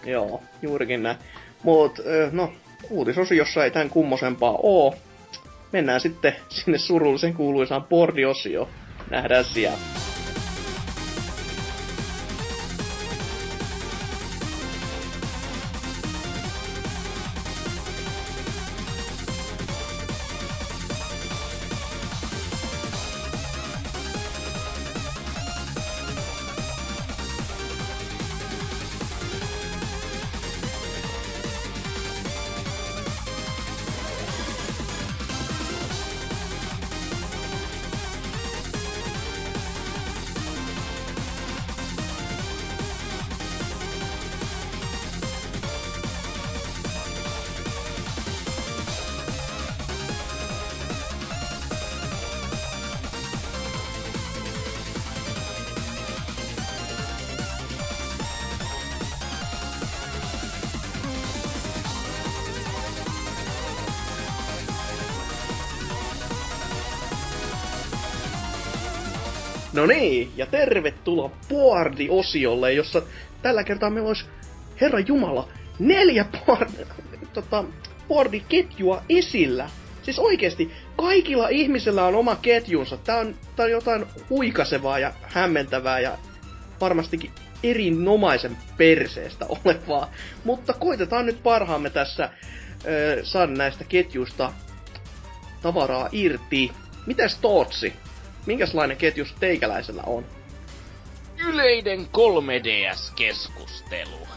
Joo, juurikin näin. Mut, no, uutisosiossa ei tän kummosempaa oo. Mennään sitten sinne surullisen kuuluisaan bordiosioon. Nähdään siellä. No niin, ja tervetuloa Boardi-osiolle, jossa tällä kertaa meillä olisi, herra Jumala, neljä board, [LAUGHS] tota, boardiketjua esillä. Siis oikeesti, kaikilla ihmisillä on oma ketjunsa. Tää on, tää on jotain huikasevaa ja hämmentävää ja varmastikin erinomaisen perseestä olevaa. Mutta koitetaan nyt parhaamme tässä ö, saada näistä ketjuista tavaraa irti. Mitäs Tootsi? Minkälainen ketjus teikäläisellä on? Yleinen 3DS-keskustelu.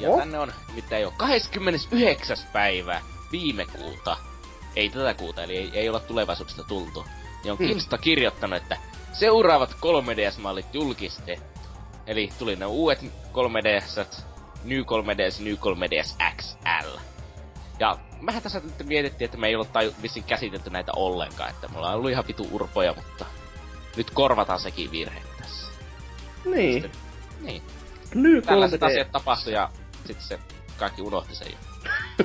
Ja tänne on nimittäin jo 29. päivä viime kuuta. Ei tätä kuuta, eli ei, ei olla tulevaisuudesta tultu. Niin on Hmm. Kinsta kirjoittanut, että seuraavat 3DS-mallit julkistettu. Eli tuli ne uudet 3DS, New 3DS, New 3DS XL. Ja mehän tässä nyt mietittiin, että me ei olla taju, vissiin käsitelty näitä ollenkaan, että me ollaan ollut ihan vitu urpoja, mutta nyt korvataan sekin virhe tässä. Niin, Sitten- Niin, nyt tällaiset 3D. asiat tapahtui ja sitten se kaikki unohti sen jo.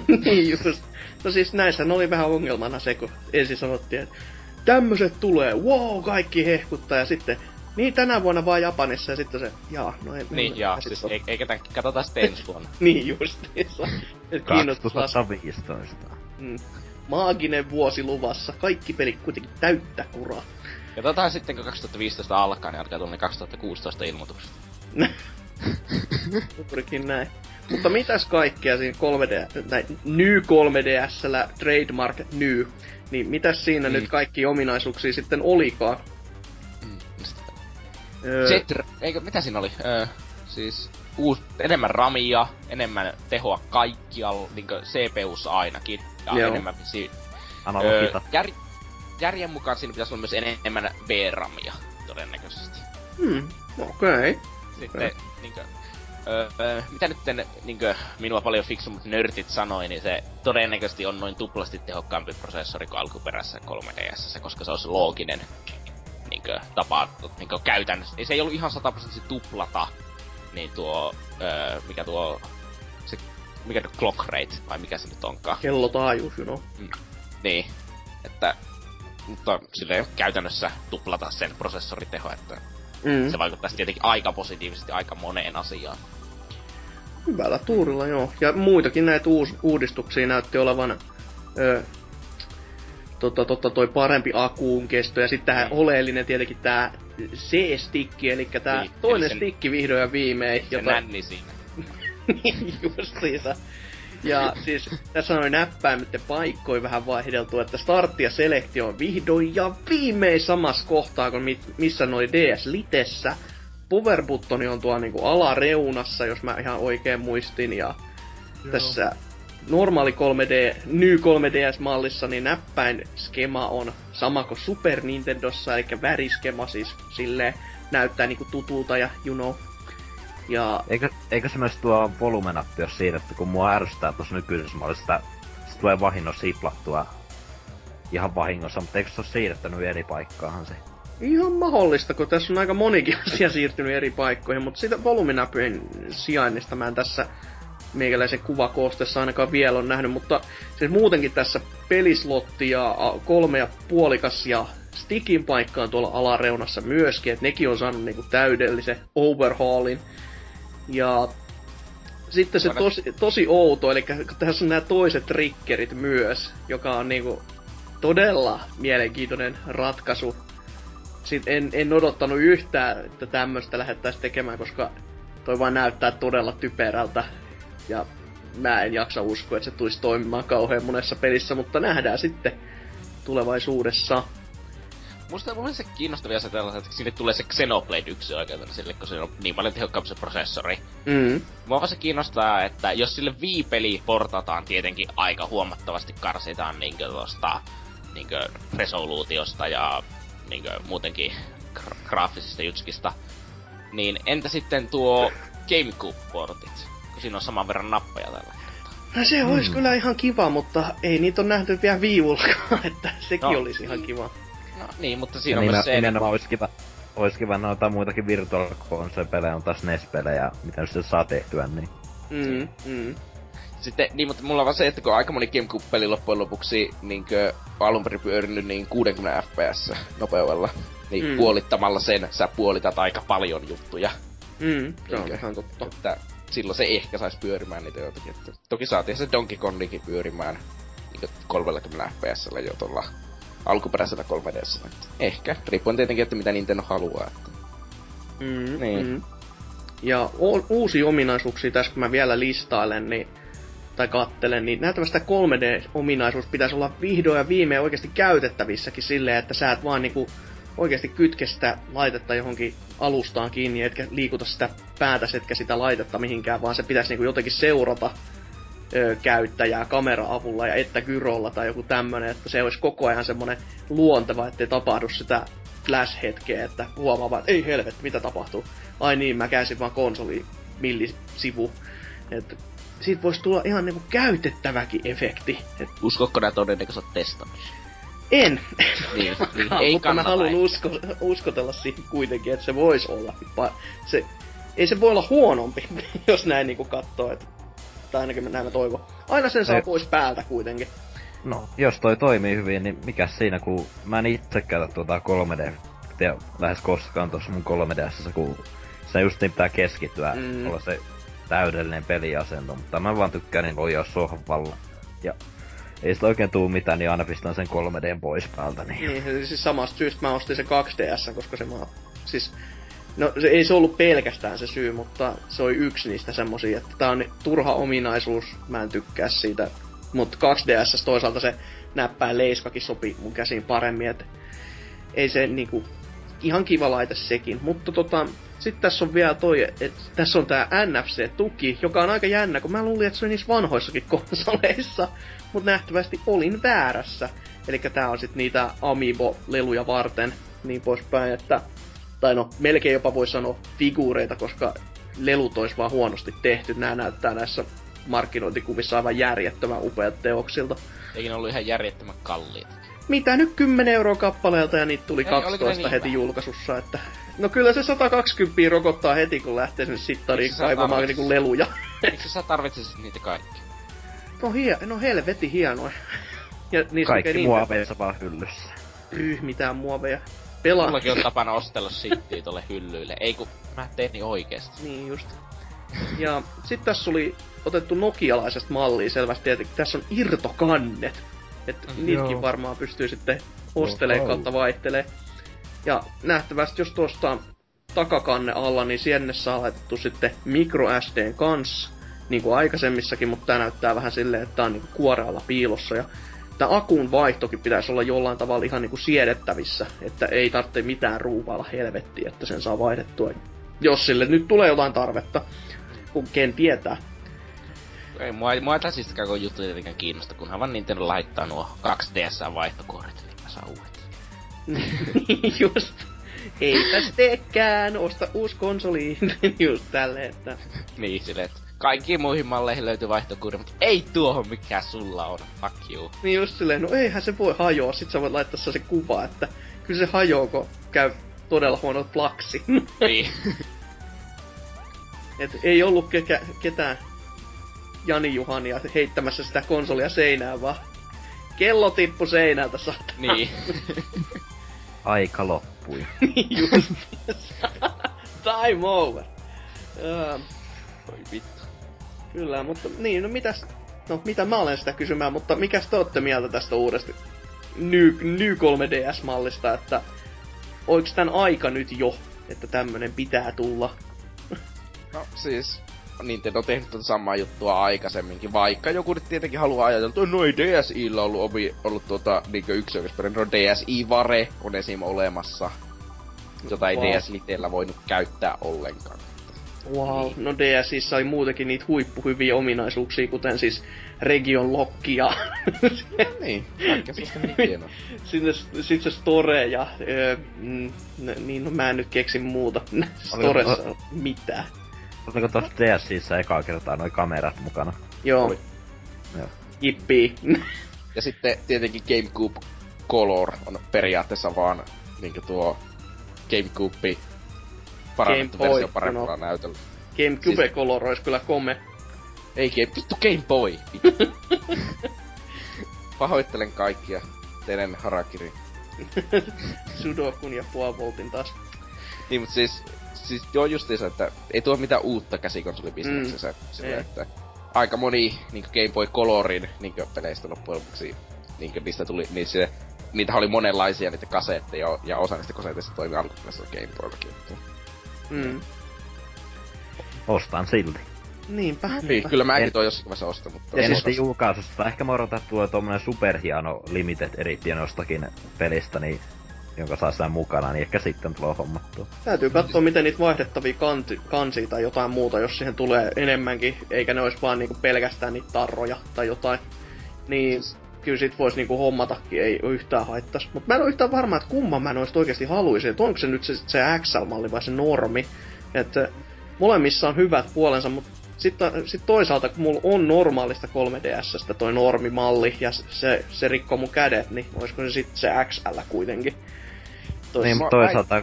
[LAUGHS] niin just. No siis näissä oli vähän ongelmana se, kun ensin sanottiin, että tämmöset tulee, wow, kaikki hehkuttaa ja sitten niin tänä vuonna vaan Japanissa ja sitten se, jaa, no ei. Niin, ei- ja ei sit siis ei, eikä tän, katsotaan sitten ensi [LAUGHS] vuonna. Niin justiinsa. Et kiinnostus las- 2015. mm. Maaginen vuosi luvassa. Kaikki pelit kuitenkin täyttä kuraa. Katsotaan sitten, kun 2015 alkaa, niin alkaa tulla ne 2016 ilmoitukset. [LAUGHS] Juurikin näin. Mutta mitäs kaikkea siinä 3D, näin, New 3DSllä, Trademark New, niin mitäs siinä Mm. nyt kaikki ominaisuuksia sitten olikaan? Mm, Öö, eikö, mitä siinä oli? Öö, siis uus, enemmän ramia, enemmän tehoa kaikkialla, niinkö CPUssa ainakin. Ja Joo. enemmän visi, Analogita. jär, järjen mukaan siinä pitäisi olla myös enemmän VRAMia, todennäköisesti. Hmm, okei. Okay. Sitten niinkö, Öö, mitä nyt niinkö, minua paljon fiksummat nörtit sanoi, niin se todennäköisesti on noin tuplasti tehokkaampi prosessori kuin alkuperäisessä 3DS, koska se olisi looginen niinkö, tapa niinkö, käytännössä. Ei se ei ollut ihan sataprosenttisesti tuplata, niin tuo, öö, mikä tuo, se, mikä tuo clock rate, vai mikä se nyt onkaan. Kellotaajuus, you know. Mm. Niin, että, mutta silleen käytännössä tuplata sen prosessoriteho, että mm. se vaikuttaisi tietenkin aika positiivisesti aika moneen asiaan. Hyvällä tuurilla, joo. Ja muitakin näitä uus, uudistuksia näytti olevan ö, tota, tota, toi parempi akuun kesto. Ja sitten tämä mm. oleellinen tietenkin tämä C-stikki, eli tämä niin, toinen sen, stikki vihdoin ja viimein. Se jota... nänni siinä. [LAUGHS] niin, justiinsa. Ja siis tässä on noin näppäimitte paikkoja vähän vaihdeltu, että startti ja selektio on vihdoin ja viimein samassa kohtaa kuin missä noin DS Litessä power on tuolla niinku alareunassa, jos mä ihan oikein muistin, ja Joo. tässä normaali 3D, New 3DS-mallissa, niin näppäin skema on sama kuin Super Nintendossa, eli väriskema siis sille näyttää niinku tutulta ja you know. Ja... Eikö, eikö se myös tuo volumenappi ole siinä, että kun mua ärsyttää tuossa nykyisessä mallissa, se tulee vahingossa siplattua ihan vahingossa, mutta eikö se ole siirrettänyt eri paikkaahan se? Ihan mahdollista, kun tässä on aika monikin [LAUGHS] asia siirtynyt eri paikkoihin, mutta sitä volyyminäpyjen sijainnista mä en tässä meikäläisen kuvakoostessa ainakaan vielä on nähnyt, mutta siis muutenkin tässä pelislotti ja kolme ja puolikas ja stickin paikkaan tuolla alareunassa myöskin, että nekin on saanut niinku täydellisen overhaulin. Ja sitten se tosi, tosi outo, eli tässä on nämä toiset triggerit myös, joka on niinku todella mielenkiintoinen ratkaisu sit en, en odottanut yhtään, että tämmöistä lähettäisiin tekemään, koska toi vaan näyttää todella typerältä. Ja mä en jaksa uskoa, että se tulisi toimimaan kauhean monessa pelissä, mutta nähdään sitten tulevaisuudessa. Musta mun se kiinnostavia se tällaiset, että sinne tulee se Xenoblade 1 oikein sille, kun se on niin paljon tehokkaampi se prosessori. Mm. Mua se kiinnostaa, että jos sille viipeli portataan tietenkin aika huomattavasti karsitaan niinkö tosta niinkö resoluutiosta ja niinkö muutenkin gra- graafisista jutskista. Niin entä sitten tuo GameCube-portit? Kun siinä on saman verran nappeja tällä. No se olisi hmm. kyllä ihan kiva, mutta ei niitä on nähty vielä viivullakaan, [LAUGHS] että sekin no, olisi ihan kiva. No niin, mutta siinä ja on myös se... Nimenomaan olisi kiva, olisi kiva noita muitakin Virtual Console-pelejä, on taas NES-pelejä, mitä nyt saa tehtyä, niin... Mm, mm. Sitten, niin, mutta mulla on vaan se, että kun aika moni Gamecube-peli loppujen lopuksi niinkö alun perin pyörinyt niin 60 fps nopeudella, niin mm. puolittamalla sen sä puolitat aika paljon juttuja. Mm, se on ihan totta. Että silloin se ehkä saisi pyörimään niitä jotakin. Että toki saatiin se Donkey Kongikin pyörimään niin 30 fps jo tuolla alkuperäisellä 3 ds Ehkä, riippuen tietenkin, että mitä Nintendo haluaa. Että... Mm, niin. Mm. Ja uusi ominaisuuksia tässä, kun mä vielä listailen, niin tai kattelen, niin näyttävästi 3D-ominaisuus pitäisi olla vihdoin ja viimein oikeasti käytettävissäkin silleen, että sä et vaan niinku oikeasti kytke sitä laitetta johonkin alustaan kiinni, etkä liikuta sitä päätä, etkä sitä laitetta mihinkään, vaan se pitäisi niinku jotenkin seurata ö, käyttäjää kamera-avulla ja että gyrolla tai joku tämmönen, että se olisi koko ajan semmonen luonteva, ettei tapahdu sitä flash-hetkeä, että huomaa että ei helvetti, mitä tapahtuu. Ai niin, mä käsin vaan konsoli millisivu. Et siitä voisi tulla ihan niinku käytettäväkin efekti. Et... Uskokko nää todennäköisesti testannut? En. Niin, [LAUGHS] niin ei Mutta mä haluan usko, uskotella siihen kuitenkin, että se voisi olla. Se, ei se voi olla huonompi, [LAUGHS] jos näin niinku katsoo. Että, tai ainakin näin mä toivon. Aina sen saa ei. pois päältä kuitenkin. No, jos toi toimii hyvin, niin mikä siinä, kun mä en itse käytä tuota 3D lähes koskaan tuossa mun 3DSssä, kun se just niin pitää keskittyä, mm. olla se täydellinen peliasento, mutta mä vaan tykkään niin ojaa sohvalla. Ja ei sitä oikein tuu mitään, niin aina pistän sen 3D pois päältä. Niin, niin siis samasta syystä mä ostin se 2DS, koska se mä... Siis, no se ei se ollut pelkästään se syy, mutta se oli yksi niistä semmosia, että tää on turha ominaisuus, mä en tykkää siitä. Mutta 2DS toisaalta se näppäin leiskakin sopii mun käsiin paremmin, että ei se niinku ihan kiva laite sekin. Mutta tota, sitten tässä on vielä toi, että tässä on tää NFC-tuki, joka on aika jännä, kun mä luulin, että se on niissä vanhoissakin [LAUGHS] konsoleissa, mutta nähtävästi olin väärässä. Eli tää on sitten niitä Amiibo-leluja varten, niin poispäin, että tai no, melkein jopa voi sanoa figuureita, koska lelut olisi vaan huonosti tehty. Nämä näyttää näissä markkinointikuvissa aivan järjettömän upeat teoksilta. Eikin ollut ihan järjettömän kalliita. Mitä nyt 10 euroa kappaleelta ja niitä tuli Ei, 12 niin heti vähän? julkaisussa, että... No kyllä se 120 rokottaa heti, kun lähtee sinne sittariin kaivamaan niinku leluja. Miksi sä tarvitsisit niitä kaikki? No, hie, no helvetti hienoja. Ja niissä Kaikki niin, muoveissa vaan hyllyssä. Pyh, mitään muoveja. Pelaa. Mullakin on tapana ostella shittiä tolle hyllyille. Ei kun mä teen niin oikeesti. Niin just. Ja sit tässä oli otettu nokialaisesta mallia selvästi, että tässä on irtokannet. Että Mm, niitäkin joo. varmaan pystyy sitten ostelee Oho. kautta vaihtelee. Ja nähtävästi jos tuosta takakanne alla, niin sinne saa laitettu sitten micro SDn kanssa, niin kuin aikaisemmissakin, mutta tää näyttää vähän silleen, että tää on niinku kuorealla piilossa. Ja tää akun vaihtokin pitäisi olla jollain tavalla ihan niinku siedettävissä, että ei tarvitse mitään ruuvailla helvettiä, että sen saa vaihdettua. Jos sille nyt tulee jotain tarvetta, kun ken tietää. Ei mua, mua ei siis koko juttu tietenkään kiinnosta, kunhan vaan Nintendo laittaa nuo 2DS vaihtokuoret, niin mä saan uudet. [LAUGHS] Just. Eipäs teekään, osta uusi konsoli. [LAUGHS] Just tälleen, että... Niin, silleen, että kaikkiin muihin malleihin löytyy vaihtokuori, mutta ei tuohon mikä sulla on. Fuck you. Niin just silleen, no eihän se voi hajoa. Sit sä voit laittaa se kuva, että kyllä se hajoaa, kun käy todella huono plaksi. [LAUGHS] niin. Et ei ollut kekä, ketään Jani Juhania heittämässä sitä konsolia seinään, vaan kello tippu seinältä, saatana. niin. [LAUGHS] Aika loppui. [LAUGHS] Just. Time over. Öö, Voi vittu. Kyllä, mutta niin, no mitäs... No, mitä mä olen sitä kysymään, mutta mikäs te ootte mieltä tästä uudesta New, New 3DS-mallista, että oiks tän aika nyt jo, että tämmönen pitää tulla? No siis, Nintendo on tehnyt tätä samaa juttua aikaisemminkin, vaikka joku nyt tietenkin haluaa ajatella, että no ei DSIllä ollut, omi, ollut tuota, niinkö yksi oikeastaan, no DSI Vare on esim. olemassa, jota ei. DS Litellä voinut käyttää ollenkaan. Wow, Niin. no DSissä oli muutenkin niitä huippuhyviä ominaisuuksia, kuten siis region lock ja [LAUGHS] Niin, kaikkea niin hienoa. [LAUGHS] sinne sit se store ja öö, niin no mä en nyt keksi muuta storessa [LAUGHS] Oliko- mitään. Oliko tossa DSissä ekaa kertaa noi kamerat mukana? Joo. Oli. Joo. Jippii. Ja sitten tietenkin GameCube Color on periaatteessa vaan niinkö tuo GameCube parannettu Game versio paremmalla no. näytöllä. GameCube Siis- Color olisi kyllä kome. Ei Game, vittu Game Boy! [LAUGHS] Pahoittelen kaikkia teidän harakiri. [LAUGHS] Sudokun ja puoli voltin taas. Niin, mutta siis, siis joo justiinsa, että ei tuo mitään uutta käsikonsolibisneksessä. Mm. Sillä, että aika moni niin Game Boy Colorin niin peleistä loppujen lopuksi, niin niistä tuli, niin se, niitä oli monenlaisia niitä kasetteja, ja osa niistä kaseteista toimi alkuperäisellä Game Boyllakin. Mm. Ostan silti. Niinpä. Niin, kyllä mäkin En- toi jossakin vaiheessa ostan, mutta... Ja siis- julkaisusta ehkä mä odotan, että tulee tommonen superhieno limited edition jostakin pelistä, niin, jonka saa sitä mukana, niin ehkä sitten tulee hommattua. Täytyy katsoa, miten niitä vaihdettavia kanti, kansia tai jotain muuta, jos siihen tulee enemmänkin, eikä ne olisi vaan niinku pelkästään niitä tarroja tai jotain. Niin kyllä sit vois niinku hommatakin, ei oo yhtään haittas. Mutta mä en ole yhtään varma, että kumman mä noista oikeasti haluaisin. Että onko se nyt se, se XL-malli vai se normi. Että molemmissa on hyvät puolensa, mutta sitten sit toisaalta, kun mulla on normaalista 3DSstä toi normimalli ja se- se, rikkoo mun kädet, niin olisiko se sitten se XL kuitenkin. Tois- Niin, mä- mutta toisaalta,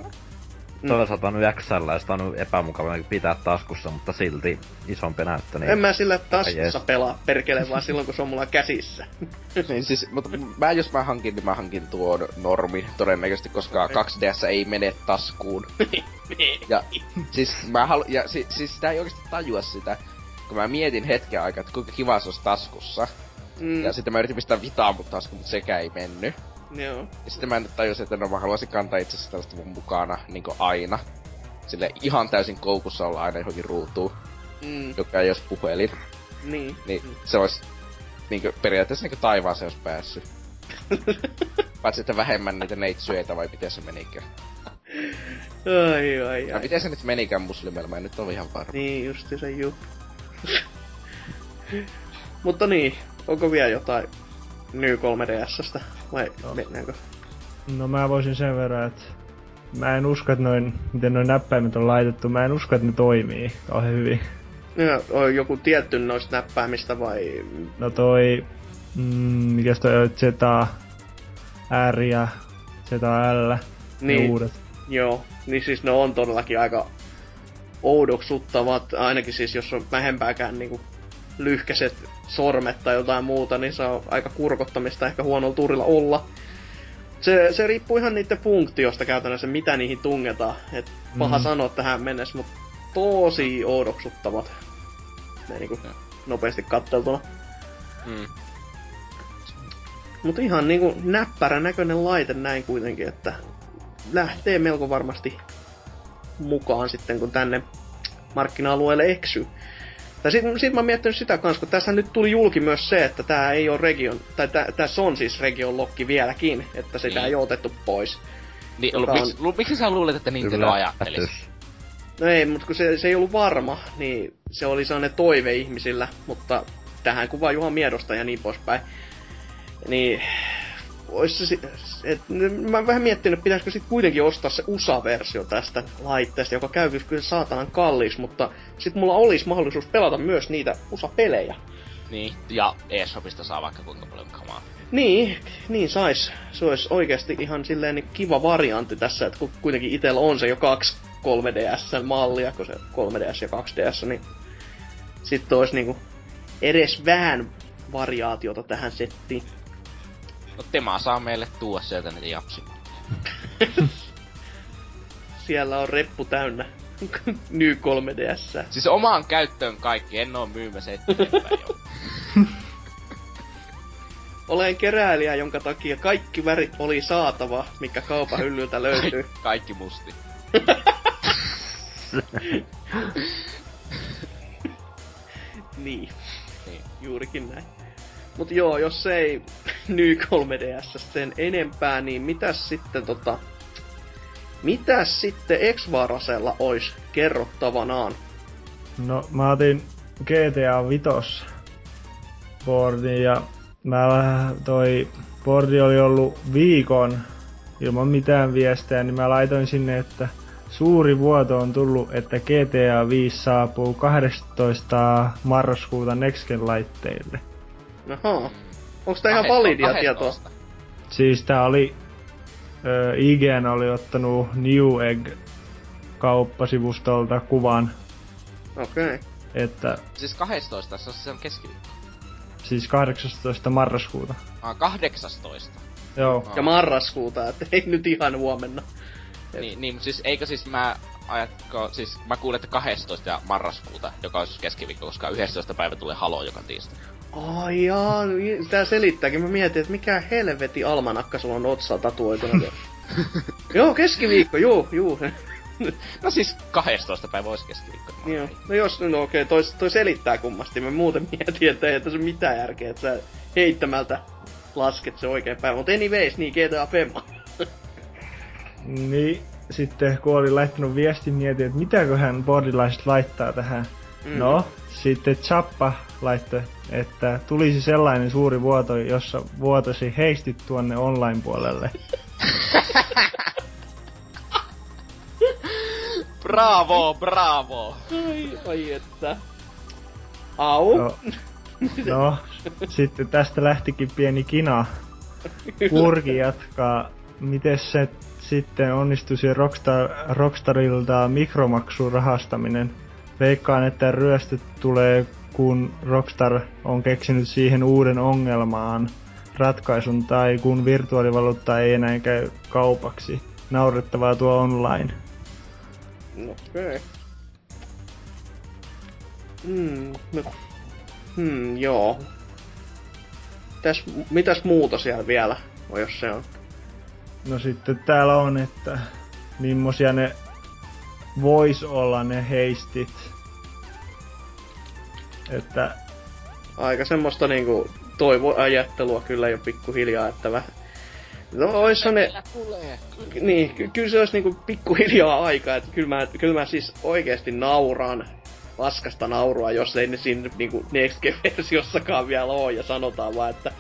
Mm. toisaalta on nyt XL, ja sitä on nyt epämukava pitää taskussa, mutta silti isompi näyttö. Niin En mä sillä taskussa jees. pelaa perkele, vaan silloin kun se on mulla käsissä. [LAUGHS] niin siis, mutta mä jos mä hankin, niin mä hankin tuon normin todennäköisesti, koska 2DS ei mene taskuun. [LAUGHS] ja siis mä halu, ja si, siis sitä ei oikeesti tajua sitä, kun mä mietin hetken aikaa, että kuinka kiva se olisi taskussa. Mm, Ja sitten mä yritin pistää vitaa mun taskuun, mutta sekään ei mennyt. Joo. Ja sitten mä nyt tajusin, että no mä haluaisin kantaa itse asiassa tällaista mun mukana niin aina. Sille ihan täysin koukussa olla aina johonkin ruutuun, Mm, joka ei olisi puhelin. niin. Niin Mm. se olisi niin periaatteessa niin taivaaseen olisi päässyt. [LAUGHS] Paitsi että vähemmän niitä neitsyöitä vai miten se menikään. Ai, ai, Ja ai. miten se nyt menikään muslimilla, mä en nyt ole ihan varma. Niin, justi se juu. [LAUGHS] Mutta niin, onko vielä jotain New 3DSstä? Vai Joo. mennäänkö? No mä voisin sen verran, että mä en usko, että noin, miten noin näppäimet on laitettu, mä en usko, että ne toimii kauhean hyvin. Ja, on joku tietty noista näppäimistä vai... No toi, mm, mikäs toi on, Z, R ja ZL, niin. ne uudet. Joo, niin siis ne on todellakin aika oudoksuttavat, ainakin siis jos on vähempääkään niinku lyhkäiset sormet tai jotain muuta, niin se on aika kurkottamista ehkä huonolla turilla olla. Se, se riippuu ihan niiden funktiosta käytännössä, mitä niihin tungetaan. Et paha mm. sanoa tähän mennessä, mutta tosi oudoksuttavat. Ne niinku nopeasti katteltuna. Mm. Mutta ihan niinku näppärän näköinen laite näin kuitenkin, että lähtee melko varmasti mukaan sitten, kun tänne markkina-alueelle eksyy. Tai sit, sit mä oon miettinyt sitä kanssa, kun tässä nyt tuli julki myös se, että tämä ei ole region, tai tässä on siis region lokki vieläkin, että sitä niin. ei ole otettu pois. Niin, on... miksi, lu, miksi sä luulet, että Nintendo ajattelisi? No ei, mutta kun se, se ei ollut varma, niin se oli sellainen toive ihmisillä, mutta tähän kuvaa Juha Miedosta ja niin poispäin. Niin Ois se, et, mä oon vähän miettinyt, pitäisikö sit kuitenkin ostaa se USA-versio tästä laitteesta, joka käy kyllä saatanan kallis, mutta sit mulla olisi mahdollisuus pelata myös niitä USA-pelejä. Niin, ja eShopista saa vaikka kuinka paljon kamaa. Niin, niin sais. Se olisi oikeasti ihan silleen niin kiva variantti tässä, että kun kuitenkin itellä on se jo kaksi 3DS-mallia, kun se 3DS ja 2DS, niin sitten olisi niinku edes vähän variaatiota tähän settiin. No Tema saa meille tuoda sieltä niitä japsimalleja. [LAUGHS] Siellä on reppu täynnä [LAUGHS] Ny 3DS. Siis omaan käyttöön kaikki, en oo myymässä eteenpäin jo. [LAUGHS] Olen keräilijä, jonka takia kaikki värit oli saatava, mikä kaupan hyllyltä löytyy. Ka- kaikki musti. niin. niin. Juurikin näin. Mut joo, jos ei [LAUGHS] Ny 3DS sen enempää, niin mitäs sitten tota... Mitäs sitten X-Varasella ois kerrottavanaan? No, mä otin GTA Vitos boardin ja mä toi boardi oli ollut viikon ilman mitään viestejä, niin mä laitoin sinne, että suuri vuoto on tullut, että GTA 5 saapuu 12. marraskuuta Nextgen laitteille. Aha. Onko tää ihan validia tietoa? Siis tää oli... Ö, IGN oli ottanut New Egg kauppasivustolta kuvan. Okei. Okay. Että... Siis 12, se on, se on keskiviikko. Siis 18. marraskuuta. Ah, 18. Joo. Ah. Ja marraskuuta, että ei nyt ihan huomenna. Niin, niin, mutta siis eikö siis mä ajatko, siis mä kuulen, että 12. marraskuuta, joka on siis keskiviikko, koska 11. päivä tulee Halo joka tiistai. Ai jaa, tää selittääkin. Mä mietin, että mikä helveti almanakka sulla on otsa tatuoituna. [LAUGHS] joo, keskiviikko, joo, joo. no siis 12 päivä olisi keskiviikko. Joo. No jos, no okei, toi, toi selittää kummasti. Mä muuten mietin, että ei tässä mitään järkeä, että sä heittämältä lasket se oikein päivä. Mutta anyways, niin GTA Femma. niin, sitten kun olin laittanut viestin, mietin, että mitäköhän bordilaiset laittaa tähän. Mm. No, sitten Chappa laittoi, että tulisi sellainen suuri vuoto, jossa vuotosi heistit tuonne online-puolelle. [LAUGHS] bravo, bravo! Ai, ai että. Au. No, no, sitten tästä lähtikin pieni kina. Kurki jatkaa. Miten se sitten onnistuisi Rockstar, Rockstarilta mikromaksun rahastaminen? Veikkaan, että ryöstöt tulee, kun Rockstar on keksinyt siihen uuden ongelmaan ratkaisun tai kun virtuaalivaluutta ei enää käy kaupaksi. Naurettavaa tuo online. Okei. Okay. Hmm, no. Hmm, joo. Täs, mitäs muuta siellä vielä, jos se on? No sitten täällä on, että millaisia ne vois olla ne heistit. Että... Aika semmoista niinku toivoajattelua kyllä jo pikkuhiljaa, että vähän... No ois ne... tulee. Kyllä. Niin, ky- kyllä se olisi niinku pikkuhiljaa aikaa, että kyllä mä, kyllä mä siis oikeesti nauran paskasta naurua, jos ei ne siinä niinku Next versiossakaan vielä oo ja sanotaan vaan, että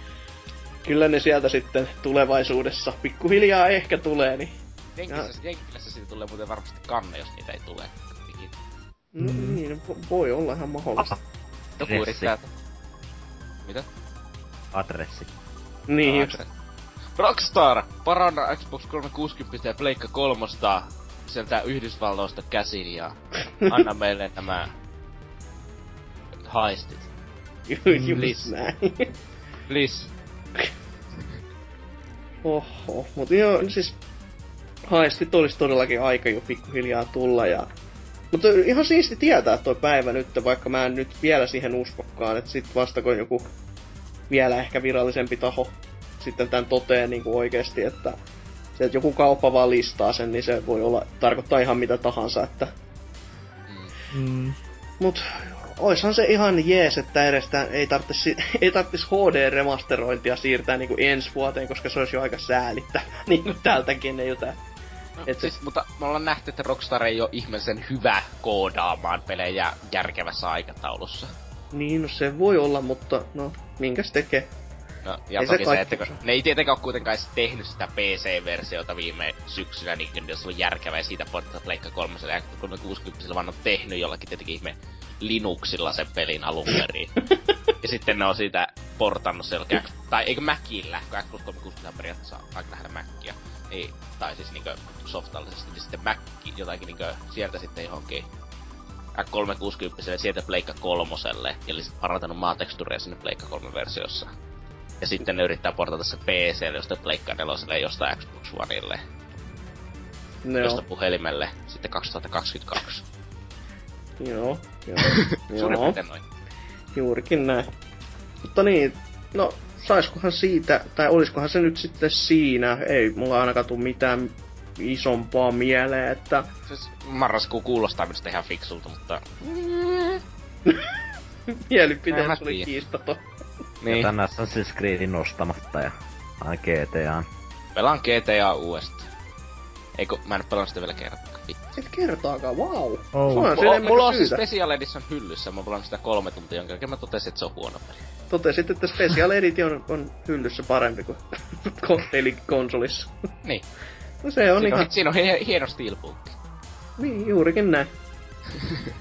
kyllä ne sieltä sitten tulevaisuudessa pikkuhiljaa ehkä tulee, niin että siitä tulee muuten varmasti kanne, jos niitä ei tule. No Mm. niin, vo- voi olla ihan mahdollista. Joku Adressi. yrittää... Mitä? Adressi. Niin, Aa, Rockstar! Paranna Xbox 360 ja Pleikka 3 sieltä Yhdysvalloista käsin ja [LAUGHS] anna meille nämä haistit. Please. näin. Please. Oho, mutta joo, siis haistit olisi todellakin aika jo pikkuhiljaa tulla ja... Mutta ihan siisti tietää toi päivä nyt, vaikka mä en nyt vielä siihen uskokkaan, että sit vasta kun joku vielä ehkä virallisempi taho sitten tän toteaa niin kuin oikeesti, että se, että joku kauppa vaan listaa sen, niin se voi olla, tarkoittaa ihan mitä tahansa, että Mm. Mut oishan se ihan jees, että edes ei tarvitsisi [LAUGHS] ei tarvittis HD-remasterointia siirtää niinku ensi vuoteen, koska se olisi jo aika säälittävää [LAUGHS] niinku tältäkin ei jotain. Et se- siis, mutta me ollaan nähty, että Rockstar ei ole ihmeellisen hyvä koodaamaan pelejä järkevässä aikataulussa. Niin, no se voi olla, mutta no, minkäs tekee? No, ja Ei se toki se, kaikki että kun, ne ei tietenkään ole kuitenkaan edes tehnyt sitä PC-versiota viime syksynä, niin kuin jos on järkevää ja siitä portata Pleikka 3 ja 360 vaan on tehnyt jollakin tietenkin ihme Linuxilla sen pelin alun perin. [LAUGHS] ja sitten ne on siitä portannut selkeä, tai eikö Macillä, kun Xbox 360 on periaatteessa aika lähellä Macia, niin, tai siis niinkö softallisesti, niin sitten Mac jotakin niinkö sieltä sitten johonkin X360 sieltä Pleikka kolmoselle, ja oli sit parantanut maatekstuuria sinne Pleikka 3 versiossa. Ja sitten ne yrittää portata se PClle, josta Pleikka 4 jostain Xbox Oneille, No, josta puhelimelle sitten 2022. joo, joo, [LAUGHS] Suurin joo, piirtein noin. juurikin näin. Mutta niin, no, saiskohan siitä, tai olisikohan se nyt sitten siinä, ei mulla ainakaan tuu mitään isompaa mieleen, että Siis marraskuu kuulostaa minusta ihan fiksulta, mutta... [LAUGHS] Mielipiteet mä oli kiistaton. Niin. Niin, Ja tän Assassin's Creedin nostamatta ja GTA. pelaan GTA uudestaan. Eikö, mä en pelannut sitä vielä kertaakaan. Et kertaakaan, wow. Oh. Sulla on Mulla, mulla on siis. Special Edition hyllyssä, mä oon pelannut sitä kolme tuntia, jonka jälkeen mä totesin, että se on huono peli. Totesit, että Special Edition on hyllyssä parempi kuin [LAUGHS] konsolissa. Niin, No se on siinä, ihan, on, siinä on hie- hieno steelbook. niin, juurikin näin. [LAUGHS]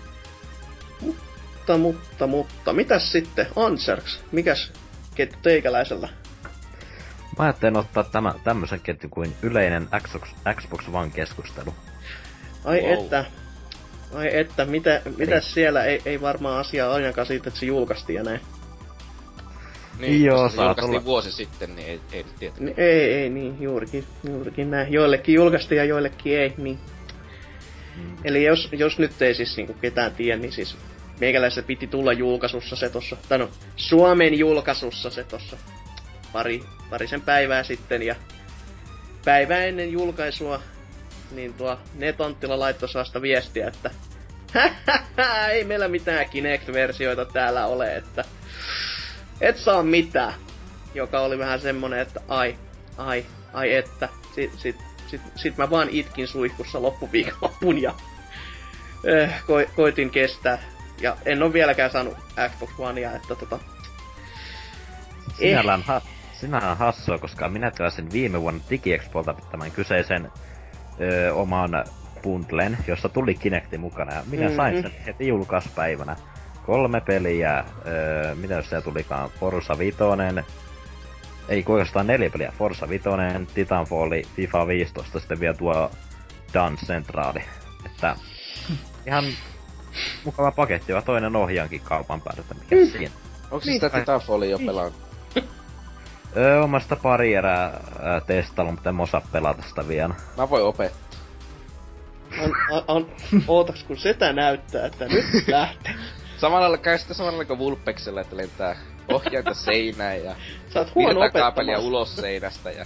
mutta, mutta, mutta, mitäs sitten? Anserks, mikäs ketju teikäläisellä? Mä ajattelin ottaa tämä, tämmösen ketju kuin yleinen Xbox, Xbox One-keskustelu. Ai Wow. että, ai että, mitä, mitäs siellä ei, ei varmaan asiaa ainakaan siitä, että se julkaistiin ja näin. Niin, Joo, se julkaistiin tulla. vuosi sitten, niin ei, ei nyt tietenkään. Ni- Ei, ei, niin, juurikin, juurikin näin. Joillekin julkaistiin ja joillekin ei, niin. Mm. Eli jos, jos nyt ei siis niinku ketään tiedä, niin siis meikäläisessä piti tulla julkaisussa se tossa, tai no, Suomen julkaisussa se tossa pari, parisen päivää sitten, ja päivää ennen julkaisua, niin tuo Netonttila laittoi sellaista viestiä, että [LAUGHS] ei meillä mitään Kinect-versioita täällä ole, että et saa mitään. Joka oli vähän semmonen, että ai, ai, ai että. Sit, sit, sit, sit mä vaan itkin suihkussa loppuviikonloppun ja äh, ko, koitin kestää. Ja en ole vieläkään saanut Xbox Onea, että tota... Sinällään, ha, sinällään hassua, koska minä tilasin viime vuonna DigiExpolta tämän kyseisen ö, oman bundlen, jossa tuli Kinecti mukana. Ja minä mm-hmm. sain sen heti julkaispäivänä. Kolme peliä, öö, mitä jos siellä tulikaan, Forza Vitoinen, ei oikeastaan neljä peliä, Forza Vitoinen, Titanfall, FIFA 15, sitten vielä tuo Dance Centrali. Että ihan mukava paketti, ja toinen ohjaankin kaupan päälle, että mikä Mm. siinä. Onko Niin. niin. sitä Titanfallia jo pelannut? Öö, oon mä sitä pari erää ää, testaillut, mutta en mä osaa pelata sitä vielä. Mä voin opettaa. On, on, on, ootaks kun setä näyttää, että nyt lähtee. Samalla lailla käy sitten samalla lailla kuin Vulpexilla, että lentää ohjainta seinään ja Sä oot huono opettamaan. ulos seinästä ja...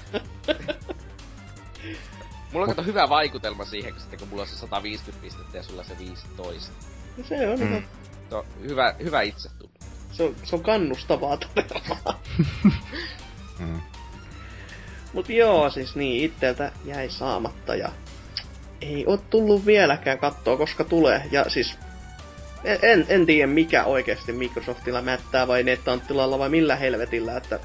Mulla on kato hyvä vaikutelma siihen, kun sitten kun mulla on se 150 pistettä ja sulla se 15. Se on ihan, Mm. To, hyvä, hyvä itsetunto. se on, se on kannustavaa todella. [LAUGHS] Mm. Mut joo, siis niin, itseltä jäi saamatta ja ei oo tullut vieläkään kattoa, koska tulee. Ja siis en, en, en tiedä mikä oikeasti Microsoftilla mättää vai Netanttilalla vai millä helvetillä, että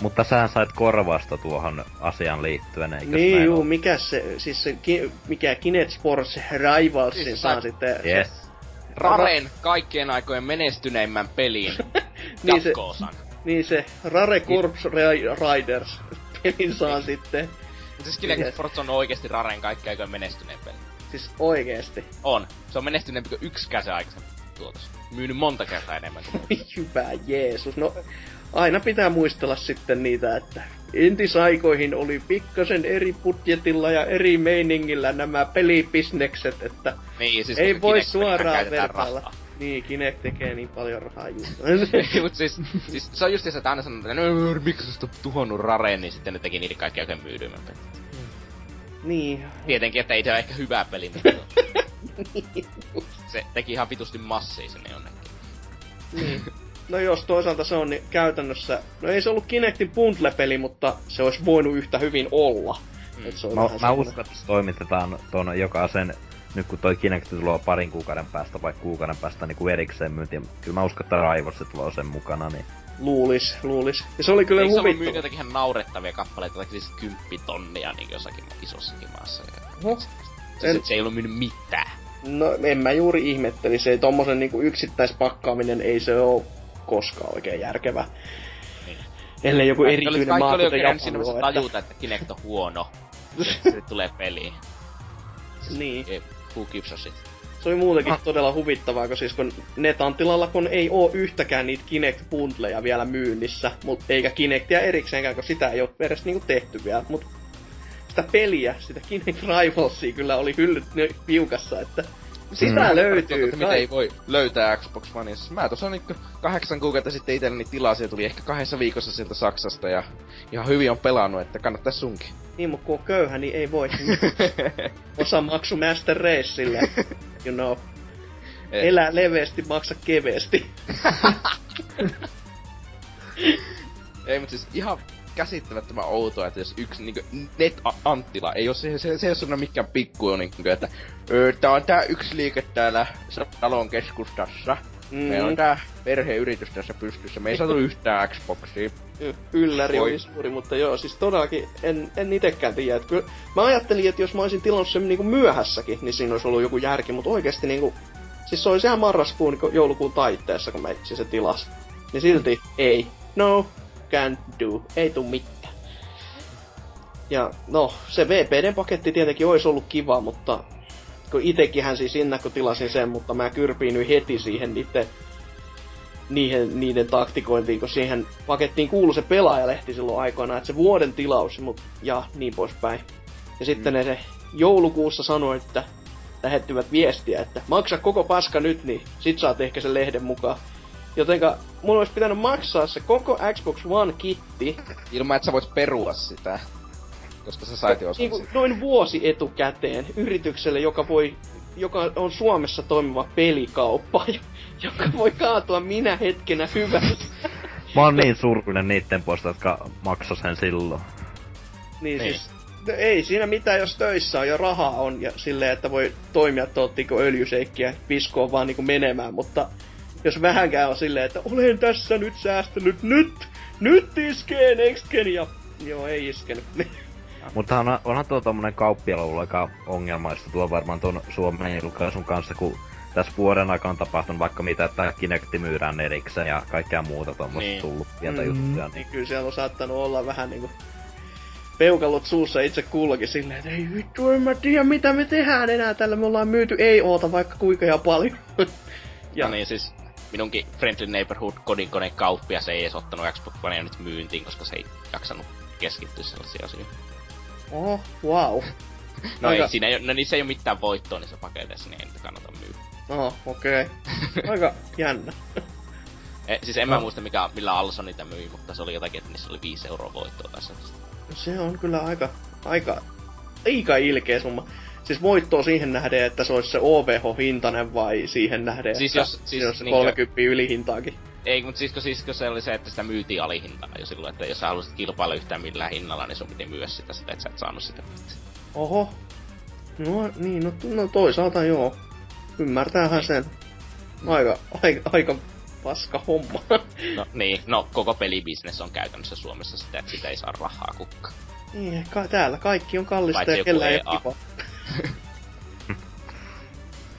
Mutta sähän sait korvasta tuohon asian liittyen, eikö Niin juu, mikä se, siis se, ki, mikä Kinect Sports Rivalsin Siis saa sä- sitten... Yes. Raren kaikkien aikojen menestyneimmän pelin [LAUGHS] Niin se- jatko-osan. Niin se Rare Corps Ri- Riders pelin saa sitten. Mutta siis Kinect Sports on oikeesti Raren kaikkien aikojen menestynein peli. Siis oikeesti. On. Se on menestyneempi kuin yksikään se aikaisempi tuotos. Myynyt monta kertaa enemmän kuin. Hyvä [LAUGHS] Jeesus. No, aina pitää muistella sitten niitä, että entisaikoihin oli pikkasen eri budjetilla ja eri meiningillä nämä pelibisnekset, että Niin, siis ei voi suoraan vertailla. rahaa. Niin, Kinect tekee niin paljon rahaa just. [LAUGHS] Mut siis, siis, se on just se, että aina sanotaan, että miksi sä tuhonnut Raren, niin sitten ne teki niitä kaikki oikein myydyimmän pelin. niin. Tietenkin, että ei se ole ehkä hyvä peli, mutta [LAUGHS] se teki ihan vitusti massia sinne jonnekin. niin. No jos toisaalta se on, niin käytännössä... No ei se ollut Kinectin bundle-peli, mutta se olisi voinut yhtä hyvin olla. Mm. Et se on Mä, mä uskon, että se toimitetaan ton jokaisen, nyt kun toi Kinect tulee parin kuukauden päästä vai kuukauden päästä niin kuin erikseen myynti. Kyllä mä uskon, että Raivos se tulee sen mukana, niin Luulis, luulis. Ja se oli kyllä Eikö se ollut myynyt huvittava. jotakin ihan naurettavia kappaleita, tai siis kymppitonnia niin jossakin isossakin maassa. Ja... Oho. Siis, En- se ei ollut myynyt mitään. No en mä juuri ihmetteli. Se tommosen niinku yksittäispakkaaminen ei se oo koskaan oikein järkevä. Niin. Ellei joku Kaikki erityinen oli, kaikki maa, oli kuten oikein siinä että... tajuta, että Kinect on huono. [LAUGHS] Se tulee peliin. Niin. Eh, Who gives a shit? Se oli muutenkin todella huvittavaa, kun siis kun Netantilalla kun ei oo yhtäkään niitä Kinect-bundleja vielä myynnissä, mut eikä Kinectia erikseenkään, kun sitä ei oo edes niinku tehty vielä, mut sitä peliä, sitä Kinect Rivalsia kyllä oli hyllyt piukassa, että sitä Mm. löytyy. Että mitä ei voi löytää Xbox Oneissa. Mä tuossa niinku kahdeksan kuukautta sitten itselleni tilasin ja tuli ehkä kahdessa viikossa sieltä Saksasta ja ihan hyvin on pelannut, että kannattaa sunkin. Niin, mutta kun on köyhä, niin ei voi. [LAUGHS] Osa maksu Master Racelle, you know. Ei. Elää leveästi, maksa keveesti. [LAUGHS] Ei, mutta siis ihan käsittämättömän outoa, että jos yksi niinku Net Anttila, ei ole se, se, se ei ole mikään pikku, niinku, että tää on tää yksi liike täällä talon keskustassa. Mm. Meillä on tää perheyritys tässä pystyssä. Me ei saatu [LAUGHS] yhtään Xboxia. Y- Ylläri Voi. oli suuri, mutta joo, siis todellakin en, en itekään tiedä. Että kyllä, mä ajattelin, että jos mä olisin tilannut sen niinku myöhässäkin, niin siinä olisi ollut joku järki, mutta oikeasti niinku, siis se olisi ihan marraskuun, niinku joulukuun taitteessa, kun mä itse se tilas. Niin silti ei. No, can't do. Ei tuu mitään. Ja no, se VPD-paketti tietenkin olisi ollut kiva, mutta kun itekinhän siis tilasin sen, mutta mä kyrpiin heti siihen niiden niiden, niiden taktikointiin, kun siihen pakettiin kuului se pelaajalehti silloin aikoinaan, että se vuoden tilaus mut, ja niin poispäin. Ja sitten mm. ne se joulukuussa sanoi, että lähettivät viestiä, että maksa koko paska nyt, niin sit saat ehkä sen lehden mukaan. Jotenka mun olisi pitänyt maksaa se koko Xbox One-kitti Ilman, että sä voit perua sitä. Koska sä sait jo osan niin siitä. noin vuosi etukäteen yritykselle, joka voi joka on Suomessa toimiva pelikauppa, [LAUGHS] joka voi kaatua minä hetkenä hyvänsä. mä oon niin surullinen niitten puolesta, jotka maksoi sen silloin. Niin, Niin. siis, no ei siinä mitään, jos töissä on ja rahaa on ja silleen, että voi toimia tottiko öljyseikkiä piskoon vaan niinku menemään, mutta jos vähänkään on silleen, että olen tässä nyt säästänyt, nyt, nyt iskee Nextgen ja joo, ei iskenyt. [LAUGHS] Mutta on, onhan tuo tommonen aika ongelmaista tuo varmaan tuon Suomen julkaisun kanssa, kun tässä vuoden aikana on tapahtunut vaikka mitä, että Kinecti myydään erikseen ja kaikkea muuta tuommoista Niin. tullut pientä Mm. juttuja. Niin niin kyllä siellä on saattanut olla vähän niinku peukallot suussa itse kullakin silleen, että ei vittu, en mä tiedä mitä me tehdään enää tällä, me ollaan myyty ei oota vaikka kuinka ja paljon. [LAUGHS] Ja niin siis minunkin Friendly Neighborhood kodinkoneen kauppias ei edes ottanut Xbox Onea nyt myyntiin, koska se ei jaksanut keskittyä sellaisiin asioihin. Oh, wow. No Aika- ei, siinä ei, no niissä ei ole mitään voittoa niissä paketeissa, niin ei niitä kannata myydä. Oh, okei. Okay. [LAUGHS] Aika jännä. E, siis en mä muista mikä, millä Also niitä myi, mutta se oli jotakin, että niissä oli 5 euroa voittoa tai sellaista. Se on kyllä aika, aika, aika ilkeä summa. Siis voittoa siihen nähden, että se olisi se OVH-hintainen vai siihen nähden, Siis että jos- siis se niinkö- 30 ylihintaakin. Ei, mutta siis, siis kun se oli se, että sitä myytiin alihintana jo silloin, että jos sä halusit kilpailla yhtään millään hinnalla, niin sun piti myydä sitä, sitä että sä et saanut sitä. Oho. No niin, no, no toisaalta joo. Ymmärtäähän sen. Aika, aika, aika paska homma. No niin, no koko pelibisnes on käytännössä Suomessa sitä, että sitä ei saa rahaa kukka. Niin, ka- täällä kaikki on kallista Paitsi ja kellä ei ole kiva.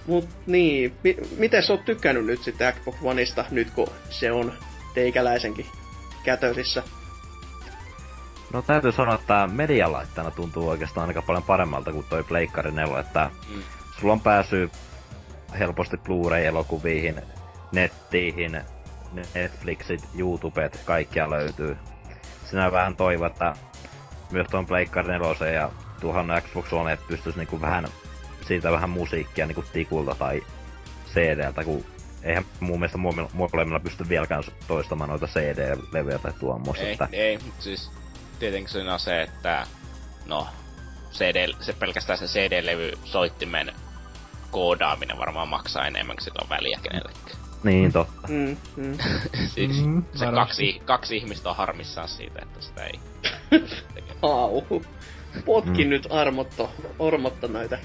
Mut niin, mi- miten sä oot tykännyt nyt sitten Xbox Oneista, nyt kun se on teikäläisenkin kätösissä? No täytyy sanoa, että medialaitteena tuntuu oikeastaan aika paljon paremmalta kuin toi Pleikkari 4, että Mm. sulla on pääsy helposti Blu-ray-elokuviin, nettiin, Netflixit, YouTubet, kaikkia löytyy. Sinä vähän toivon, että myös tuon Pleikkari 4 ja tuohon Xbox One että pystyisi niinku vähän siitä vähän musiikkia niinku tikulta tai CDltä, kun eihän mun mielestä mo- molemmilla pysty vieläkään toistamaan noita CD-levyjä tai tuommoista. Ei, että ei, mut siis tietenkin siinä on se, että no, CD, se pelkästään se CD-levy soittimen koodaaminen varmaan maksaa enemmän kuin sillä on väliä kenellekään. Niin, totta. Mm, mm. [LAUGHS] siis Mm, se varmasti. kaksi, kaksi ihmistä on harmissaan siitä, että sitä ei. [LAUGHS] Au. Potki Mm. nyt armotto, ormotta näitä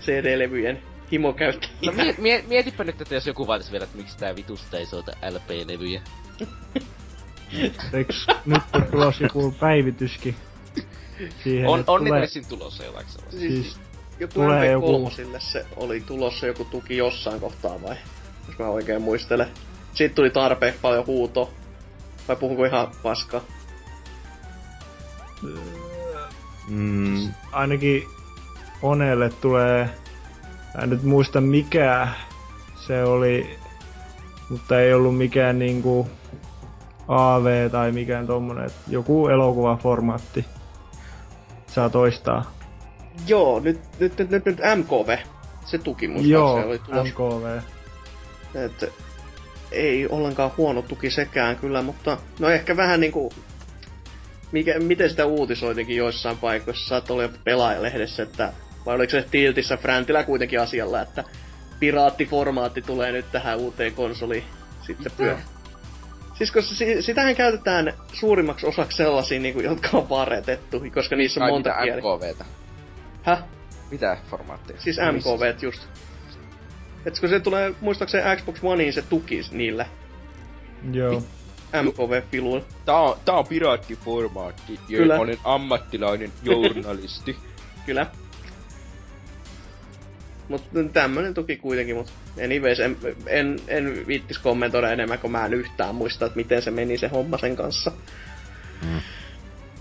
CD-levyjen himokäyttäjiä. No mie, mie, mietipä nyt, että jos joku vaatisi vielä, että miksi tää vitusta ei soita LP-levyjä. Eiks nyt on tulossa joku päivityskin siihen, On, että on niitä tulee, vissiin tulossa jotain sellaista. Siis joku tulee MP3 joku- se oli tulossa joku tuki jossain kohtaa vai? Jos mä oikein muistelen. Siitä tuli tarpeeksi paljon huuto. Vai puhunko ihan paskaa? Mm, ainakin Onelle tulee, en nyt muista mikä se oli, mutta ei ollut mikään niinku AV tai mikään tommonen, että joku elokuvaformaatti saa toistaa. Joo, nyt, nyt, nyt, nyt, nyt MKV. Se tuki Joo, muistaakseni oli tulossa. MKV. Et, ei ollenkaan huono tuki sekään kyllä, mutta no ehkä vähän niinku... Mikä, miten sitä uutisoitinkin joissain paikoissa, saat olla jopa pelaajalehdessä, että vai oliko se Tiltissä Fräntilä kuitenkin asialla, että piraattiformaatti tulee nyt tähän uuteen konsoliin. Sitten pyö. Siis koska si- sitähän käytetään suurimmaksi osaksi sellaisia, niinku, jotka on varetettu, koska niissä on Ai monta mitä kieli. MKVtä? Häh? Mitä formaattia? Siis No missä MKV just. Et kun se tulee, muistaakseni Xbox Oneiin se tuki niillä Joo. MKV-filuilla. Tää on, tää on piraattiformaatti, ja Kyllä. olen ammattilainen journalisti. [LAUGHS] Kyllä. Mut tämmönen tuki kuitenkin, mut anyways, en, en, en viittis kommentoida enemmän, kun mä en yhtään muista, että miten se meni se homma sen kanssa. Mm.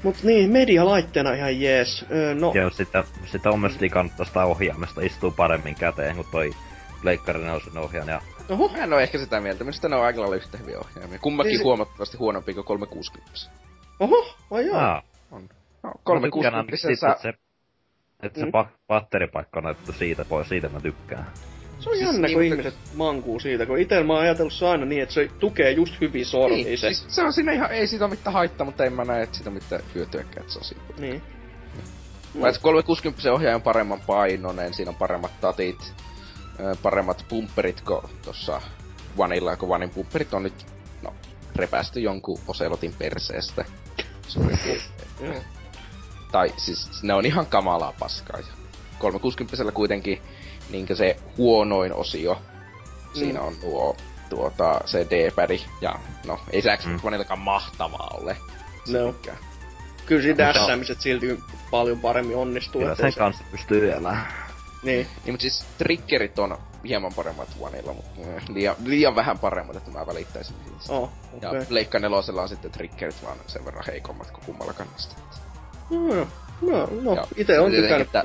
Mut niin, medialaitteena ihan jees. Öö, no, ja sitä, sitä on myös digannut tosta ohjaamesta, istuu paremmin käteen kuin toi Pleikkari 4 ohjaaja. Oho, Mä en oo ehkä sitä mieltä, minusta ne on aika lailla yhtä hyviä ohjaamia. Kummakin Niin se- huomattavasti huonompi kuin 360. oho, ai joo. Aa, No, mä 360 tykkään sä... että se, että se Mm. pa- batteripaikka on otettu siitä pois, siitä mä tykkään. Se on Siis jännä, niin, kun mutta- ihmiset mankuu siitä, kun itse mä oon ajatellut se aina niin, että se tukee just hyvin sormiin Niin, se. siis se on siinä ihan, ei siitä ole mitään haittaa, mutta en mä näe, että siitä on mitään hyötyäkään, että se on siinä. Niin. Mm. Paitsi 360 ohjaaja on paremman painoinen, siinä on paremmat tatit, paremmat pumperit kuin tossa Vanilla, kun Vanin pumperit on nyt, no, repästy jonkun Oselotin perseestä. Tai siis ne on ihan kamalaa paskaa. Ja 360 kuitenkin niin se huonoin osio, siinä Mm. on nuo tuota, se D-pädi, ja no, ei se Xbox Mm. Oneillakaan mahtavaa ole. No. Sekään. Kyllä siinä dässäämiset silti paljon paremmin onnistuu. Kyllä sen se- kanssa pystyy elämään. Niin. Niin, mutta siis triggerit on hieman paremmat Oneilla, mutta äh, liian, liian vähän paremmat, että mä välittäisin niistä. Oh, Ja okei. Leikka nelosella on sitten triggerit vaan sen verran heikommat kuin kummallakaan niistä. No, no, no ite on tykännyt että-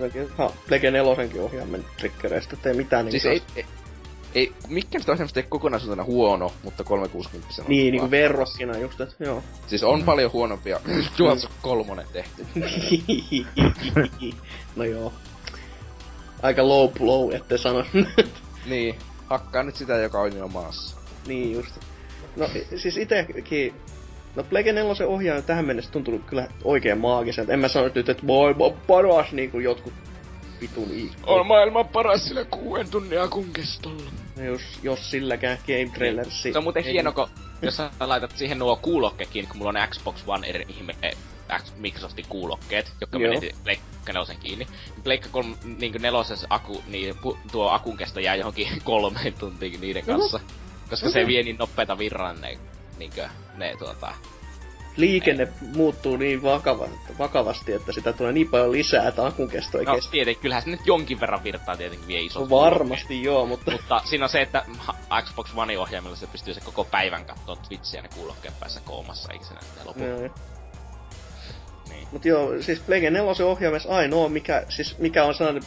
Plege nelosenkin ohjaamen triggereistä, ettei mitään Siis niinku ei, ei, ei mikään sitä ohjelmasta ei kokonaisuutena huono, mutta 360 on Niin, niinku verrokkina just, et joo. Siis on paljon huonompia. [LAUGHS] Tuossa kolmonen tehty. [LAUGHS] no joo. Aika low blow, ette sano. [LAUGHS] niin, hakkaa nyt sitä, joka on jo maassa. niin just. No siis itekin, no Plege 4 ohjaaja on tähän mennessä tuntunut kyllä oikein maagiselta. En mä sano nyt, että maailman paras niinku jotkut vitun ihmeet. maailman paras sillä kuuden tunnin akun kestolla. No jos, jos silläkään Game Trailersi. Se on muuten ei- hieno, kun jos sä laitat siihen nuo kuulokkekin, kun mulla on Xbox One eri ihme Microsoftin kuulokkeet, jotka Joo. menee Pleikka nelosen kiinni. Pleikka kolm, niin nelosessa aku, niin tuo akun kesto jää johonkin [LAUGHS] kolmeen tuntiin niiden kanssa. Koska se vie niin nopeita virran ne, niinkö, ne tuota... Liikenne muuttuu niin vakava, vakavasti, että sitä tulee niin paljon lisää, että akun kesto ei No kestä. tietenkin, kyllähän se nyt jonkin verran virtaa tietenkin vie isot No varmasti joo, mutta Mutta siinä on se, että Xbox One-ohjaimella se pystyy se koko päivän katsoa Twitchiä ne kuulokkeet päässä koomassa, eikä se näyttää lopu. Joo. Niin. Mut joo, siis Plege 4 ohjaamessa ainoa, mikä, siis mikä on sellainen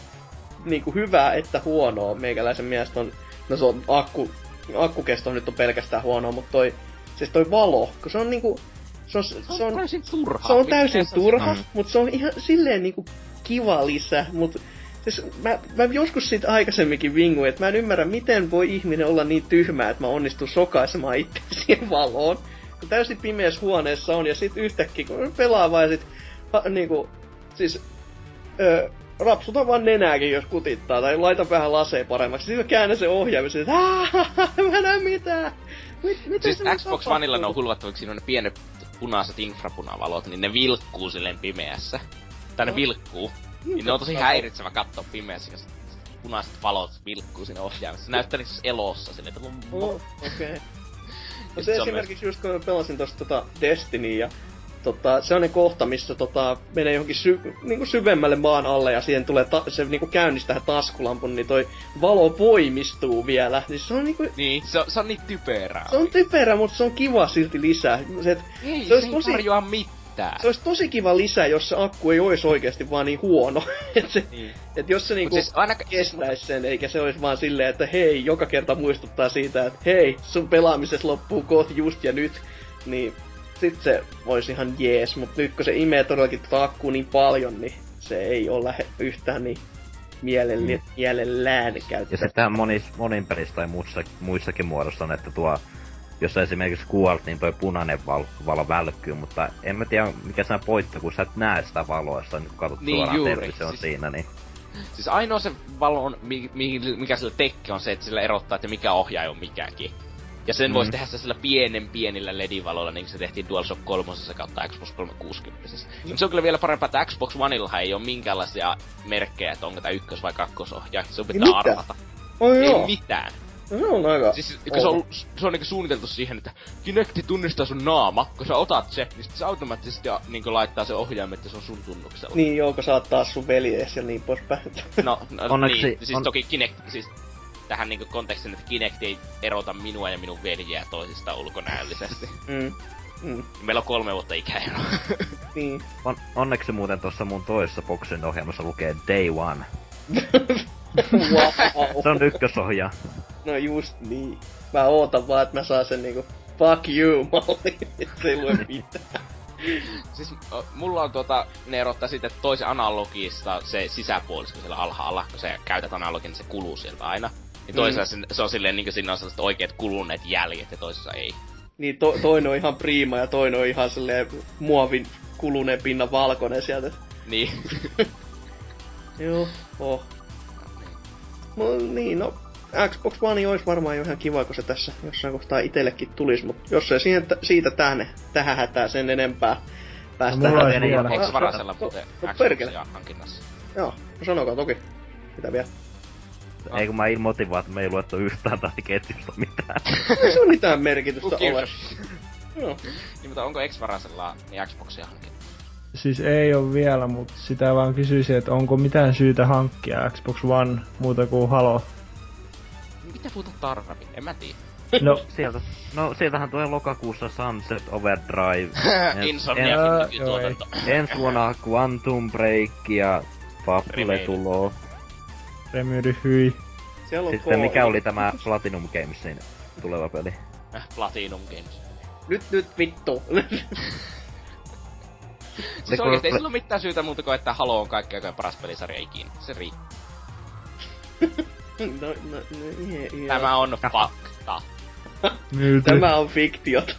niinku hyvää että huonoa meikäläisen mielestä on, no se on akku, akkukesto nyt on pelkästään huonoa, mutta toi, siis toi valo, kun se on niinku, se on, se on, täysin turha. se on täysin se turha, Mm. mutta se on ihan silleen niinku kiva lisä, mutta siis mä, mä joskus siitä aikaisemminkin vinguin, että mä en ymmärrä, miten voi ihminen olla niin tyhmä, että mä onnistun sokaisemaan itse siihen [LAUGHS] valoon. Täysin pimeässä huoneessa on, ja sit yhtäkkiä kun pelaa vaan sit, ha, niinku, siis, ö, rapsuta vaan nenääkin, jos kutittaa, tai laita vähän laseen paremmaksi. Sitten mä käännän sen ohjaamisen, että "Aah, mä en näe mitään. Mit, mitä Siis se Xbox tapahtuu?" Oneilla ne on on ne pienet punaiset infrapunavalot, niin ne vilkkuu silleen pimeässä. Tai ne No. vilkkuu. Niin ne on tosi häiritsevä katsoa pimeässä, jos punaiset valot vilkkuu siinä ohjaamassa. Se näyttää niinku elossa silleen, että Oh, okei. Okay. On esimerkiksi just kun pelasin tosta tota Destiny ja tota, se on ne kohta, missä tota, menee johonkin sy- niinku syvemmälle maan alle ja siihen tulee ta- se niinku käynnistää tähän taskulampun, niin toi valo voimistuu vielä. Niin se on niinku, Niin, se on, se on niin typerää. se on typerä, mutta se on kiva silti lisää. Se, et, Ei, se se, ei tosi- tarjoa mitään. Se olisi tosi kiva lisää, jos se akku ei olisi oikeasti vaan niin huono. [LAUGHS] et, se, Niin. et jos se niinku Mut siis aina, kestäisi sen, eikä se olisi vaan silleen, että hei, joka kerta muistuttaa siitä, että hei, sun pelaamisessa loppuu kohta just ja nyt, niin sit se olisi ihan jees, mutta nyt kun se imee todellakin tota akkua niin paljon, niin se ei ole yhtään niin mielelle, Mm. mielellään Ja käyttää. sitten monis, monin pelissä tai muissa, muissakin muodossa on, että tuo, jos sä esimerkiksi kuolet, niin toi punainen val, valo välkkyy, mutta en mä tiedä mikä se pointti, kun sä et näe sitä valoa, jos sä nyt katsot Niin, suoraan juuri. television Siis- siinä, niin siis ainoa se valon, mi, mi, mikä sillä tekee on se, että sillä erottaa, että mikä ohjaaja on mikäkin. Ja sen mm. Voisi tehdä sillä pienen pienillä LED-valoilla, niin kuin se tehtiin DualShock 3 kautta Xbox 360. Mm. Se on kyllä vielä parempaa, että Xbox Oneillahan ei ole minkäänlaisia merkkejä, että onko tämä ykkös- vai kakkosohjaaja. Se on pitää mitä? arvata. Oh, Ei joo, mitään. No, se on aika... Siis kun se on, se on niinku suunniteltu siihen, että Kinecti tunnistaa sun naama, kun sä otat se, niin sit se automaattisesti a- niinku laittaa se ohjaimet, että se on sun tunnuksella. Niin joo, kun sä oot taas sun veljees ja niin poispäin. No, [LAUGHS] no Onneksi niin, siis on- toki Kinect, siis tähän niinku kontekstiin, että Kinect ei erota minua ja minun veljeä toisistaan ulkonäöllisesti. mm. Mm. Meillä on kolme vuotta ikäeroa. [LAUGHS] Niin. on, onneksi muuten tuossa mun toisessa boksin ohjelmassa lukee Day One. [LAUGHS] wow. Se on ykkösohjaa. No just niin. Mä ootan vaan, että mä saan sen niinku fuck you malli, [LAUGHS] ei lue mitään. [LAUGHS] siis mulla on tuota, ne erottaa sitten toisen analogista se sisäpuolisko siellä alhaalla, kun sä käytät analogin, niin se kuluu sieltä aina. Niin toisessa mm. se on silleen niinku siinä on sellaiset oikeat kuluneet jäljet ja toisessa ei. Niin to, toinen on ihan priima ja toinen on ihan silleen muovin kuluneen pinnan valkoinen sieltä. Niin. [LAUGHS] Joo, oh. No, niin, no Xbox One olisi varmaan jo ihan kiva, kun se tässä jossain kohtaa itsellekin tulisi, mutta jos ei siihen, t- siitä tähän, tähän hätää sen enempää päästä. No, mulla vielä. jatko- Eikö varasella no, muuten no, perkele. Xboxia hankinnassa? Joo, no sanokaa toki. Mitä vielä? Ei kun mä ilmoitin vaan, että me ei luettu yhtään tai ketjusta mitään. [LAUGHS] Ei se ole mitään merkitystä ole. Joo. Niin, mutta onko X-Varasella niin Xboxia hankinnut? Siis ei ole vielä, mutta sitä vaan kysyisin, että onko mitään syytä hankkia Xbox One muuta kuin Halo. Mitä muuta tarvii? En mä tiedä. No, [LAUGHS] Sieltä, no sieltähän tulee lokakuussa Sunset Overdrive. [LAUGHS] Insomniakin nykytuotanto. Ensi vuonna Quantum Break ja Fable tuloo. Remyry hyi. Sitten mikä oli tämä Platinum Gamesin tuleva peli? Äh, Platinum Games. Nyt, nyt vittu. [LAUGHS] Siis kun- oikeesti ei sillä ole mitään syytä muuta kuin, että Halo on kaikki aikojen paras pelisarja ikinä. Se riittää. No, no, no, ie, ie. Tämä on fakta. Tämä on fiktiota.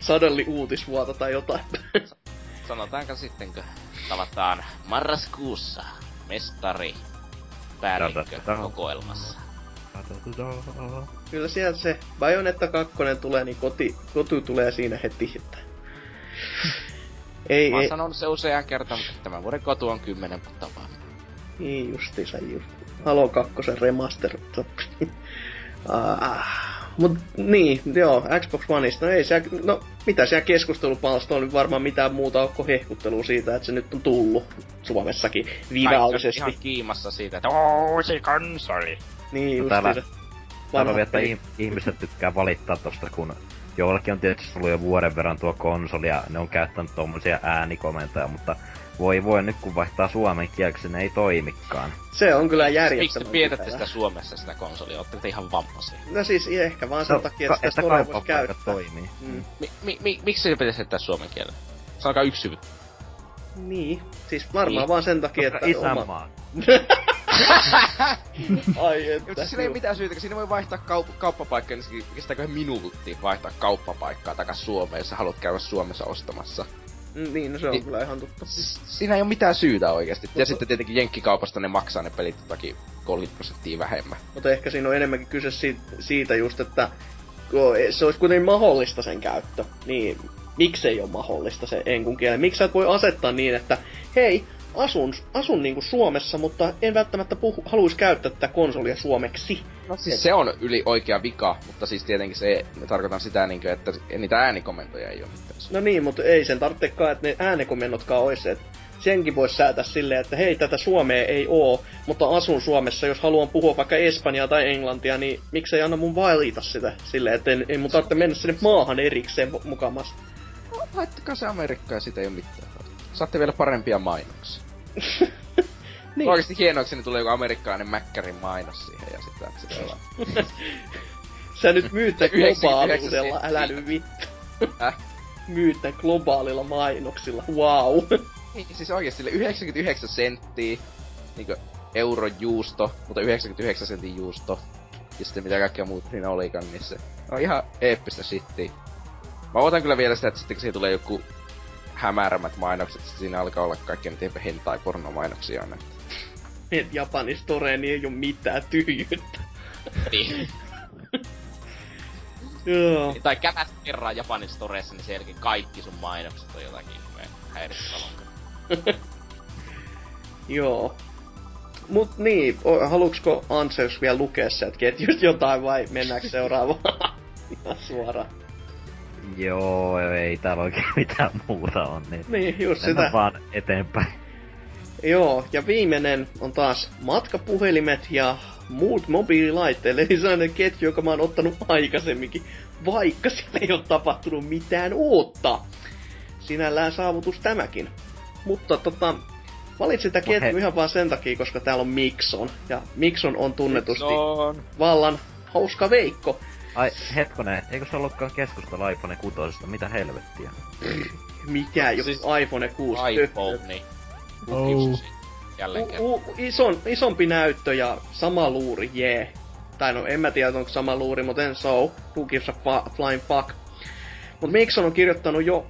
Sadelli uutisvuota tai jotain. Sanotaanko sitten, kun tavataan marraskuussa mestari päällikkö kokoelmassa. Kyllä sieltä se Bayonetta 2 tulee, niin koti, koti tulee siinä heti. Että... ei, Mä oon ei, sanonut se usean kertaan, mutta tämän vuoden kotu on kymmenen vuotta vaan. Niin justiinsa just. Halo 2 remaster. Uh, [LAUGHS] mut niin, joo, Xbox Oneista, no ei se, no mitä siellä keskustelupalsta oli varmaan mitään muuta kuin hehkuttelua siitä, että se nyt on tullut Suomessakin virallisesti. ihan kiimassa siitä, että uusi konsoli. Niin, No täällä- se. Täällä Vanha että ihmiset tykkää valittaa tosta, kun joillakin on tietysti ollut jo vuoden verran tuo konsoli ja ne on käyttänyt tommosia äänikomentoja, mutta voi voi nyt kun vaihtaa suomen kieleksi, ne ei toimikaan. Se on kyllä Miksi te järjettömän pidätte typerää. sitä Suomessa sitä konsolia? Ootteko te ihan vammaisia? No siis ehkä vaan sen takia, että sitä että storea voisi käyttää. toimii. Mm. Mi- mi- mi- miksi se pitäisi jättää suomen kielellä? Sanokaa yksi syy. Niin, siis varmaan Niin. vaan sen takia, Koska että oma... isänmaa. [LAUGHS] Ai että. Mutta siinä ei ole mitään syytä, siinä voi vaihtaa kaup- kauppapaikkaa, niin se kestääkö minuutti vaihtaa kauppapaikkaa takas Suomeen, jos haluat käydä Suomessa ostamassa. Mm, Niin, no se on Niin. kyllä ihan totta. Siis siinä ei ole mitään syytä oikeasti. Ja sitten tietenkin Jenkkikaupasta ne maksaa ne pelit jotakin 30 prosenttia vähemmän. Mutta ehkä siinä on enemmänkin kyse siitä, siitä just, että kun se olisi kuitenkin mahdollista sen käyttö, niin miksei ole mahdollista se enkun kielen? Miksi sä et voi asettaa niin, että hei, asun, asun niinku Suomessa, mutta en välttämättä puhu, haluaisi käyttää tätä konsolia suomeksi. No siis se on yli oikea vika, mutta siis tietenkin se, tarkoitan sitä niinkö, että niitä äänikomentoja ei ole mitään. No niin, mutta ei sen tarvitsekaan, että ne äänekomennotkaan olisi, että senkin voisi säätää silleen, että hei, tätä Suomea ei oo, mutta asun Suomessa, jos haluan puhua vaikka Espanjaa tai Englantia, niin miksei anna mun valita sitä silleen, että en, ei mun tarvitse mennä sinne maahan erikseen mu- mukamas. No, laittakaa se Amerikkaan ja siitä ei ole mitään. Saatte vielä parempia mainoksia. [LAUGHS] Niin. Oikeesti hienoksi, niin tulee joku amerikkalainen Mäkkärin mainos siihen ja sitten se pelaa. [LAUGHS] Sä nyt myyt tän 99 globaaliudella, älä nyt vittu. [LAUGHS] Äh? Globaalilla mainoksilla, wow. Niin, siis oikeesti sille 99 senttiä, niinkö eurojuusto, mutta 99 sentin juusto. Ja sitten mitä kaikkea muuta siinä olikaan, niin se on ihan eeppistä shittiä. Mä otan kyllä vielä sitä, että sitten kun siihen tulee joku hämärämät mainokset, siinä alkaa olla kaikkea niitä hentai pornomainoksia aina. Et Japanin storeen niin ei oo mitään tyhjyyttä. Niin. [LAUGHS] Joo. tai käpäs kerran Japanin storeessa, niin sen jälkeen kaikki sun mainokset on jotakin ihmeen häirittävää. [LAUGHS] Joo. Mut niin, o- haluuksiko Anseus vielä lukea sieltä ketjusta jotain vai mennäänkö seuraavaan? [LAUGHS] Ihan suoraan. Joo, ei täällä oikein [LAUGHS] mitään muuta on, niin Niin, just sitä. vaan eteenpäin. Joo, ja viimeinen on taas matkapuhelimet ja muut mobiililaitteet. Eli sellainen ketju, joka mä oon ottanut aikaisemminkin, vaikka siellä ei ole tapahtunut mitään uutta. Sinällään saavutus tämäkin. Mutta tota, valitsin tätä Mut ketju he- ihan vaan sen takia, koska täällä on Mixon. Ja Mixon on tunnetusti on. vallan hauska veikko. Ai, hetkonen, eikö se ollutkaan keskustella iPhone 6? Mitä helvettiä? Mikä joku Siis iPhone 6. iPhone, niin. Oh. Jälleen. U- u- ison, isompi näyttö ja sama luuri, jee. Yeah. Tai no en mä tiedä onko sama luuri, mutta en so. Who gives a fa- flying fuck. Mut Mixon on kirjoittanut jo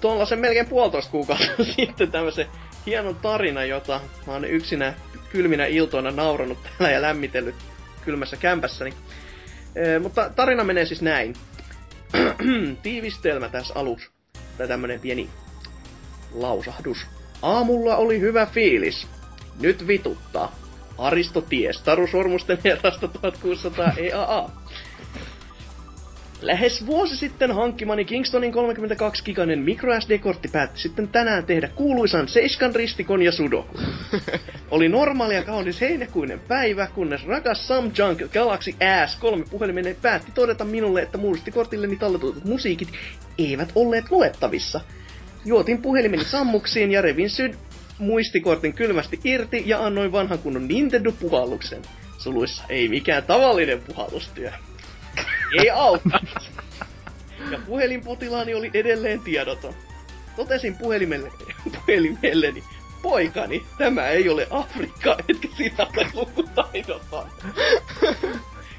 tuollaisen melkein puolitoista kuukautta [LAUGHS] sitten tämmöisen hienon tarina, jota mä oon yksinä kylminä iltoina nauranut täällä ja lämmitellyt kylmässä kämpässäni. Ee, mutta tarina menee siis näin. [CLEARS THROAT] Tiivistelmä tässä aluksi. Tai tämmönen pieni lausahdus. Aamulla oli hyvä fiilis. Nyt vituttaa. Aristo ties Tarusormusten herrasta 1600 EAA. Lähes vuosi sitten hankkimani Kingstonin 32 giganen microSD-kortti päätti sitten tänään tehdä kuuluisan Seiskan ristikon ja sudoku. [LAUGHS] Oli normaali ja kaunis heinäkuinen päivä, kunnes rakas Samjunk Galaxy S3 puhelimeni päätti todeta minulle, että muistikortilleni talletutut musiikit eivät olleet luettavissa. Juotin puhelimeni sammuksiin ja revin syd muistikortin kylmästi irti ja annoin vanhan kunnon Nintendo-puhalluksen. Suluissa ei mikään tavallinen puhallustyö. Ei auttanut. Ja puhelinpotilaani oli edelleen tiedoton. Totesin puhelimelle, puhelimelleni, poikani, tämä ei ole Afrikka, etkä sinä ole lukutaidoton.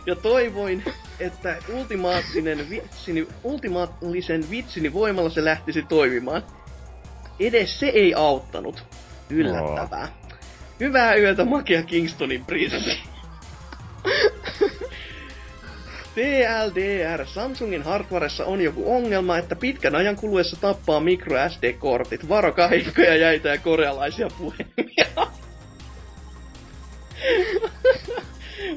Ja toivoin, että ultimaattinen vitsini, ultimaattisen vitsini voimalla se lähtisi toimimaan. Edes se ei auttanut. Yllättävää. Hyvää yötä Makia Kingstonin prinssi. [LAUGHS] TLDR, Samsungin hardwaressa on joku ongelma, että pitkän ajan kuluessa tappaa micro SD-kortit. Varokaa heikkoja jäitä ja korealaisia puhelimia. [LAUGHS]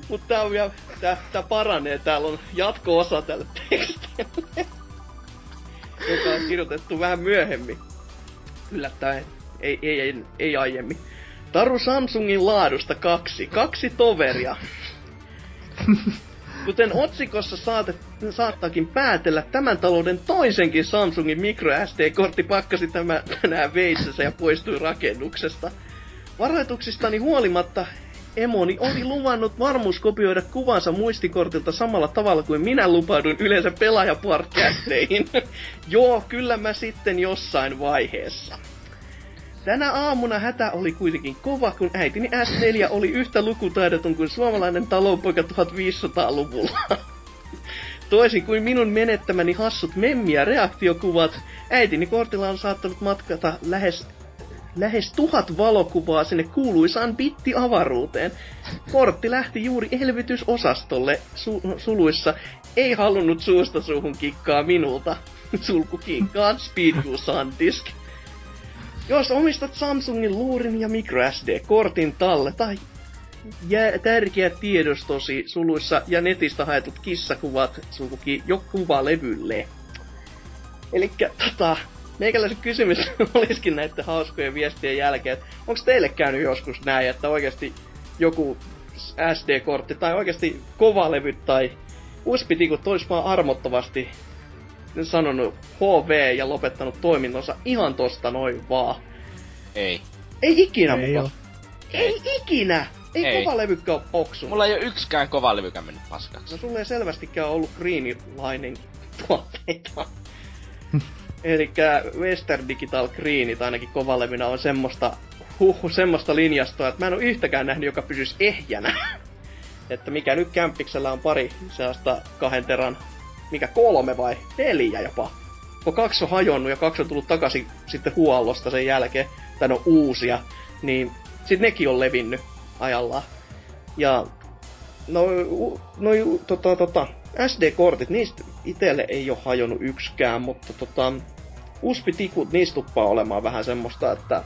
Mutta tää on vielä tää, tää paranee, täällä on jatko-osa tälle tekstille. joka on kirjoitettu vähän myöhemmin. Yllättäen. Ei, ei, ei, ei aiemmin. Taru Samsungin laadusta kaksi. Kaksi toveria. [LAUGHS] Kuten otsikossa saatet, saattaakin päätellä, tämän talouden toisenkin Samsungin micro SD-kortti pakkasi tämä tänään veitsensä ja poistui rakennuksesta. Varoituksistani huolimatta Emoni oli luvannut varmuuskopioida kuvansa muistikortilta samalla tavalla kuin minä lupauduin yleensä pelaajaparkkästeihin. [LAUGHS] Joo, kyllä mä sitten jossain vaiheessa. Tänä aamuna hätä oli kuitenkin kova, kun äitini S4 oli yhtä lukutaidoton kuin suomalainen talonpoika 1500-luvulla. [LAUGHS] Toisin kuin minun menettämäni hassut memmiä reaktiokuvat, äitini kortilla on saattanut matkata lähes lähes tuhat valokuvaa sinne kuuluisaan bitti-avaruuteen. Kortti lähti juuri elvytysosastolle su- suluissa. Ei halunnut suusta suuhun kikkaa minulta. [LAUGHS] Sulku kikkaan Speedgo Sandisk. Jos omistat Samsungin luurin ja microSD-kortin talle tai jää tärkeä tiedostosi suluissa ja netistä haetut kissakuvat sulkuki jo kuvalevylle. Elikkä tota, meikäläisen kysymys [LAUGHS] olisikin näiden hauskojen viestien jälkeen, että onko teille käynyt joskus näin, että oikeasti joku SD-kortti tai oikeasti kovalevy tai USB-tikut olisi vaan armottavasti sanonut HV ja lopettanut toiminnonsa ihan tosta noin vaan. Ei. Ei ikinä Ei mukaan. oo. Ei, ei ikinä! Ei, Ei. ei. kovalevykkä oo poksunut. Mulla ei oo yksikään kova levykään mennyt paskaksi. No sulle ei selvästikään ollut Greenlining tuotteita. [LAUGHS] Elikkä Western Digital Greenit ainakin kovalevynä on semmoista, huh, semmoista linjastoa, että mä en oo yhtäkään nähnyt, joka pysyisi ehjänä. [LAUGHS] että mikä nyt kämppiksellä on pari sellaista kahden teran, mikä kolme vai neljä jopa. Kun kaksi on hajonnut ja kaksi on tullut takaisin sitten huollosta sen jälkeen, tai on uusia, niin sit nekin on levinnyt ajallaan. Ja no, no tota, tota, SD-kortit, niistä itelle ei ole hajonnut yksikään, mutta tota, USB-tikut, niistä tuppaa olemaan vähän semmoista, että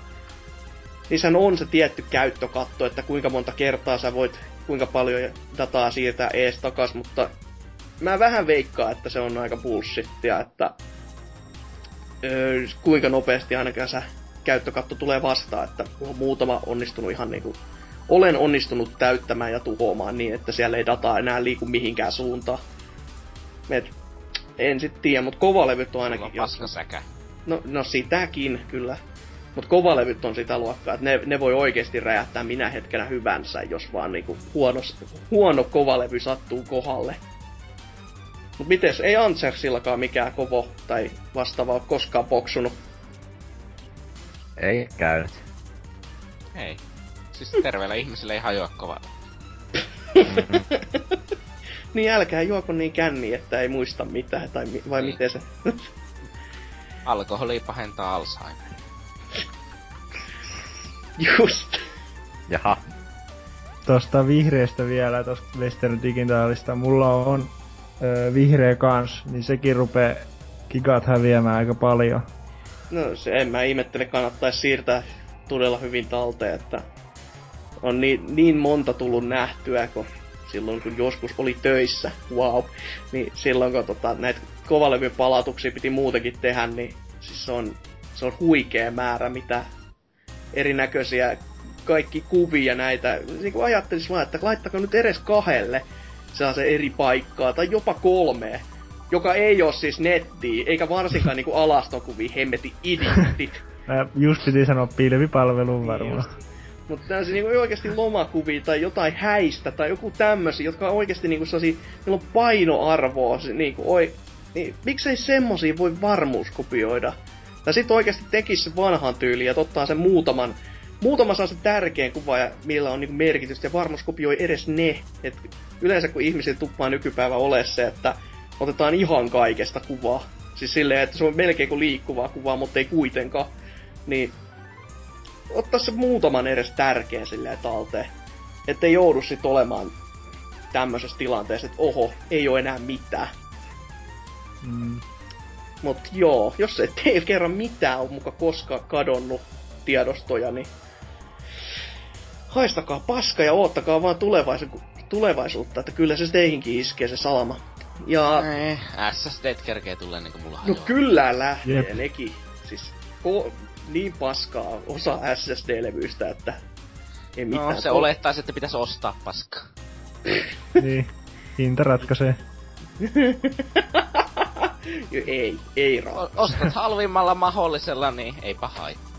niissähän on se tietty käyttökatto, että kuinka monta kertaa sä voit, kuinka paljon dataa siirtää ees takas, mutta mä vähän veikkaan, että se on aika bullshittia, että öö, kuinka nopeasti ainakaan se käyttökatto tulee vastaan, että on muutama onnistunut ihan niinku olen onnistunut täyttämään ja tuhoamaan niin, että siellä ei dataa enää liiku mihinkään suuntaan. Et, en sit tiedä, mutta kovalevyt on ainakin paskasäkä. No, no sitäkin kyllä. Mutta kovalevyt on sitä luokkaa, että ne, ne voi oikeasti räjähtää minä hetkenä hyvänsä, jos vaan niinku huono, huono kovalevy sattuu kohdalle. Mut mites, ei Antsersillakaan mikään kovo tai vastaava ole koskaan poksunut. Ei käynyt. Ei. Siis terveellä ihmisellä ei hajoa kova. [LAUGHS] niin älkää juoko niin känni, että ei muista mitään, tai mi- vai Niin. miten se... Alkoholi pahentaa Alzheimer. [LAUGHS] Just. Jaha. Tosta vihreästä vielä, tosta Western Digitalista. Mulla on ö, vihreä kans, niin sekin rupee gigat häviämään aika paljon. No se en mä ihmettele, kannattaisi siirtää todella hyvin talteen, että on niin, niin monta tullut nähtyä, kun silloin kun joskus oli töissä, wow, niin silloin kun tota, näitä kovalevyn palautuksia piti muutenkin tehdä, niin siis se on, se on huikea määrä, mitä erinäköisiä kaikki kuvia näitä, niin kuin ajattelis vaan, että laittakaa nyt edes kahdelle se eri paikkaa, tai jopa kolme, joka ei ole siis nettiä, eikä varsinkaan niinku alastokuvia, hemmeti idiotit. [LAUGHS] Mä just piti sanoa pilvipalveluun varmaan. Mutta tämmöisiä niinku oikeasti lomakuvia tai jotain häistä tai joku tämmösiä, jotka on oikeasti niinku sellaisia, niillä on painoarvoa, niinku oi, niin miksei semmosia voi varmuuskopioida? Tai sitten oikeasti tekisi se vanhan tyyliin ja ottaa sen muutaman, muutama saa se tärkeän kuva ja millä on niinku merkitystä ja varmuuskopioi edes ne. Et yleensä kun ihmisillä tuppaa nykypäivä ole se, että otetaan ihan kaikesta kuvaa. Siis silleen, että se on melkein kuin liikkuvaa kuvaa, mutta ei kuitenkaan. Niin ottaa se muutaman edes tärkeän silleen talteen. Että ei joudu sit olemaan tämmöisessä tilanteessa, että oho, ei ole enää mitään. Mm. Mut joo, jos [LAUGHS] ei kerran mitään on muka koskaan kadonnut tiedostoja, niin haistakaa paska ja oottakaa vaan tulevaisuuden, tulevaisuutta, että kyllä se teihinkin iskee se salama. Ja... Ei, SSD kerkee tulee niinku mulla No hajoaa. kyllä lähtee Jep. nekin. Siis ko- niin paskaa osa SSD-levyistä, että ei mitään. No, se olettaisi, että pitäisi ostaa paskaa. [LAUGHS] niin. Hinta ratkaisee. ei, ei O- raa. ostat halvimmalla mahdollisella, niin eipä haittaa.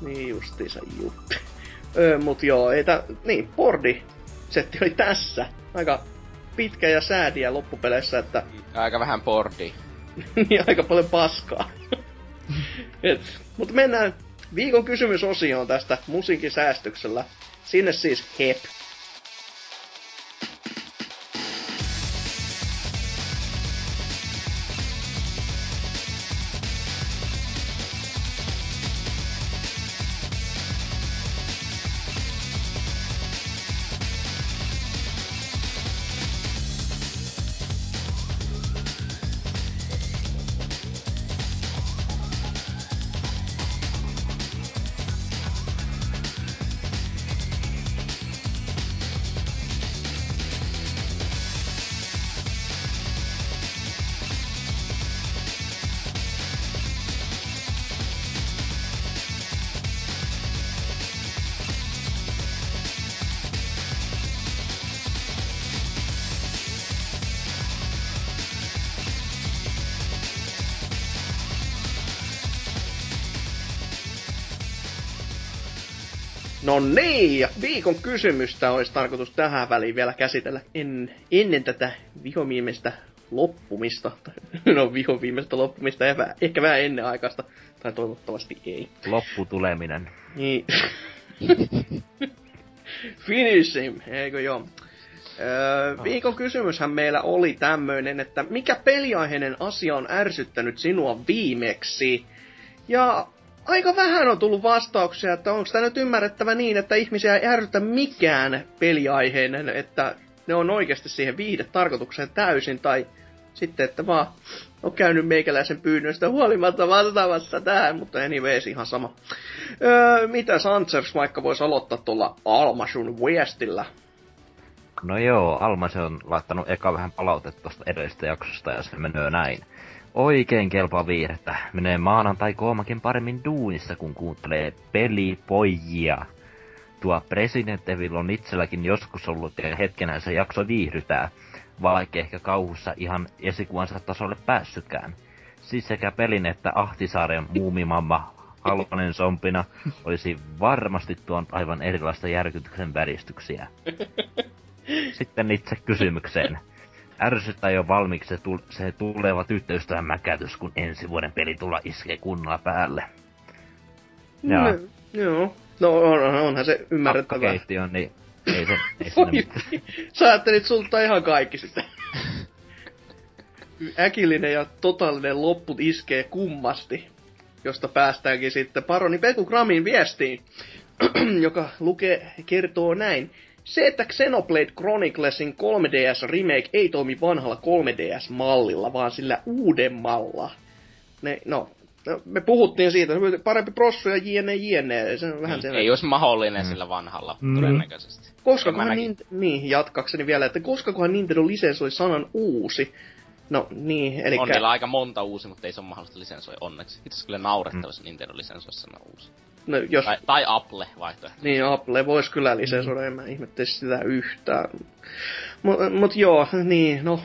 Niin justiinsa juppi. Öö, mut joo, ei tä... Niin, bordi setti oli tässä. Aika pitkä ja säädiä loppupeleissä, että Aika vähän bordi. [LAUGHS] niin aika paljon paskaa. [LAUGHS] Et, mutta mennään viikon kysymysosioon tästä musiikin säästyksellä. Sinne siis hep. No niin, ja viikon kysymystä olisi tarkoitus tähän väliin vielä käsitellä en, ennen tätä vihoviimeistä loppumista. [LAUGHS] No vihoviimeistä loppumista, ehkä, ehkä vähän ennen aikaista, tai toivottavasti ei. Lopputuleminen. Niin. [LAUGHS] Finish him, eikö joo? Öö, viikon kysymyshän meillä oli tämmöinen, että mikä peliaiheinen asia on ärsyttänyt sinua viimeksi? Ja aika vähän on tullut vastauksia, että onko tämä nyt ymmärrettävä niin, että ihmisiä ei ärsytä mikään peliaiheinen, että ne on oikeasti siihen viihdetarkoitukseen täysin, tai sitten, että vaan on käynyt meikäläisen pyynnöstä huolimatta vastaamassa tähän, mutta anyways ihan sama. Öö, mitä Sansers vaikka voisi aloittaa tuolla Almasun viestillä? No joo, Alma se on laittanut eka vähän palautetta tosta edellisestä jaksosta ja se menee näin. Oikein kelpaa viihdettä. Menee maanantai koomakin paremmin duunissa, kun kuuntelee pelipojia. Tuo President Evil on itselläkin joskus ollut ja hetkenään se jakso viihdytää, vaikka ehkä kauhussa ihan esikuvansa tasolle päässytkään. Siis sekä pelin että Ahtisaaren muumimamma Halonen zombina olisi varmasti tuonut aivan erilaista järkytyksen väristyksiä. [LAUGHS] Sitten itse kysymykseen. Ärsyttää jo valmiiksi se, tul- se tuleva tyttöystävän mäkätys, kun ensi vuoden peli tulla iskee kunnolla päälle. Jaa. No, joo. No on, onhan se ymmärrettävää. Kakkakeittiö, niin ei se, ei Voi. Sä ajattelit sulta ihan kaikki sitten. Äkillinen ja totaalinen loppu iskee kummasti, josta päästäänkin sitten paroni Peku Gramin viestiin, [CLEARS THROAT] joka lukee, kertoo näin. Se, että Xenoblade Chroniclesin 3DS remake ei toimi vanhalla 3DS-mallilla, vaan sillä uudemmalla. Ne, no, no, me puhuttiin siitä, parempi prossu ja jne jne. Se on vähän Niin, sen ei olisi mahdollinen sillä vanhalla, Mm. todennäköisesti. koska kohan niin, niin, jatkakseni vielä, että koska kohan Nintendo lisensoi sanan uusi. No niin, eli On niillä aika monta uusi, mutta ei se ole mahdollista lisensoida onneksi. Itse kyllä naurettava, jos Nintendo lisensoisi sana uusi. No, jos, Tai, tai Apple vaihtoehto. niin Apple vois kyllä lisensoida, en mä ihmettelisi sitä yhtään. Mut, mut joo, niin, no,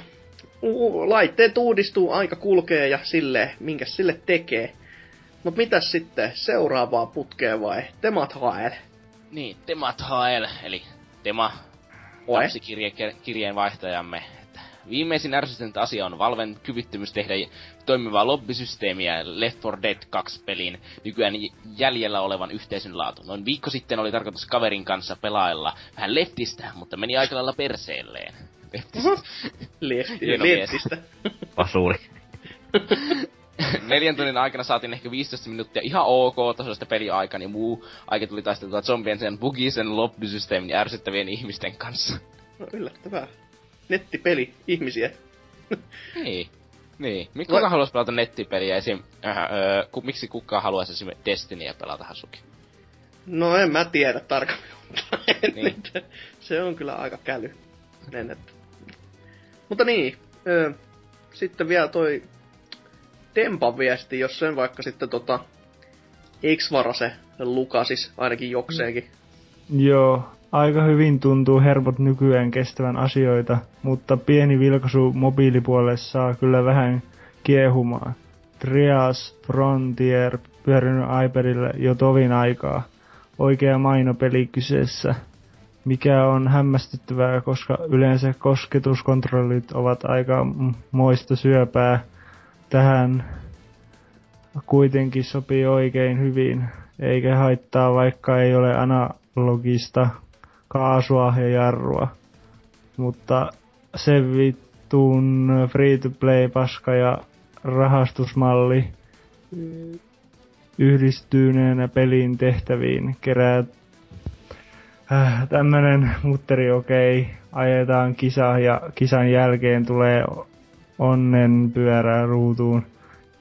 laitteet uudistuu, aika kulkee ja silleen, minkä sille tekee. Mut mitäs sitten, seuraavaa putkeen vai? Temat hael. Niin, Temat HL, eli Tema, lapsikirjeen vaihtajamme. Viimeisin ärsyttänyt asia on Valven kyvyttömyys tehdä toimivaa lobbysysteemiä Left 4 Dead 2 pelin nykyään j- jäljellä olevan yhteisön laatu. Noin viikko sitten oli tarkoitus kaverin kanssa pelailla vähän leftistä, mutta meni aika lailla perseelleen. Leftistä. [LAUGHS] Mies. lehtistä. [LAUGHS] Vasuli. Neljän tunnin aikana saatiin ehkä 15 minuuttia ihan ok tasoista peliaikaa, ja muu aika tuli taisteltua zombien sen bugisen lobbysysteemin ja ärsyttävien ihmisten kanssa. No yllättävää. Nettipeli, ihmisiä. Niin. Niin. Miksi kuka haluaisi pelata nettipeliä esim... Äh, öö, ku, miksi kukaan haluaisi esim. Destinyä pelata Hasuki? No en mä tiedä tarkemmin, mutta Niin. se on kyllä aika käly. Mutta niin, ö, sitten vielä toi Tempan viesti, jos sen vaikka sitten tota X-varase lukasis ainakin jokseenkin. Joo, aika hyvin tuntuu hermot nykyään kestävän asioita, mutta pieni vilkaisu mobiilipuolelle saa kyllä vähän kiehumaan. Trias Frontier pyörinyt iPadille jo tovin aikaa. Oikea mainopeli kyseessä. Mikä on hämmästyttävää, koska yleensä kosketuskontrollit ovat aika moista syöpää. Tähän kuitenkin sopii oikein hyvin, eikä haittaa vaikka ei ole analogista kaasua ja jarrua. Mutta se vittuun free-to-play paska ja rahastusmalli yhdistyneenä pelin tehtäviin kerää äh, tämmönen mutteri okei, okay, ajetaan kisa ja kisan jälkeen tulee onnen pyörää ruutuun,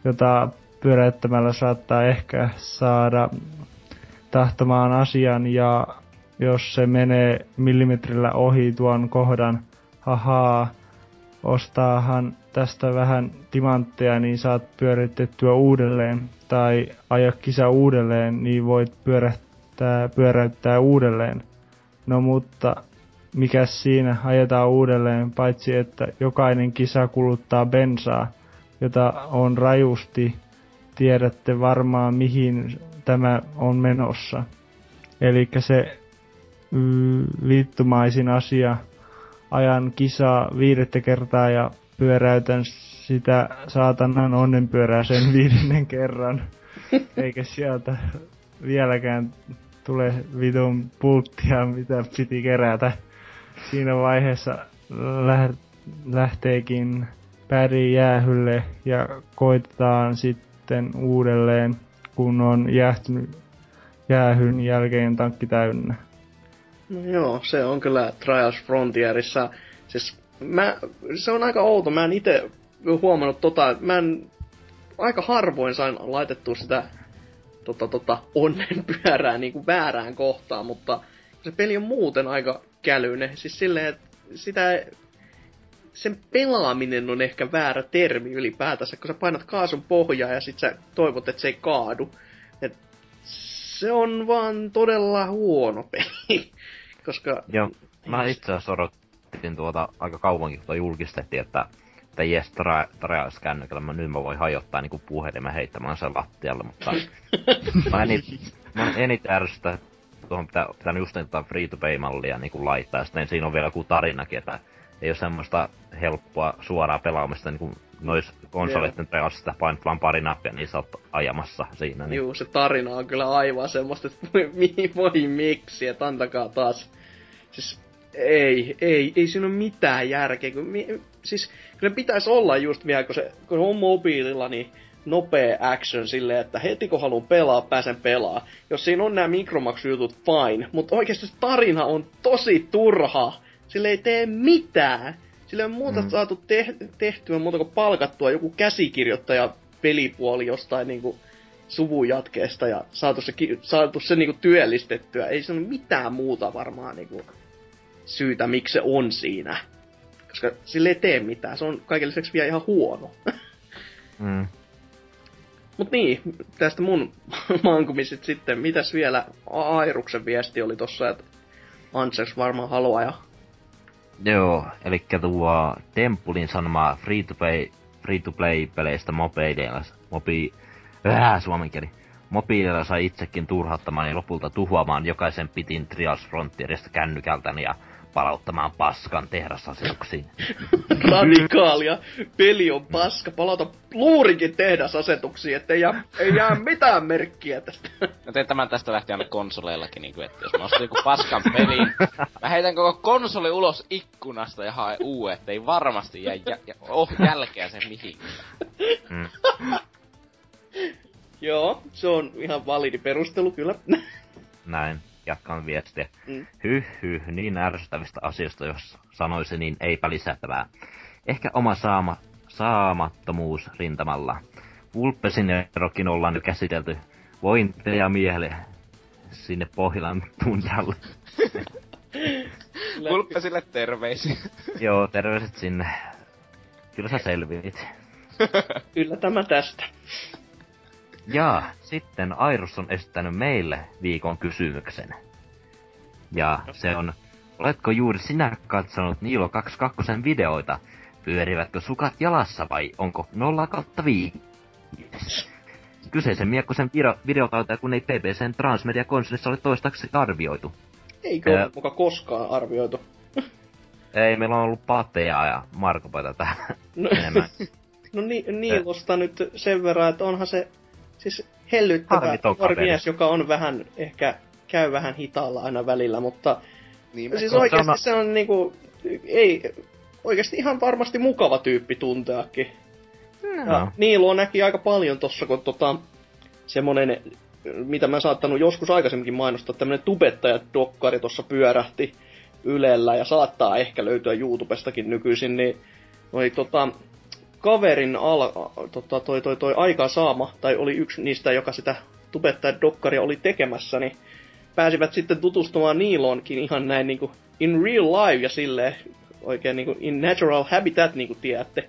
jota pyöräyttämällä saattaa ehkä saada tahtomaan asian ja jos se menee millimetrillä ohi tuon kohdan, hahaa, ostaahan tästä vähän timantteja, niin saat pyöritettyä uudelleen. Tai aja kisa uudelleen, niin voit pyöräyttää, pyöräyttää uudelleen. No mutta mikä siinä ajetaan uudelleen, paitsi että jokainen kisa kuluttaa bensaa, jota on rajusti, tiedätte varmaan mihin tämä on menossa. Eli se mm, vittumaisin asia, ajan kisaa viidettä kertaa ja pyöräytän sitä saatanan onnenpyörää sen [LAUGHS] viidennen kerran. Eikä sieltä vieläkään tule vitun pulttia, mitä piti kerätä. Siinä vaiheessa lähteekin päri jäähylle ja koitetaan sitten uudelleen, kun on jäähtynyt jäähyn jälkeen tankki täynnä. No joo, se on kyllä Trials Frontierissa. Siis mä, se on aika outo, mä en itse huomannut tota, mä en aika harvoin sain laitettua sitä tota, tota, onnenpyörää niin kuin väärään kohtaan, mutta se peli on muuten aika kälyinen. Siis silleen, että sitä, sen pelaaminen on ehkä väärä termi ylipäätänsä, kun sä painat kaasun pohjaa ja sit sä toivot, että se ei kaadu. Et se on vaan todella huono peli. Koska... Joo, mä itse asiassa odotin tuota aika kauankin, kun julkistettiin, että että jes, Trials kännykällä, mä nyt mä voin hajottaa niinku puhelimen heittämään sen lattialle, mutta [LAUGHS] mä en, mä eniten ärsytä, tuohon pitää, pitää just jotain free-to-pay-mallia niinku laittaa, ja sitten siinä on vielä joku tarinakin, että ei ole semmoista helppoa suoraa pelaamista niinku nois konsoleiden Trialsista painat vaan pari nappia, niin sä oot ajamassa siinä. Niin. Juu, se tarina on kyllä aivan semmoista, että voi, [LAUGHS] voi miksi, että antakaa taas. Siis ei, ei, ei siinä ole mitään järkeä. Kun, mi, siis kyllä pitäisi olla just vielä, kun se, kun on mobiililla, niin nopea action silleen, että heti kun haluan pelaa, pääsen pelaa. Jos siinä on nämä mikromaksujutut, fine. Mutta oikeasti tarina on tosi turha. Sille ei tee mitään. Sille on muuta mm. saatu te- tehtyä muuta kuin palkattua joku käsikirjoittaja pelipuoli jostain niinku suvun jatkeesta ja saatu se, saatu se niinku työllistettyä. Ei se ole mitään muuta varmaan niinku syytä, miksi se on siinä. Koska sille ei tee mitään. Se on kaiken lisäksi vielä ihan huono. mm. Mut niin, tästä mun [LAUGHS] mankumiset sitten. Mitäs vielä Airuksen viesti oli tossa, että Ansers varmaan haluaa ja... Joo, eli tuo Templin sanoma free-to-play, free-to-play-peleistä mobiileilla, mobi... Äh, suomen kieli. Mobiileilla sai itsekin turhauttamaan ja lopulta tuhoamaan jokaisen pitin Trials Frontierista kännykältäni ja palauttamaan paskan tehdasasetuksiin. [LAUGHS] Radikaalia. Peli on paska. Palauta luurikin tehdasasetuksiin, ettei jää, ei jää mitään merkkiä tästä. Mä teen tämän tästä lähtien aina konsoleillakin, niin kuin, että jos mä ostan joku paskan pelin, mä heitän koko konsoli ulos ikkunasta ja hae uue, ettei varmasti jää jä, jä, oh, jälkeä sen mihinkään. Mm. Joo, se on ihan validi perustelu kyllä. Näin jatkan viestiä. Mm. Hyh, hyh, niin ärsyttävistä asioista, jos sanoisi niin eipä lisättävää. Ehkä oma saama, saamattomuus rintamalla. Vulpesin erokin ollaan nyt käsitelty. Voin ja miehelle sinne Pohjolan tundralle. Kulppesille [LAUGHS] terveisiä. [LAUGHS] Joo, terveiset sinne. Kyllä sä selviit. [LAUGHS] Kyllä tämä tästä. Ja sitten Airus on esittänyt meille viikon kysymyksen. Ja se on, oletko juuri sinä katsonut Niilo 22 videoita? Pyörivätkö sukat jalassa vai onko 0 kautta 5? Kyseisen miekkosen video- kun ei PPCn Transmedia konsolissa ole toistaiseksi arvioitu. Eikö ole muka koskaan arvioitu? Ei, meillä on ollut Patteja ja Markopaita täällä No, enemmän. [LAUGHS] no ni, Niilosta nyt sen verran, että onhan se siis hellyttävä nuori mies, joka on vähän, ehkä käy vähän hitaalla aina välillä, mutta Niin, siis oikeasti se on- se on niinku, ei, oikeasti ihan varmasti mukava tyyppi tunteakin. Ja No. Niilo näki aika paljon tossa, kun tota, semmonen, mitä mä saattanut joskus aikaisemminkin mainostaa, tämmönen tubettaja-dokkari tossa pyörähti Ylellä ja saattaa ehkä löytyä YouTubestakin nykyisin, niin noi tota, kaverin al, tota, toi, toi, toi aikaansaama, tai oli yksi niistä, joka sitä tubettaja-dokkaria oli tekemässä, niin pääsivät sitten tutustumaan Niiloonkin ihan näin niinku in real life ja silleen oikein niinku in natural habitat, niinku tiedätte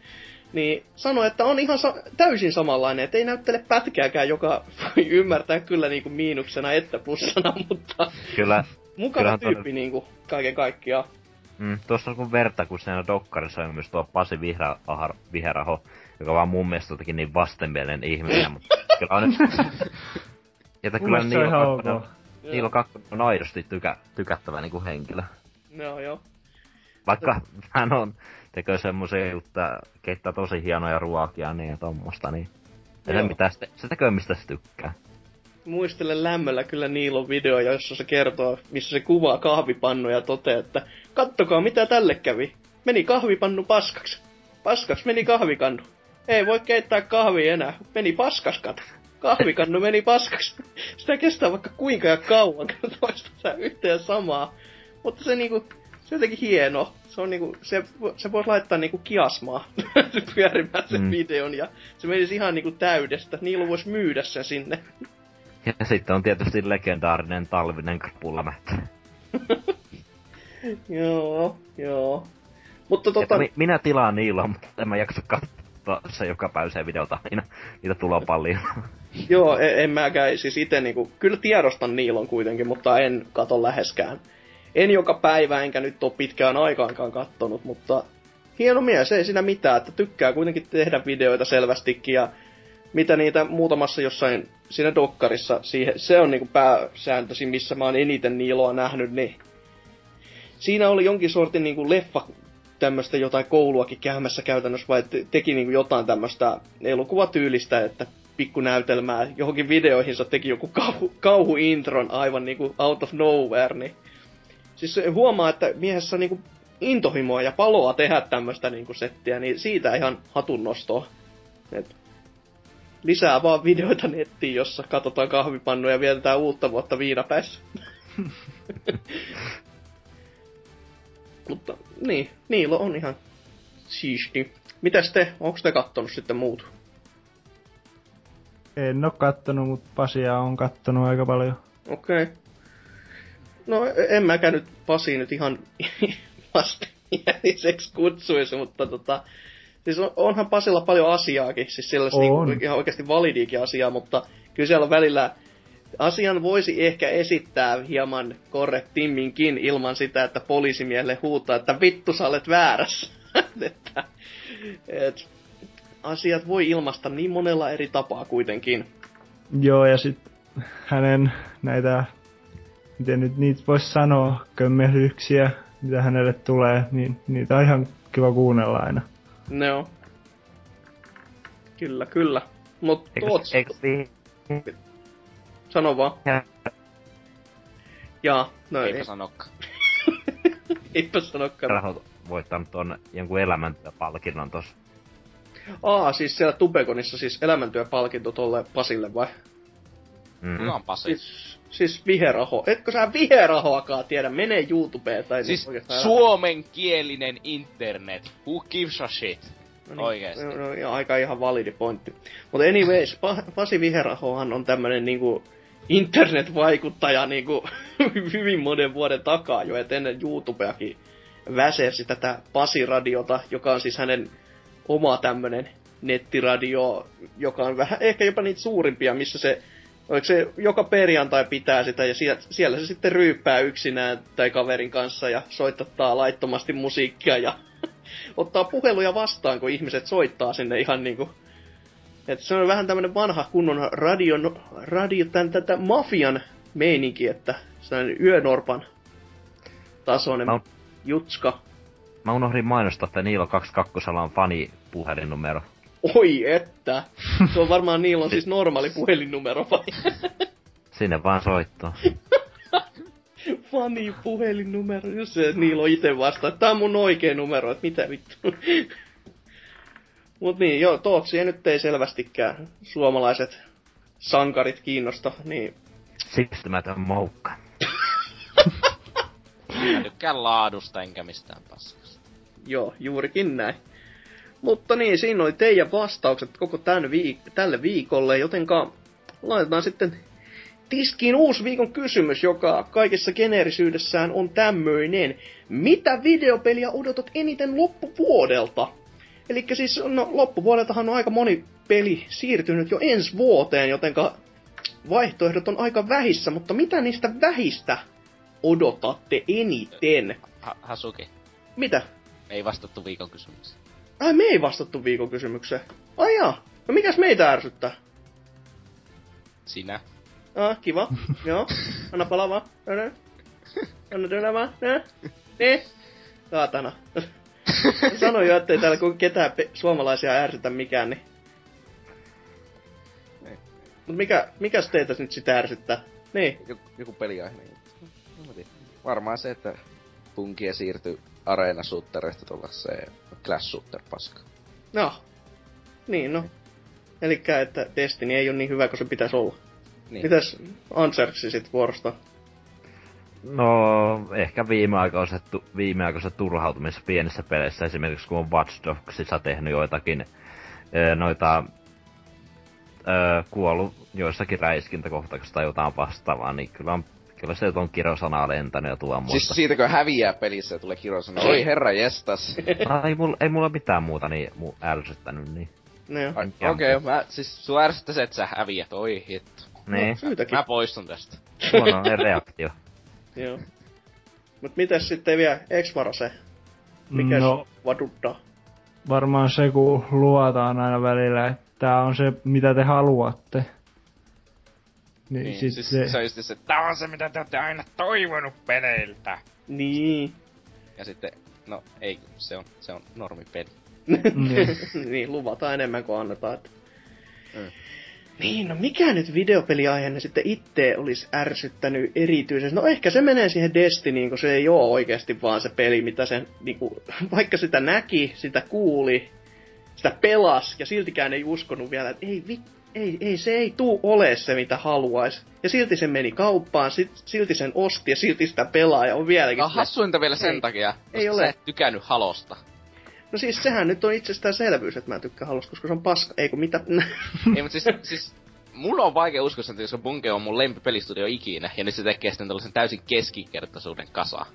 niin sanoi, että on ihan sa- täysin samanlainen, että ei näyttele pätkääkään, joka [LAUGHS] voi ymmärtää kyllä niinku miinuksena että plussana, [LAUGHS] mutta Kyllä, mukava Kyllähän tyyppi todella- niinku kaiken kaikkiaan. Mm, tuossa on kun verta, kun siinä dokkarissa on myös tuo Pasi Vihra, ahar, Viheraho, joka vaan mun mielestä jotenkin niin vastenmielinen ihminen, mutta kyllä on [LAUGHS] nyt... Mun kyllä Niilo Kakkonen. Niilo Kakkonen on aidosti tykä, tykättävä niinku henkilö. Joo, joo. Vaikka hän on, tekee semmoisia juttuja, keittää tosi hienoja ruokia niin ja tommosta, niin... Ei se mitään, se, se tekee mistä se tykkää. Muistelen lämmöllä kyllä Niilon video, jossa se kertoo, missä se kuvaa kahvipannuja ja toteaa, että kattokaa mitä tälle kävi. Meni kahvipannu paskaksi. Paskaksi meni kahvikannu. Ei voi keittää kahvia enää. Meni paskas kato. Kahvikannu meni paskaksi. [LAUGHS] Sitä kestää vaikka kuinka ja kauan, kun toistaa yhtä ja samaa. Mutta se niinku, se on jotenkin hieno. Se on niinku, se, se voisi laittaa niinku kiasmaa [LAUGHS] pyörimään sen Mm. videon ja se menisi ihan niinku täydestä. Niilo voisi myydä sen sinne. Ja sitten on tietysti legendaarinen talvinen krapulamättä. [LAUGHS] Joo, joo. Mutta tota, mi- minä tilaan niillä, mutta en mä jaksa katsoa se joka päiväiseen videota aina. Niitä tulee paljon. [LAUGHS] joo, en, en mäkään siis itse niinku, kyllä tiedostan Niilon kuitenkin, mutta en kato läheskään. En joka päivä, enkä nyt ole pitkään aikaankaan kattonut, mutta hieno mies, ei siinä mitään, että tykkää kuitenkin tehdä videoita selvästikin ja mitä niitä muutamassa jossain siinä dokkarissa, siihen, se on niinku pääsääntöisin, missä mä oon eniten Niiloa nähnyt, niin siinä oli jonkin sortin niinku leffa tämmöistä jotain kouluakin käymässä käytännössä, vai te- teki niinku jotain tämmöistä elokuvatyylistä, että pikkunäytelmää johonkin videoihinsa teki joku kauhu, kauhuintron aivan niinku out of nowhere, niin siis huomaa, että miehessä on niinku intohimoa ja paloa tehdä tämmöistä niinku settiä, niin siitä ihan hatunnostoa. Et lisää vaan videoita nettiin, jossa katsotaan kahvipannuja ja vietetään uutta vuotta viinapäissä. [LAUGHS] Mutta niin, Niilo on ihan siisti. Mitäs te, onko te kattonut sitten muut? En oo kattonut, mutta Pasia on kattonut aika paljon. Okei. Okay. No en mäkään nyt Pasi nyt ihan [LAUGHS] vastenmieliseksi kutsuisi, mutta tota... Siis on, onhan Pasilla paljon asiaakin, siis sellaista On. niinku, ihan oikeasti validiikin asiaa, mutta kyllä siellä on välillä asian voisi ehkä esittää hieman korrektimminkin ilman sitä, että poliisimiehelle huutaa, että vittu sä olet väärässä. [LAUGHS] että, et, asiat voi ilmaista niin monella eri tapaa kuitenkin. Joo, ja sit hänen näitä, miten nyt niitä voisi sanoa, kömmelyksiä, mitä hänelle tulee, niin niitä on ihan kiva kuunnella aina. No. Kyllä, kyllä. Mut Eikö, tuot, eikö vi- sano vaan. Ja- Jaa, no Eipä ei, sanokka. [LAUGHS] eipä sanokaan. Raho voittanut ton jonkun elämäntyöpalkinnon tossa. Aa, siis siellä Tubekonissa siis elämäntyöpalkinto tolle Pasille vai? Kuka on Pasi? Siis, siis viheraho. Etkö sä viherahoakaan tiedä? Mene YouTubeen tai Siis oikeastaan- suomenkielinen internet. Who gives a shit? No niin, Oikeesti. No, no, ja aika ihan validi pointti. Mutta anyways, pa- Pasi Viherahohan on tämmönen niinku internetvaikuttaja niinku [LAUGHS] hyvin monen vuoden takaa jo, että ennen YouTubeakin väsersi tätä Pasiradiota, joka on siis hänen oma tämmönen nettiradio, joka on vähän ehkä jopa niitä suurimpia, missä se Oliko se joka perjantai pitää sitä ja siellä, siellä se sitten ryyppää yksinään tai kaverin kanssa ja soittaa laittomasti musiikkia ja [LAUGHS] ottaa puheluja vastaan, kun ihmiset soittaa sinne ihan niinku... Et se on vähän tämmönen vanha kunnon radio, radio tän, tätä mafian meininki, että sellainen yönorpan tasoinen mä, jutska. Mä unohdin mainostaa, että Niilo 22 on fani puhelinnumero. Oi että! Se on varmaan niillä on siis normaali puhelinnumero vai? [LAUGHS] Sinne vaan soittaa. [LAUGHS] Fani puhelinnumero, jos se niillä on itse vastaa. Tää on mun oikea numero, että mitä vittu. Mut niin, joo, Tootsia nyt ei selvästikään suomalaiset sankarit kiinnosta, niin... Siksimätön moukka. Mä tykkään laadusta enkä mistään paskasta. Joo, juurikin näin. Mutta niin, siinä oli teidän vastaukset koko tämän viik- tälle viikolle, jotenka laitetaan sitten tiskiin uusi viikon kysymys, joka kaikessa geneerisyydessään on tämmöinen. Mitä videopeliä odotat eniten loppuvuodelta? Eli siis no, loppuvuodeltahan on aika moni peli siirtynyt jo ensi vuoteen, jotenka vaihtoehdot on aika vähissä, mutta mitä niistä vähistä odotatte eniten? Ha- Hasuki. Mitä? Ei vastattu viikon kysymykseen. Ai me ei vastattu viikon kysymykseen. Ai jaa. No mikäs meitä ärsyttää? Sinä. Ah, kiva. [LAUGHS] Joo. Anna palaa vaan. Anna. Täällä vaan. Niin. Saatana. [LAUGHS] Sanoin jo, ettei täällä ketään pe- suomalaisia ärsytä mikään, niin... Niin. Mut mikä, mikäs teitä nyt sitä ärsyttää? Niin. Joku, joku mä tiedä. Varmaan se, että punkia siirtyi areena shooterista tuollaiseen clash shooter paska. No. Niin, no. Elikkä, että Destiny ei ole niin hyvä kuin se pitäisi olla. Niin. Mitäs Anserksi sit vuorosta? No, ehkä viimeaikaiset, viimeaikaiset turhautumissa pienissä peleissä, esimerkiksi kun on Watch Dogsissa tehnyt joitakin noita ö, kuollut joissakin räiskintäkohtauksissa tai jotain vastaavaa, niin kyllä on Kyllä se on kirosanaa lentänyt ja tuommoista. Siis siitäkö häviää pelissä ja tulee kirosana, oi herra jestas. no, ei, mulla, ei mulla mitään muuta niin mu ärsyttänyt, niin. No Okei, okay, mä, siis sua ärsyttää se, että sä häviät, oi hitto. Niin. No, syytäkin. Mä poistun tästä. Huono reaktio. Joo. Mut mitäs sitten vielä Exmarase? Mikäs No, vaduttaa? varmaan se, kun luotaan aina välillä, että tää on se, mitä te haluatte. Niin, Niin, sit siis se, se on just se, tää on se mitä te olette aina toivonut peleiltä. Niin. Ja sitten, no ei, se on, se on normipeli. [LAUGHS] niin. [LAUGHS] niin, luvataan enemmän kuin annetaan. Että... Mm. Niin, no mikä nyt videopeliaiheena sitten itse olisi ärsyttänyt erityisesti? No ehkä se menee siihen Destinyin, kun se ei ole oikeasti vaan se peli, mitä sen, niinku, [LAUGHS] vaikka sitä näki, sitä kuuli, sitä pelas, ja siltikään ei uskonut vielä, että ei vittu, ei, ei, se ei tuu ole se, mitä haluaisi. Ja silti se meni kauppaan, sit, silti sen osti ja silti sitä pelaa ja on vieläkin... On hassuinta vielä sen Ei. takia, Ei sä ole. et tykännyt halosta. No siis sehän nyt on itsestäänselvyys, että mä en tykkää koska se on paska. Ei kun mitä... ei mut siis, siis mulla on vaikea uskoa sen, koska Bunke on mun lempipelistudio ikinä, ja nyt se tekee sitten tällaisen täysin keskikertaisuuden kasa.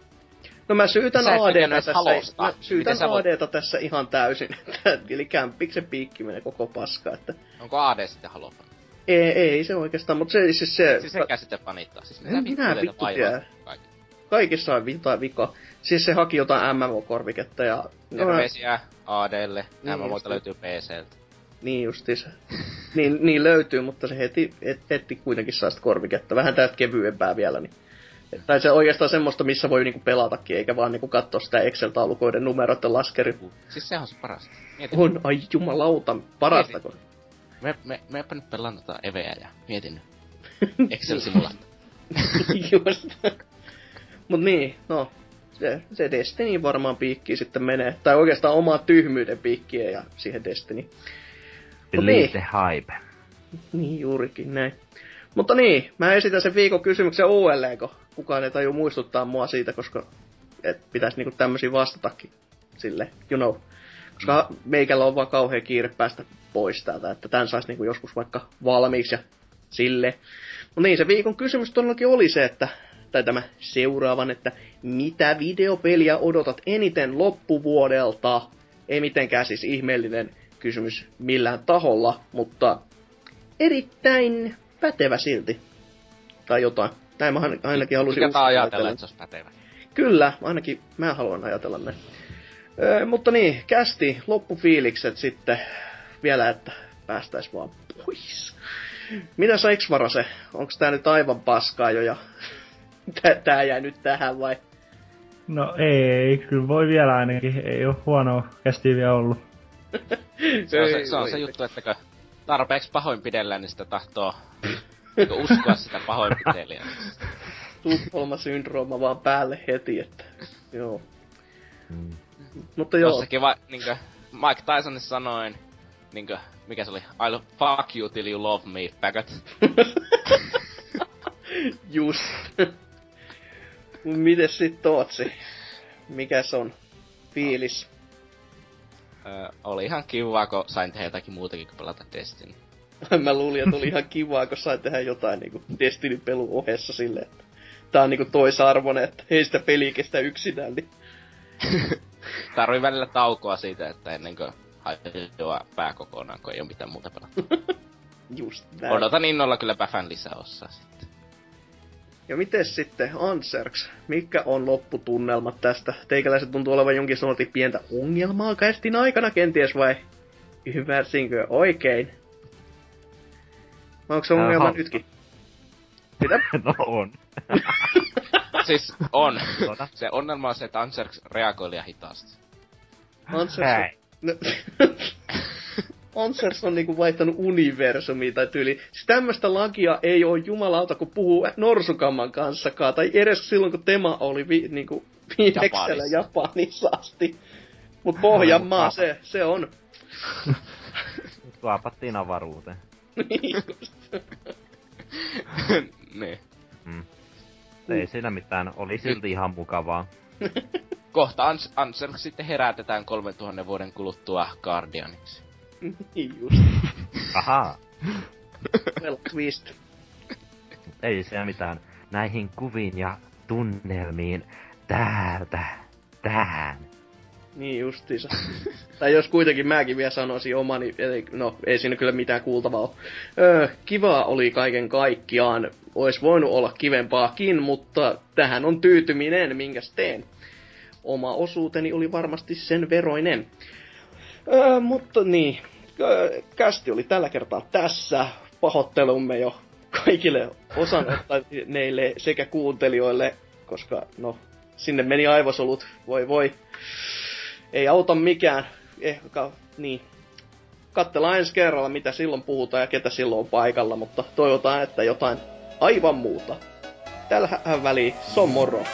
No mä syytän ADta edes tässä, Halosta. mä syytän voit- tässä ihan täysin. [LAUGHS] Eli kämpiksen piikki menee koko paska, että... Onko AD sitten halo Ei, ei se oikeastaan, mutta se siis se... Siis sekä sitten fanittaa. Siis En mitä minä vittu tiedä. Kaikissa on jotain vika. Siis se haki jotain MMO-korviketta ja... Terveisiä ADlle. Niin just. muista löytyy PCltä. niin justiis. niin, niin löytyy, mutta se heti, et, heti kuitenkin saa sitä korviketta. Vähän tästä kevyempää vielä, niin... Tai se oikeastaan semmoista, missä voi niinku pelatakin, eikä vaan niinku katsoa sitä Excel-taulukoiden numeroiden laskeri. Siis se on se paras. Mieti, On, ai jumalauta, parastako. me, me, meepä nyt pelaan tota Eveä ja mietin [LAUGHS] nyt. Excel-simulaattori. Just. Mut niin, no. Se, se Destiny varmaan piikkiin sitten menee. Tai oikeastaan omaa tyhmyyden piikkiin ja siihen Destiny. Believe niin, the hype. niin juurikin näin. Mutta niin, mä esitän sen viikon kysymyksen uudelleen, kun kukaan ei taju muistuttaa mua siitä, koska et pitäisi niinku tämmösiä vastatakin sille, you know. Koska meikällä on vaan kauhean kiire päästä pois täältä, että tän saisi niinku joskus vaikka valmiiksi ja sille. No niin, se viikon kysymys todellakin oli se, että, tai tämä seuraavan, että mitä videopeliä odotat eniten loppuvuodelta? Ei mitenkään siis ihmeellinen kysymys millään taholla, mutta erittäin pätevä silti. Tai jotain. Näin mä ainakin halusin Mikä ajatella, että se olisi pätevä. Kyllä, ainakin mä haluan ajatella ne. Öö, mutta niin, kästi loppufiilikset sitten vielä, että päästäis vaan pois. Mitä sä se? Onks tää nyt aivan paskaa jo ja tää jäi nyt tähän vai? No ei, kyllä voi vielä ainakin. Ei oo huonoa kästiä vielä ollut. [LAUGHS] se on se, se, on se juttu, että tarpeeksi pahoinpidellään, niin sitä tahtoo uskoa sitä pahoinpitelijää. [LAUGHS] Tukholma-syndrooma vaan päälle heti, että joo. Mm. Mutta joo. Jossakin va, niinkö, Mike Tyson sanoin, niinkö, mikä se oli? I'll fuck you till you love me, faggot. [LAUGHS] Just. Mites sit Tootsi? Mikäs on fiilis? Öö, oli ihan kivaa, kun sain tehdä jotakin muutakin kuin pelata Destiny. [LAUGHS] Mä luulin, että oli ihan kivaa, kun sain tehdä jotain niinku Destiny-pelun ohessa silleen, että tää on niinku toisarvoinen, että ei sitä peliä kestä yksinään, niin... [LAUGHS] Tarvii välillä taukoa siitä, että ennen kuin hajoaa pää kokonaan, kun ei ole mitään muuta pelattu. [LAUGHS] Just näin. Odotan innolla kyllä Päfän lisäossaa sitten. Ja miten sitten Anserks? Mikä on lopputunnelmat tästä? Teikäläiset tuntuu olevan jonkin sanotin pientä ongelmaa kästin aikana kenties vai ymmärsinkö oikein? Onko se ongelma äh, nytkin? Mitä? [LAUGHS] no on. [LAUGHS] siis on. Se ongelma on se, että Anserks reagoi liian hitaasti. Anserks [LAUGHS] on... Ansers on niinku vaihtanut universumia tai tyyli. Siis tämmöstä lakia ei oo jumalauta, kun puhuu Norsukamman kanssakaan. Tai edes silloin, kun Tema oli vi, niinku viimeksellä Japanissa. Japanissa asti. Mut Pohjanmaa, se, se on. [LAUGHS] Tuopattiin avaruuteen. niin [LAUGHS] niin. Mm. Ei siinä mitään, oli silti ihan mukavaa. [LAUGHS] Kohta Ans- Ansel sitten herätetään 3000 vuoden kuluttua Guardianiksi. [LAUGHS] niin just. Ahaa. well twist. Ei se mitään. Näihin kuviin ja tunnelmiin täältä tähän. Niin justiinsa. tai jos kuitenkin mäkin vielä sanoisin omani, eli no ei siinä kyllä mitään kuultavaa ole. Öö, kivaa oli kaiken kaikkiaan. Ois voinut olla kivempaakin, mutta tähän on tyytyminen, minkäs teen. Oma osuuteni oli varmasti sen veroinen. Öö, mutta niin, kästi oli tällä kertaa tässä. Pahoittelumme jo kaikille osanottaneille sekä kuuntelijoille, koska no, sinne meni aivosolut, voi voi ei auta mikään. Ehkä, niin. Katsellaan ensi kerralla, mitä silloin puhutaan ja ketä silloin on paikalla, mutta toivotaan, että jotain aivan muuta. Tällä väliin, se on moro.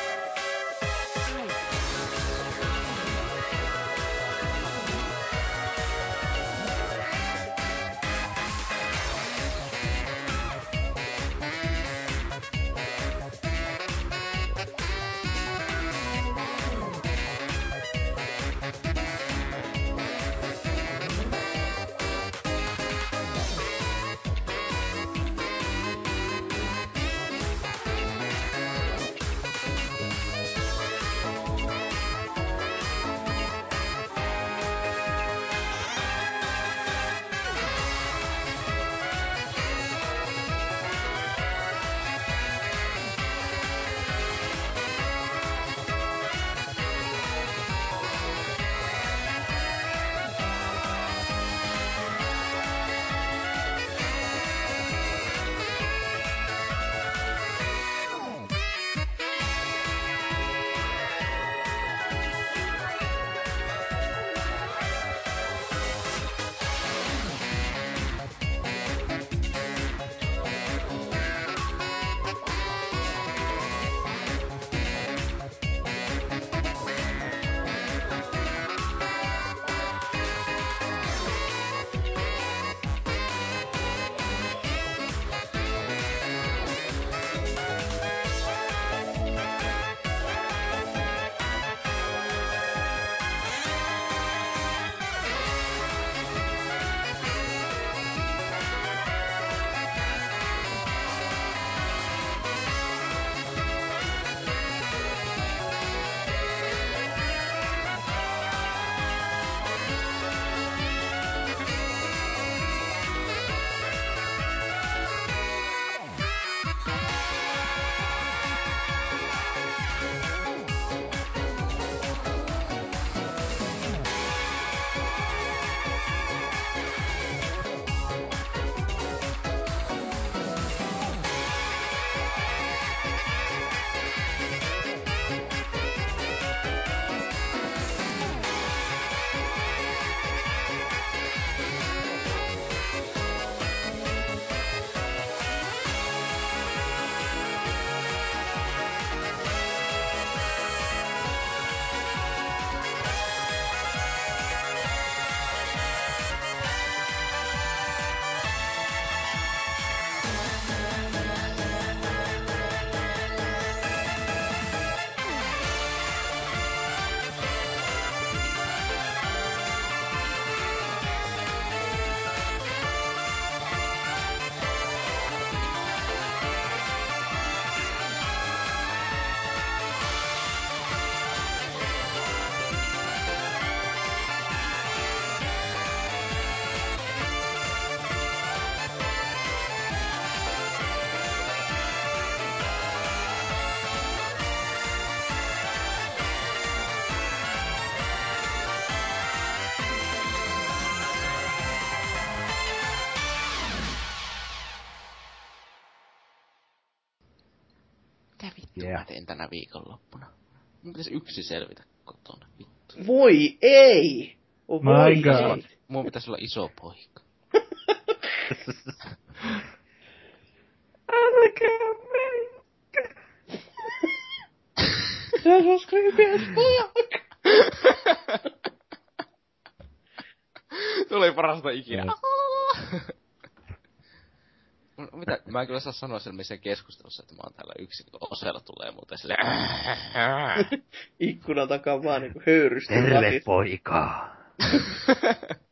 Yksi selvitä kotona, vittu. Voi ei! Oh, My voi god. Mun pitäisi olla iso poika. Älkää menkää. That was creepy as fuck. Tuli parasta ikinä. Mitä, mä en kyllä saa sanoa sen missä keskustelussa, että mä oon täällä yksin, kun Osella tulee muuten sille. [LAUGHS] Ikkuna takaa vaan niinku höyrystä. Terve poika. [LAUGHS]